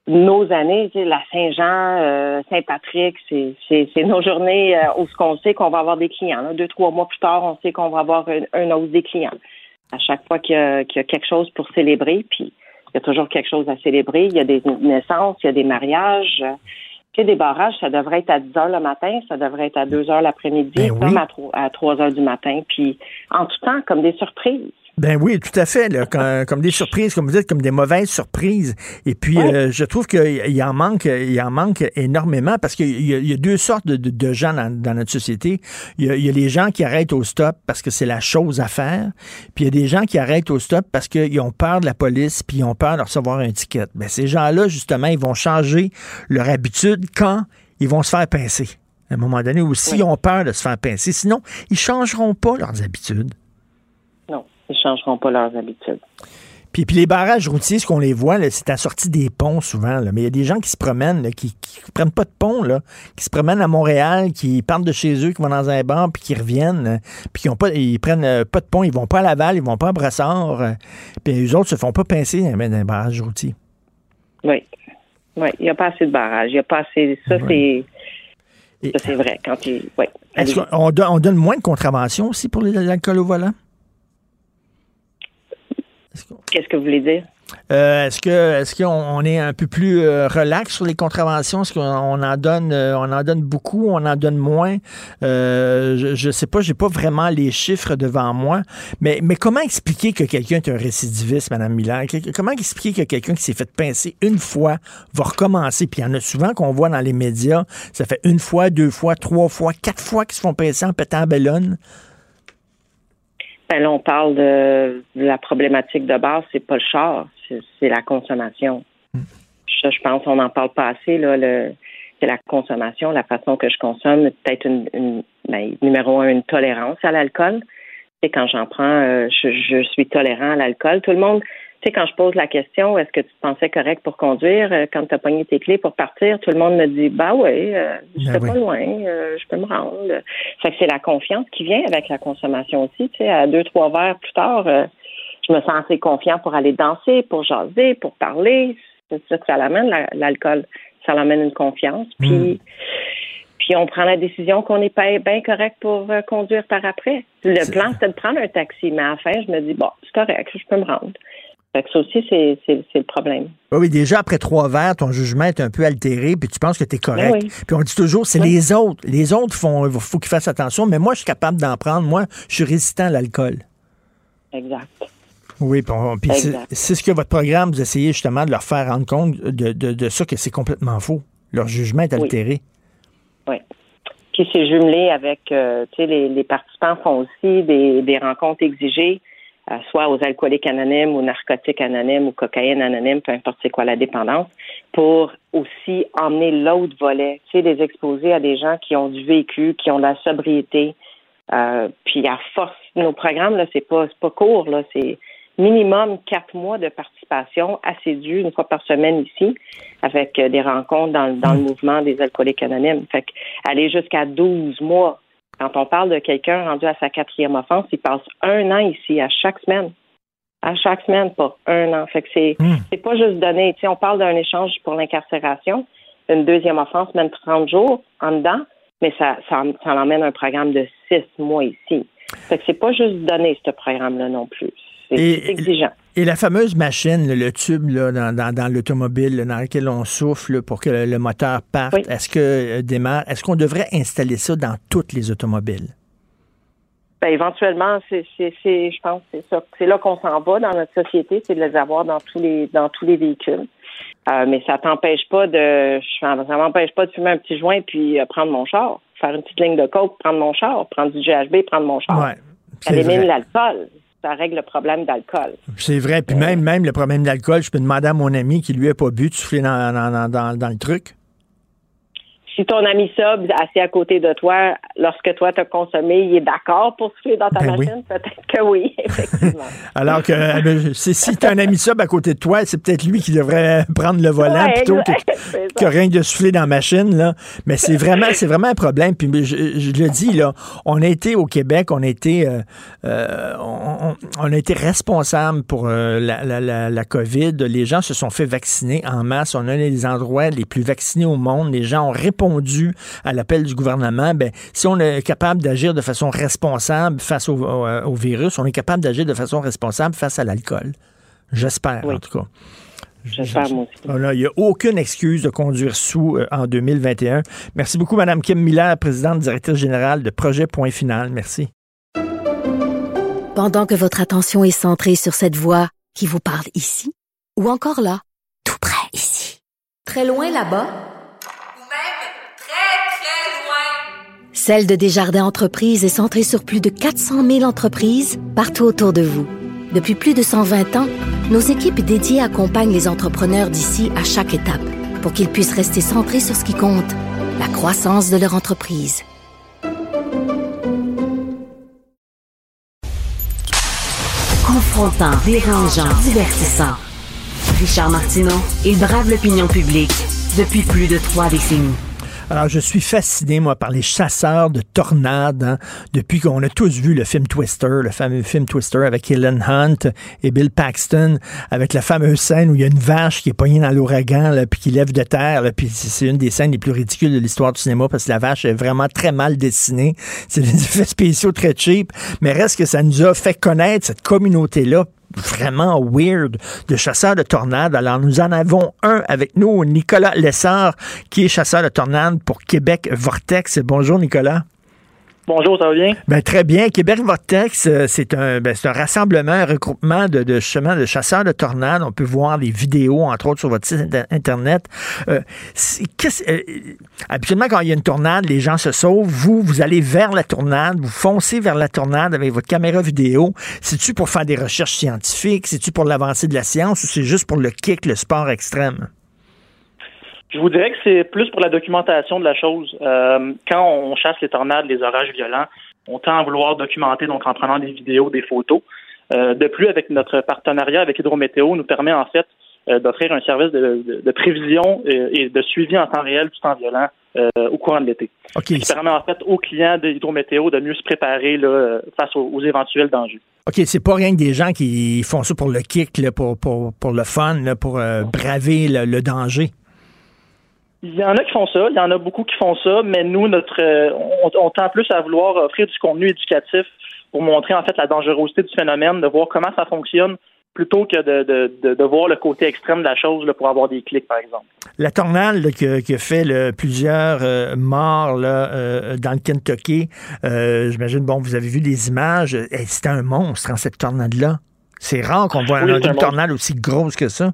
nos années, tu sais, la Saint-Jean, euh, Saint-Patrick, c'est nos journées euh, où ce qu'on sait qu'on va avoir des clients. là. Deux, trois mois plus tard, on sait qu'on va avoir une, une hausse des clients. À chaque fois qu'il y, a- qu'il y a quelque chose pour célébrer, puis il y a toujours quelque chose à célébrer. Il y a des naissances, il y a des mariages. sais, des barrages, ça devrait être à 10 heures le matin, ça devrait être à 2 heures l'après-midi, Ben oui. comme à 3, à 3 heures du matin, puis en tout temps, comme des surprises. Ben oui, tout à fait. là, comme, comme des surprises, comme vous dites, comme des mauvaises surprises. Et puis, euh, je trouve qu'il en manque, il en manque énormément parce qu'il y, a- il y a deux sortes de, de- de gens dans, dans notre société. Il y, a, il y a les gens qui arrêtent au stop parce que c'est la chose à faire. Puis il y a des gens qui arrêtent au stop parce qu'ils ont peur de la police puis ils ont peur de recevoir un ticket. Ben, ces gens-là, justement, ils vont changer leur habitude quand ils vont se faire pincer. À un moment donné, ou s'ils ont peur de se faire pincer. Sinon, ils changeront pas leurs habitudes. Ils changeront pas leurs habitudes. Puis, puis les barrages routiers, ce qu'on les voit, c'est à la sortie des ponts souvent. là. Mais il y a des gens qui se promènent, là, qui ne prennent pas de pont, là, qui se promènent à Montréal, qui partent de chez eux, qui vont dans un bar, puis qui reviennent, euh, puis qui ont pas, ils prennent euh, pas de pont, ils vont pas à Laval, ils vont pas à Brassard, euh, puis eux autres se font pas pincer dans dans un barrage routier. Oui. Oui, il n'y a pas assez de barrages. Il n'y a pas assez. Ça, c'est. Ça, c'est vrai. Quand il. Est-ce qu'on on donne moins de contraventions aussi pour l'alcool au volant? Qu'est-ce que vous voulez dire? Euh, est-ce que est-ce qu'on on est un peu plus euh, relax sur les contraventions? Est-ce qu'on on en donne euh, on en donne beaucoup, on en donne moins? Euh, je, je sais pas, j'ai pas vraiment les chiffres devant moi. Mais, mais comment expliquer que quelqu'un est un récidiviste, Madame Miller? Comment expliquer que quelqu'un qui s'est fait pincer une fois va recommencer? Puis il y en a souvent qu'on voit dans les médias, ça fait une fois, deux fois, trois fois, quatre fois qu'ils se font pincer en pétant la bellonne. Ben là, on parle de, la problématique de base, c'est pas le char, c'est c'est la consommation. Ça, je pense qu'on n'en parle pas assez, là, le, c'est la consommation, la façon que je consomme, peut-être une, une ben, numéro un, une tolérance à l'alcool. Sais, quand j'en prends, euh, je, je suis tolérant à l'alcool. Tout le monde, sais, quand je pose la question, est-ce que tu te pensais correct pour conduire, euh, quand tu as pogné tes clés pour partir, tout le monde me dit, bah oui, euh, Ben c'est oui. pas loin, euh, je peux me rendre. Fait que c'est la confiance qui vient avec la consommation aussi. Tu sais, à deux, trois verres plus tard, euh, je me sens assez confiant pour aller danser, pour jaser, pour parler. C'est ça que ça l'amène, la- l'alcool. Ça l'amène une confiance. Puis, puis on prend la décision qu'on n'est pas bien correct pour conduire par après. Le plan, c'était de prendre un taxi, mais à la fin, je me dis, bon, c'est correct, je peux me rendre. Fait que ça aussi, c'est c'est- c'est le problème. Oui, oui, déjà après trois verres, ton jugement est un peu altéré, puis tu penses que tu es correct. Ben oui. Puis on dit toujours, c'est les autres. Les autres font, faut qu'ils fassent attention, mais moi, je suis capable d'en prendre. Moi, je suis résistant à l'alcool. Exact. Oui, puis, on- puis c'est ce que votre programme, vous essayez justement de leur faire rendre compte de, de, de ça, que c'est complètement faux. Leur jugement est altéré. Oui. Puis c'est jumelé avec, euh, tu sais, les, les participants font aussi des, des rencontres exigées, soit aux alcooliques anonymes, ou narcotiques anonymes, ou cocaïne anonyme, peu importe c'est quoi la dépendance, pour aussi emmener l'autre volet, tu sais, les exposer à des gens qui ont du vécu, qui ont de la sobriété. Euh, puis à force, nos programmes, là, c'est pas, c'est pas court, là, c'est minimum quatre mois de participation assidue une fois par semaine ici, avec euh, des rencontres dans, le- dans le mouvement des alcooliques anonymes. Fait que aller jusqu'à 12 mois. Quand on parle de quelqu'un rendu à sa quatrième offense, il passe un an ici, à chaque semaine. À chaque semaine, pas un an. Fait que c'est c'est pas juste donné. Tu sais, on parle d'un échange pour l'incarcération, une deuxième offense, même 30 jours en dedans, mais ça, ça, ça emmène un programme de six mois ici. Fait que c'est pas juste donné, ce programme-là non plus. C'est Et- exigeant. Et la fameuse machine, le, tube là, dans, dans- dans l'automobile dans lequel on souffle pour que le, le moteur parte, est-ce que euh, démarre, est-ce qu'on devrait installer ça dans toutes les automobiles? Ben, éventuellement, c'est, je pense que c'est ça. C'est là qu'on s'en va dans notre société, c'est de les avoir dans tous les dans tous les véhicules. Euh, mais ça t'empêche pas de ça m'empêche pas de fumer un petit joint puis euh, prendre mon char, faire une petite ligne de coke, prendre mon char, prendre du GHB, prendre mon char. Ouais, ça élimine l'alcool. Ça règle le problème d'alcool. C'est vrai. Puis même, même le problème d'alcool, je peux demander à mon ami qui lui a pas bu de souffler dans, dans, le truc. Si ton ami sub assis à côté de toi, lorsque toi t'as consommé, il est d'accord pour souffler dans ta Ben oui. machine, peut-être que oui, effectivement. Alors que euh, ben, si tu as un ami sub à côté de toi, c'est peut-être lui qui devrait prendre le volant Ouais, plutôt que, rien de souffler dans la machine. Là. Mais c'est vraiment, c'est vraiment un problème. Puis je, je le dis, là, on a été au Québec, on a été, euh, euh, on, a été responsable pour la, la, la, la COVID. Les gens se sont fait vacciner en masse. On a un des endroits les plus vaccinés au monde. Les gens ont répondu à l'appel du gouvernement. Ben, si on est capable d'agir de façon responsable face au, au- au virus, on est capable d'agir de façon responsable face à l'alcool. J'espère, en tout cas. J'espère, moi aussi. Voilà, il n'y a aucune excuse de conduire sous euh, en 2021. Merci beaucoup, Mme Kim Miller, présidente directrice générale de Projet Point Final. Merci. Pendant que votre attention est centrée sur cette voix qui vous parle ici, ou encore là, tout près ici, très loin là-bas, Celle de Desjardins Entreprises est centrée sur plus de 400 000 entreprises partout autour de vous. Depuis plus de 120 ans, nos équipes dédiées accompagnent les entrepreneurs d'ici à chaque étape pour qu'ils puissent rester centrés sur ce qui compte, la croissance de leur entreprise. Confrontant, dérangeant, divertissant. Richard Martineau, il brave l'opinion publique depuis plus de trois décennies. Alors, je suis fasciné, moi, par les chasseurs de tornades. hein. Depuis qu'on a tous vu le film Twister, le fameux film Twister avec Helen Hunt et Bill Paxton, avec la fameuse scène où il y a une vache qui est poignée dans l'ouragan, puis qui lève de terre. là, Puis c'est c'est une des scènes les plus ridicules de l'histoire du cinéma parce que la vache est vraiment très mal dessinée. C'est des effets spéciaux très cheap. Mais reste que ça nous a fait connaître cette communauté-là vraiment weird de chasseurs de tornades. Alors, nous en avons un avec nous, Nicolas Lessard, qui est chasseur de tornades pour Québec Vortex. Bonjour, Nicolas. Bonjour, ça va bien? Ben, très bien. Québec Vortex, euh, c'est un, ben, un rassemblement, un regroupement de, justement, de chasseurs de tornades. On peut voir les vidéos, entre autres, sur votre site inter- Internet. Euh, euh, habituellement, quand il y a une tornade, les gens se sauvent. Vous, vous allez vers la tornade, vous foncez vers la tornade avec votre caméra vidéo. C'est-tu pour faire des recherches scientifiques? C'est-tu pour l'avancée de la science ou c'est juste pour le kick, le sport extrême? Je vous dirais que c'est plus pour la documentation de la chose. Euh, quand on chasse les tornades, les orages violents, on tend à vouloir documenter, donc en prenant des vidéos, des photos. Euh, de plus, avec notre partenariat avec Hydrométéo, nous permet en fait euh, d'offrir un service de, de- de prévision et de suivi en temps réel du temps violent euh, au courant de l'été. OK. Ce qui permet en fait aux clients de Hydrométéo de mieux se préparer là, face aux, aux éventuels dangers. OK, c'est pas rien que des gens qui font ça pour le kick, là, pour, pour, pour le fun, là, pour euh, braver le, le danger. Il y en a qui font ça, il y en a beaucoup qui font ça, mais nous, notre, euh, on, on tend plus à vouloir offrir du contenu éducatif pour montrer en fait la dangerosité du phénomène, de voir comment ça fonctionne, plutôt que de, de, de, de voir le côté extrême de la chose là, pour avoir des clics, par exemple. La tornade là, qui, a- qui a fait là, plusieurs euh, morts là, euh, dans le Kentucky, euh, j'imagine, bon, vous avez vu des images, Eh, c'était un monstre, en cette tornade-là. C'est rare qu'on voit Oui, un une tornade aussi grosse que ça.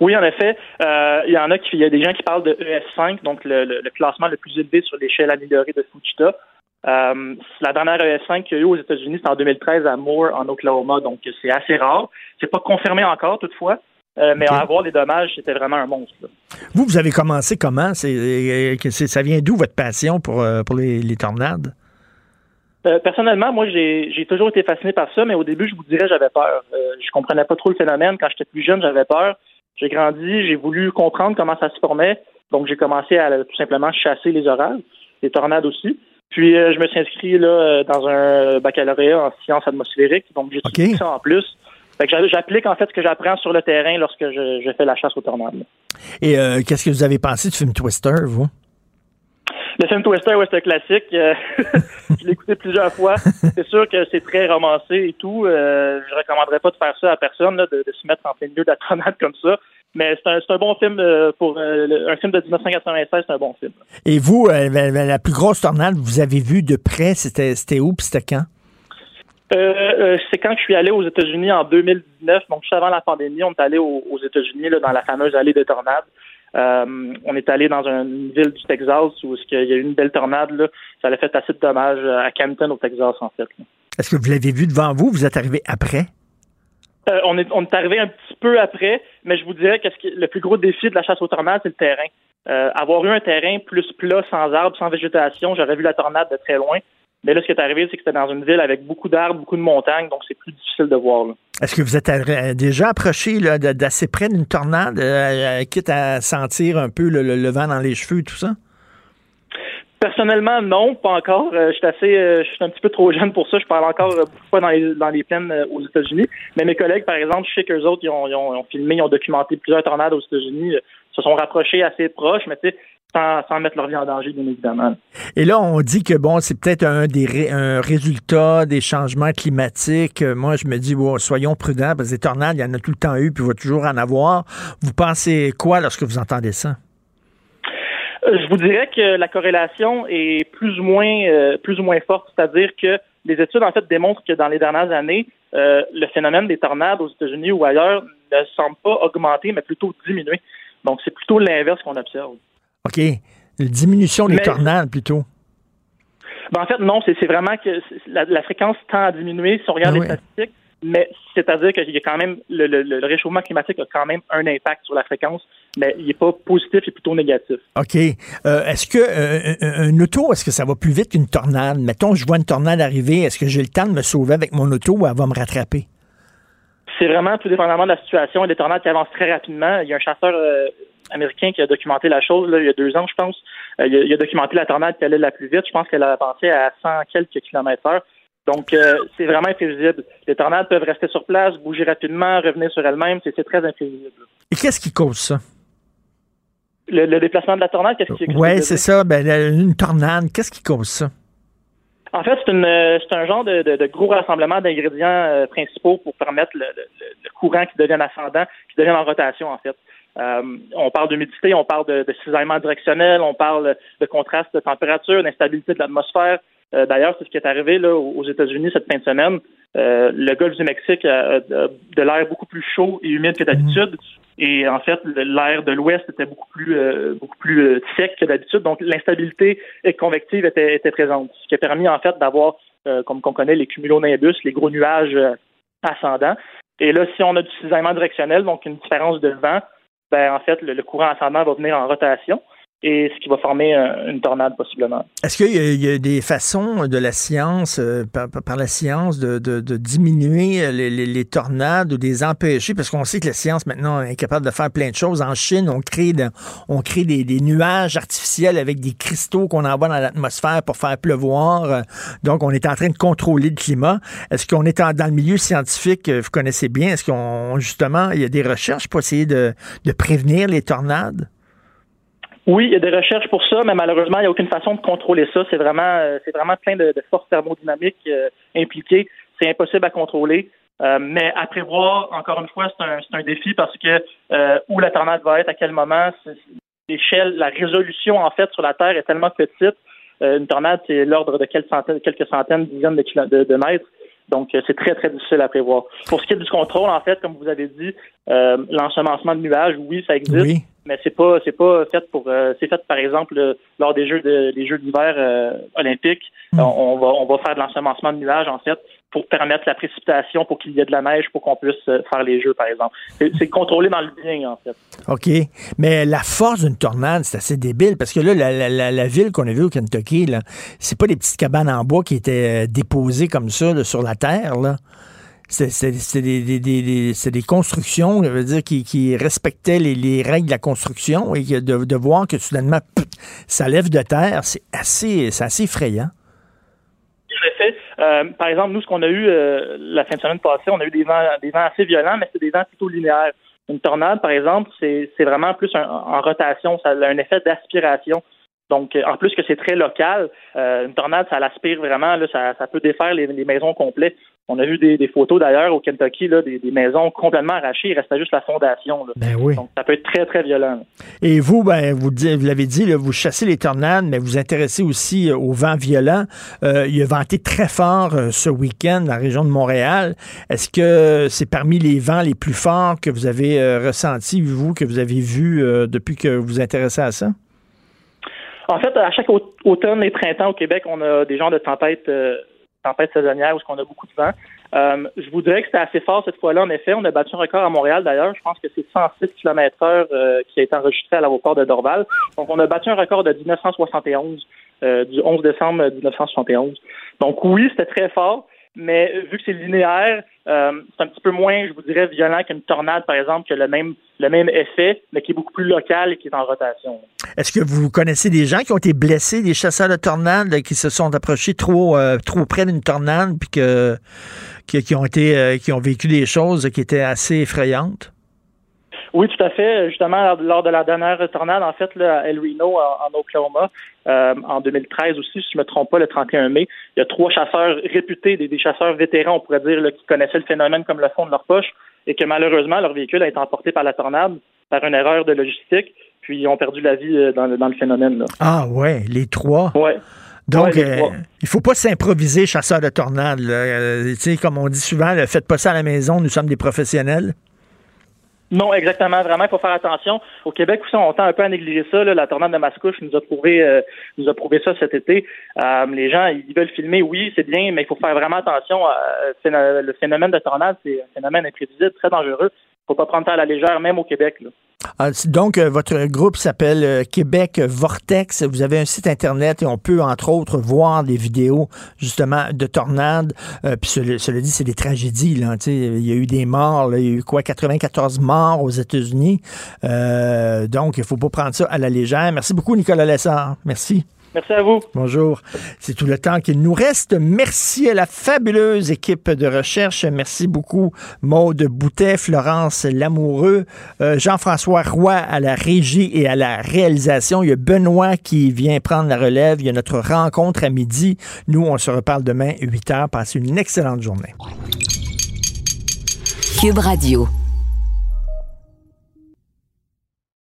Oui, en effet, euh, il y en a qui, il y a des gens qui parlent de ES5, donc le, le- le classement le plus élevé sur l'échelle améliorée de Fujita. Euh, la dernière ES5 qu'il y a eu aux États-Unis, c'est en 2013 à Moore, en Oklahoma, donc c'est assez rare. C'est pas confirmé encore, toutefois, euh, mais à avoir les dommages, c'était vraiment un monstre. là. Vous, vous avez commencé comment? C'est, ça vient d'où votre passion pour, pour les, les tornades? Euh, personnellement, moi, j'ai j'ai toujours été fasciné par ça, mais au début, je vous dirais, j'avais peur. Euh, je comprenais pas trop le phénomène. Quand j'étais plus jeune, j'avais peur. J'ai grandi, j'ai voulu comprendre comment ça se formait. Donc, j'ai commencé à tout simplement chasser les orages, les tornades aussi. Puis, euh, je me suis inscrit là, euh, dans un baccalauréat en sciences atmosphériques. Donc, j'ai étudié ça en plus. Fait que j'applique en fait ce que j'apprends sur le terrain lorsque je, je fais la chasse aux tornades. Et euh, qu'est-ce que vous avez pensé du film Twister, vous? Le film Twister, ouais, c'est un classique. Euh, je l'ai écouté plusieurs fois. C'est sûr que c'est très romancé et tout. Euh, je recommanderais pas de faire ça à personne, là, de, de, se mettre en plein milieu de la tornade comme ça. Mais c'est un, un, bon film euh, pour euh, un film de 1996, c'est un bon film. Et vous, la plus grosse tornade que vous avez vue de près, c'était où puis c'était quand? Euh, c'est quand je suis allé aux États-Unis en 2019, donc juste avant la pandémie, on est allé aux, aux États-Unis dans la fameuse allée des tornades. Euh, on est allé dans une ville du Texas où il y a eu une belle tornade. Là. Ça a fait assez de dommages à Campton, au Texas, en fait. Est-ce que vous l'avez vu devant vous? Vous êtes arrivé après? Euh, on, est, on est arrivé un petit peu après, mais je vous dirais que le plus gros défi de la chasse aux tornades, c'est le terrain. Euh, avoir eu un terrain plus plat, sans arbres, sans végétation, j'aurais vu la tornade de très loin. Mais là, ce qui est arrivé, c'est que c'était dans une ville avec beaucoup d'arbres, beaucoup de montagnes, donc c'est plus difficile de voir. Est-ce que vous êtes déjà approché d'assez près d'une tornade, euh, quitte à sentir un peu le, le, vent dans les cheveux, tout ça? Personnellement, non, pas encore. Euh, je suis assez, euh, je suis un petit peu trop jeune pour ça. Je parle encore euh, beaucoup pas dans les, dans les plaines euh, aux États-Unis. Mais mes collègues, par exemple, je sais qu'eux autres, ils ont, ils, ont, ils ont, filmé, ils ont documenté plusieurs tornades aux États-Unis, se sont rapprochés assez proches, mais tu sais, sans, sans, mettre leur vie en danger, bien évidemment. Et là, on dit que bon, c'est peut-être un des ré, un résultat des changements climatiques. Moi, je me dis, soyons prudents, parce que des tornades, il y en a tout le temps eu, puis il va toujours en avoir. Vous pensez quoi lorsque vous entendez ça? Je vous dirais que la corrélation est plus ou moins euh, plus ou moins forte, c'est-à-dire que les études en fait démontrent que dans les dernières années, euh, le phénomène des tornades aux États-Unis ou ailleurs ne semble pas augmenter, mais plutôt diminuer. Donc c'est plutôt l'inverse qu'on observe. OK? Une diminution des mais, tornades plutôt. Ben en fait, non, c'est vraiment que la, la, fréquence tend à diminuer si on regarde ah, les statistiques. Mais c'est-à-dire qu'il y a quand même le, le, le, réchauffement climatique a quand même un impact sur la fréquence, mais il n'est pas positif, il est plutôt négatif. OK. Euh, est-ce que euh, un auto, est-ce que ça va plus vite qu'une tornade? Mettons, je vois une tornade arriver, est-ce que j'ai le temps de me sauver avec mon auto ou elle va me rattraper? C'est vraiment tout dépendamment de la situation. Il y a des tornades qui avancent très rapidement. Il y a un chasseur euh, américain qui a documenté la chose là, il y a deux ans, je pense. Euh, il a, il, a, documenté la tornade qui allait la plus vite. Je pense qu'elle a avancé à 100 quelques kilomètres heure. Donc, euh, c'est vraiment imprévisible. Les tornades peuvent rester sur place, bouger rapidement, revenir sur elles-mêmes. C'est très imprévisible. Et qu'est-ce qui cause ça? Le, le, déplacement de la tornade, qu'est-ce qui Oui, c'est ça. Ben, une tornade, qu'est-ce qui cause ça? En fait, c'est un genre de, de, de gros rassemblement d'ingrédients euh, principaux pour permettre le, le, courant qui devienne ascendant, qui devienne en rotation, en fait. Euh, on parle d'humidité, on parle de, de cisaillement directionnel, on parle de contraste de température, d'instabilité de l'atmosphère. Euh, D'ailleurs, c'est ce qui est arrivé là, aux États-Unis cette fin de semaine. Euh, le golfe du Mexique a, a, a de l'air beaucoup plus chaud et humide que d'habitude. Et en fait, l'air de l'Ouest était beaucoup plus beaucoup plus sec que d'habitude. Donc, l'instabilité convective était, était, présente, ce qui a permis en fait d'avoir, comme qu'on connaît, les cumulonimbus, les gros nuages ascendants. Et là, si on a du cisaillement directionnel, donc une différence de vent, ben en fait, le, le courant ascendant va venir en rotation et ce qui va former une tornade possiblement. Est-ce qu'il y, y, a des façons de la science, euh, par, la science, de, de, de diminuer les, les, les, tornades ou des empêcher? Parce qu'on sait que la science maintenant est capable de faire plein de choses. En Chine, on crée, de, on crée des, des, nuages artificiels avec des cristaux qu'on envoie dans l'atmosphère pour faire pleuvoir. Donc, on est en train de contrôler le climat. Est-ce qu'on est dans le milieu scientifique, vous connaissez bien, est-ce qu'on justement, il y a des recherches pour essayer de, de prévenir les tornades? Oui, il y a des recherches pour ça, mais malheureusement, il n'y a aucune façon de contrôler ça. C'est vraiment, euh, c'est vraiment plein de, de forces thermodynamiques euh, impliquées. C'est impossible à contrôler. Euh, mais à prévoir, encore une fois, c'est un, un, défi parce que euh, où la tornade va être, à quel moment, l'échelle, la résolution en fait sur la Terre est tellement petite. Euh, une tornade, c'est l'ordre de quelques centaines, quelques centaines, dizaines de, de, de mètres. Donc, c'est très, très difficile à prévoir. Pour ce qui est du contrôle, en fait, comme vous avez dit, euh, l'ensemencement de nuages, oui, ça existe. Oui. Mais c'est pas c'est pas fait pour euh, c'est fait par exemple euh, lors des jeux de des jeux d'hiver euh, olympiques mm. on, on, va on va faire de l'ensemencement de nuages en fait pour permettre la précipitation pour qu'il y ait de la neige pour qu'on puisse faire les jeux par exemple c'est contrôlé dans le bien en fait ok mais la force d'une tornade c'est assez débile parce que là la, la, la ville qu'on a vue au Kentucky là c'est pas des petites cabanes en bois qui étaient déposées comme ça là, sur la terre là c'est des, des, des, des, constructions, je veux dire, qui, qui respectaient les, les, règles de la construction et de, de voir que soudainement, ça lève de terre, c'est assez, assez effrayant. En fait. Euh, par exemple, nous, ce qu'on a eu euh, la fin de semaine passée, on a eu des vents, des vents assez violents, mais c'est des vents plutôt linéaires. Une tornade, par exemple, c'est vraiment plus en rotation, ça a un effet d'aspiration. Donc, euh, en plus que c'est très local, euh, une tornade, ça l'aspire vraiment, là, ça, ça peut défaire les, les maisons complètes. On a vu des, des photos d'ailleurs au Kentucky, là, des, des maisons complètement arrachées, il restait juste la fondation. là. Ben oui. Donc, ça peut être très, très violent. Et vous, ben, vous, vous l'avez dit, là, vous chassez les tornades, mais vous intéressez aussi euh, au vent violent. Euh, il a venté très fort euh, ce week-end dans la région de Montréal. Est-ce que c'est parmi les vents les plus forts que vous avez ressentis, vous, que vous avez vu euh, depuis que vous vous intéressez à ça? En fait, à chaque au- automne et printemps au Québec, on a des genres de tempêtes, euh, tempêtes saisonnières où on a beaucoup de vent. Euh, je vous dirais que c'était assez fort cette fois-là. En effet, on a battu un record à Montréal d'ailleurs. Je pense que c'est 106 km heure qui a été enregistré à l'aéroport de Dorval. Donc, on a battu un record de 1971, euh, du 11 décembre 1971. Donc, oui, c'était très fort. Mais vu que c'est linéaire, euh, c'est un petit peu moins, je vous dirais, violent qu'une tornade, par exemple, qui a le même, le même effet, mais qui est beaucoup plus local et qui est en rotation. Est-ce que vous connaissez des gens qui ont été blessés, des chasseurs de tornades qui se sont approchés trop, euh, trop près d'une tornade, puis que, qui, ont été, euh, qui ont vécu des choses qui étaient assez effrayantes? Oui, tout à fait. Justement, lors- de la dernière tornade, en fait, là, à El Reno, en, en Oklahoma, euh, en 2013 aussi, si je ne me trompe pas, le 31 mai, il y a trois chasseurs réputés, des, des chasseurs vétérans, on pourrait dire, là, qui connaissaient le phénomène comme le fond de leur poche, et que malheureusement, leur véhicule a été emporté par la tornade par une erreur de logistique, puis ils ont perdu la vie euh, dans le, dans le phénomène. Là. Ah ouais, les trois? Ouais. Donc, Ouais, euh, il faut pas s'improviser chasseur de tornades. Euh, tu sais, comme on dit souvent, là, faites pas ça à la maison, nous sommes des professionnels. Non, exactement. Vraiment, il faut faire attention. Au Québec on tend un peu à négliger ça. La tornade de Mascouche nous a prouvé, euh, nous a prouvé ça cet été. Euh, les gens, ils veulent filmer, oui, c'est bien, mais il faut faire vraiment attention. Euh, le phénomène de tornade, c'est un phénomène imprévisible, très dangereux. Il faut pas prendre ça à la légère, même au Québec. là. Ah, donc, euh, votre groupe s'appelle euh, Québec Vortex. Vous avez un site Internet et on peut, entre autres, voir des vidéos, justement, de tornades. Euh, puis, cela, dit, c'est des tragédies. Là, il y a eu des morts. là. il y a eu quoi, 94 morts aux États-Unis. Euh, donc, il faut pas prendre ça à la légère. Merci beaucoup, Nicolas Lessard. Merci. Merci à vous. Bonjour. C'est tout le temps qu'il nous reste. Merci à la fabuleuse équipe de recherche. Merci beaucoup, Maude Boutet, Florence Lamoureux, euh, Jean-François Roy à la régie et à la réalisation. Il y a Benoît qui vient prendre la relève. Il y a notre rencontre à midi. Nous, on se reparle demain, 8 heures. Passez une excellente journée. Cube Radio.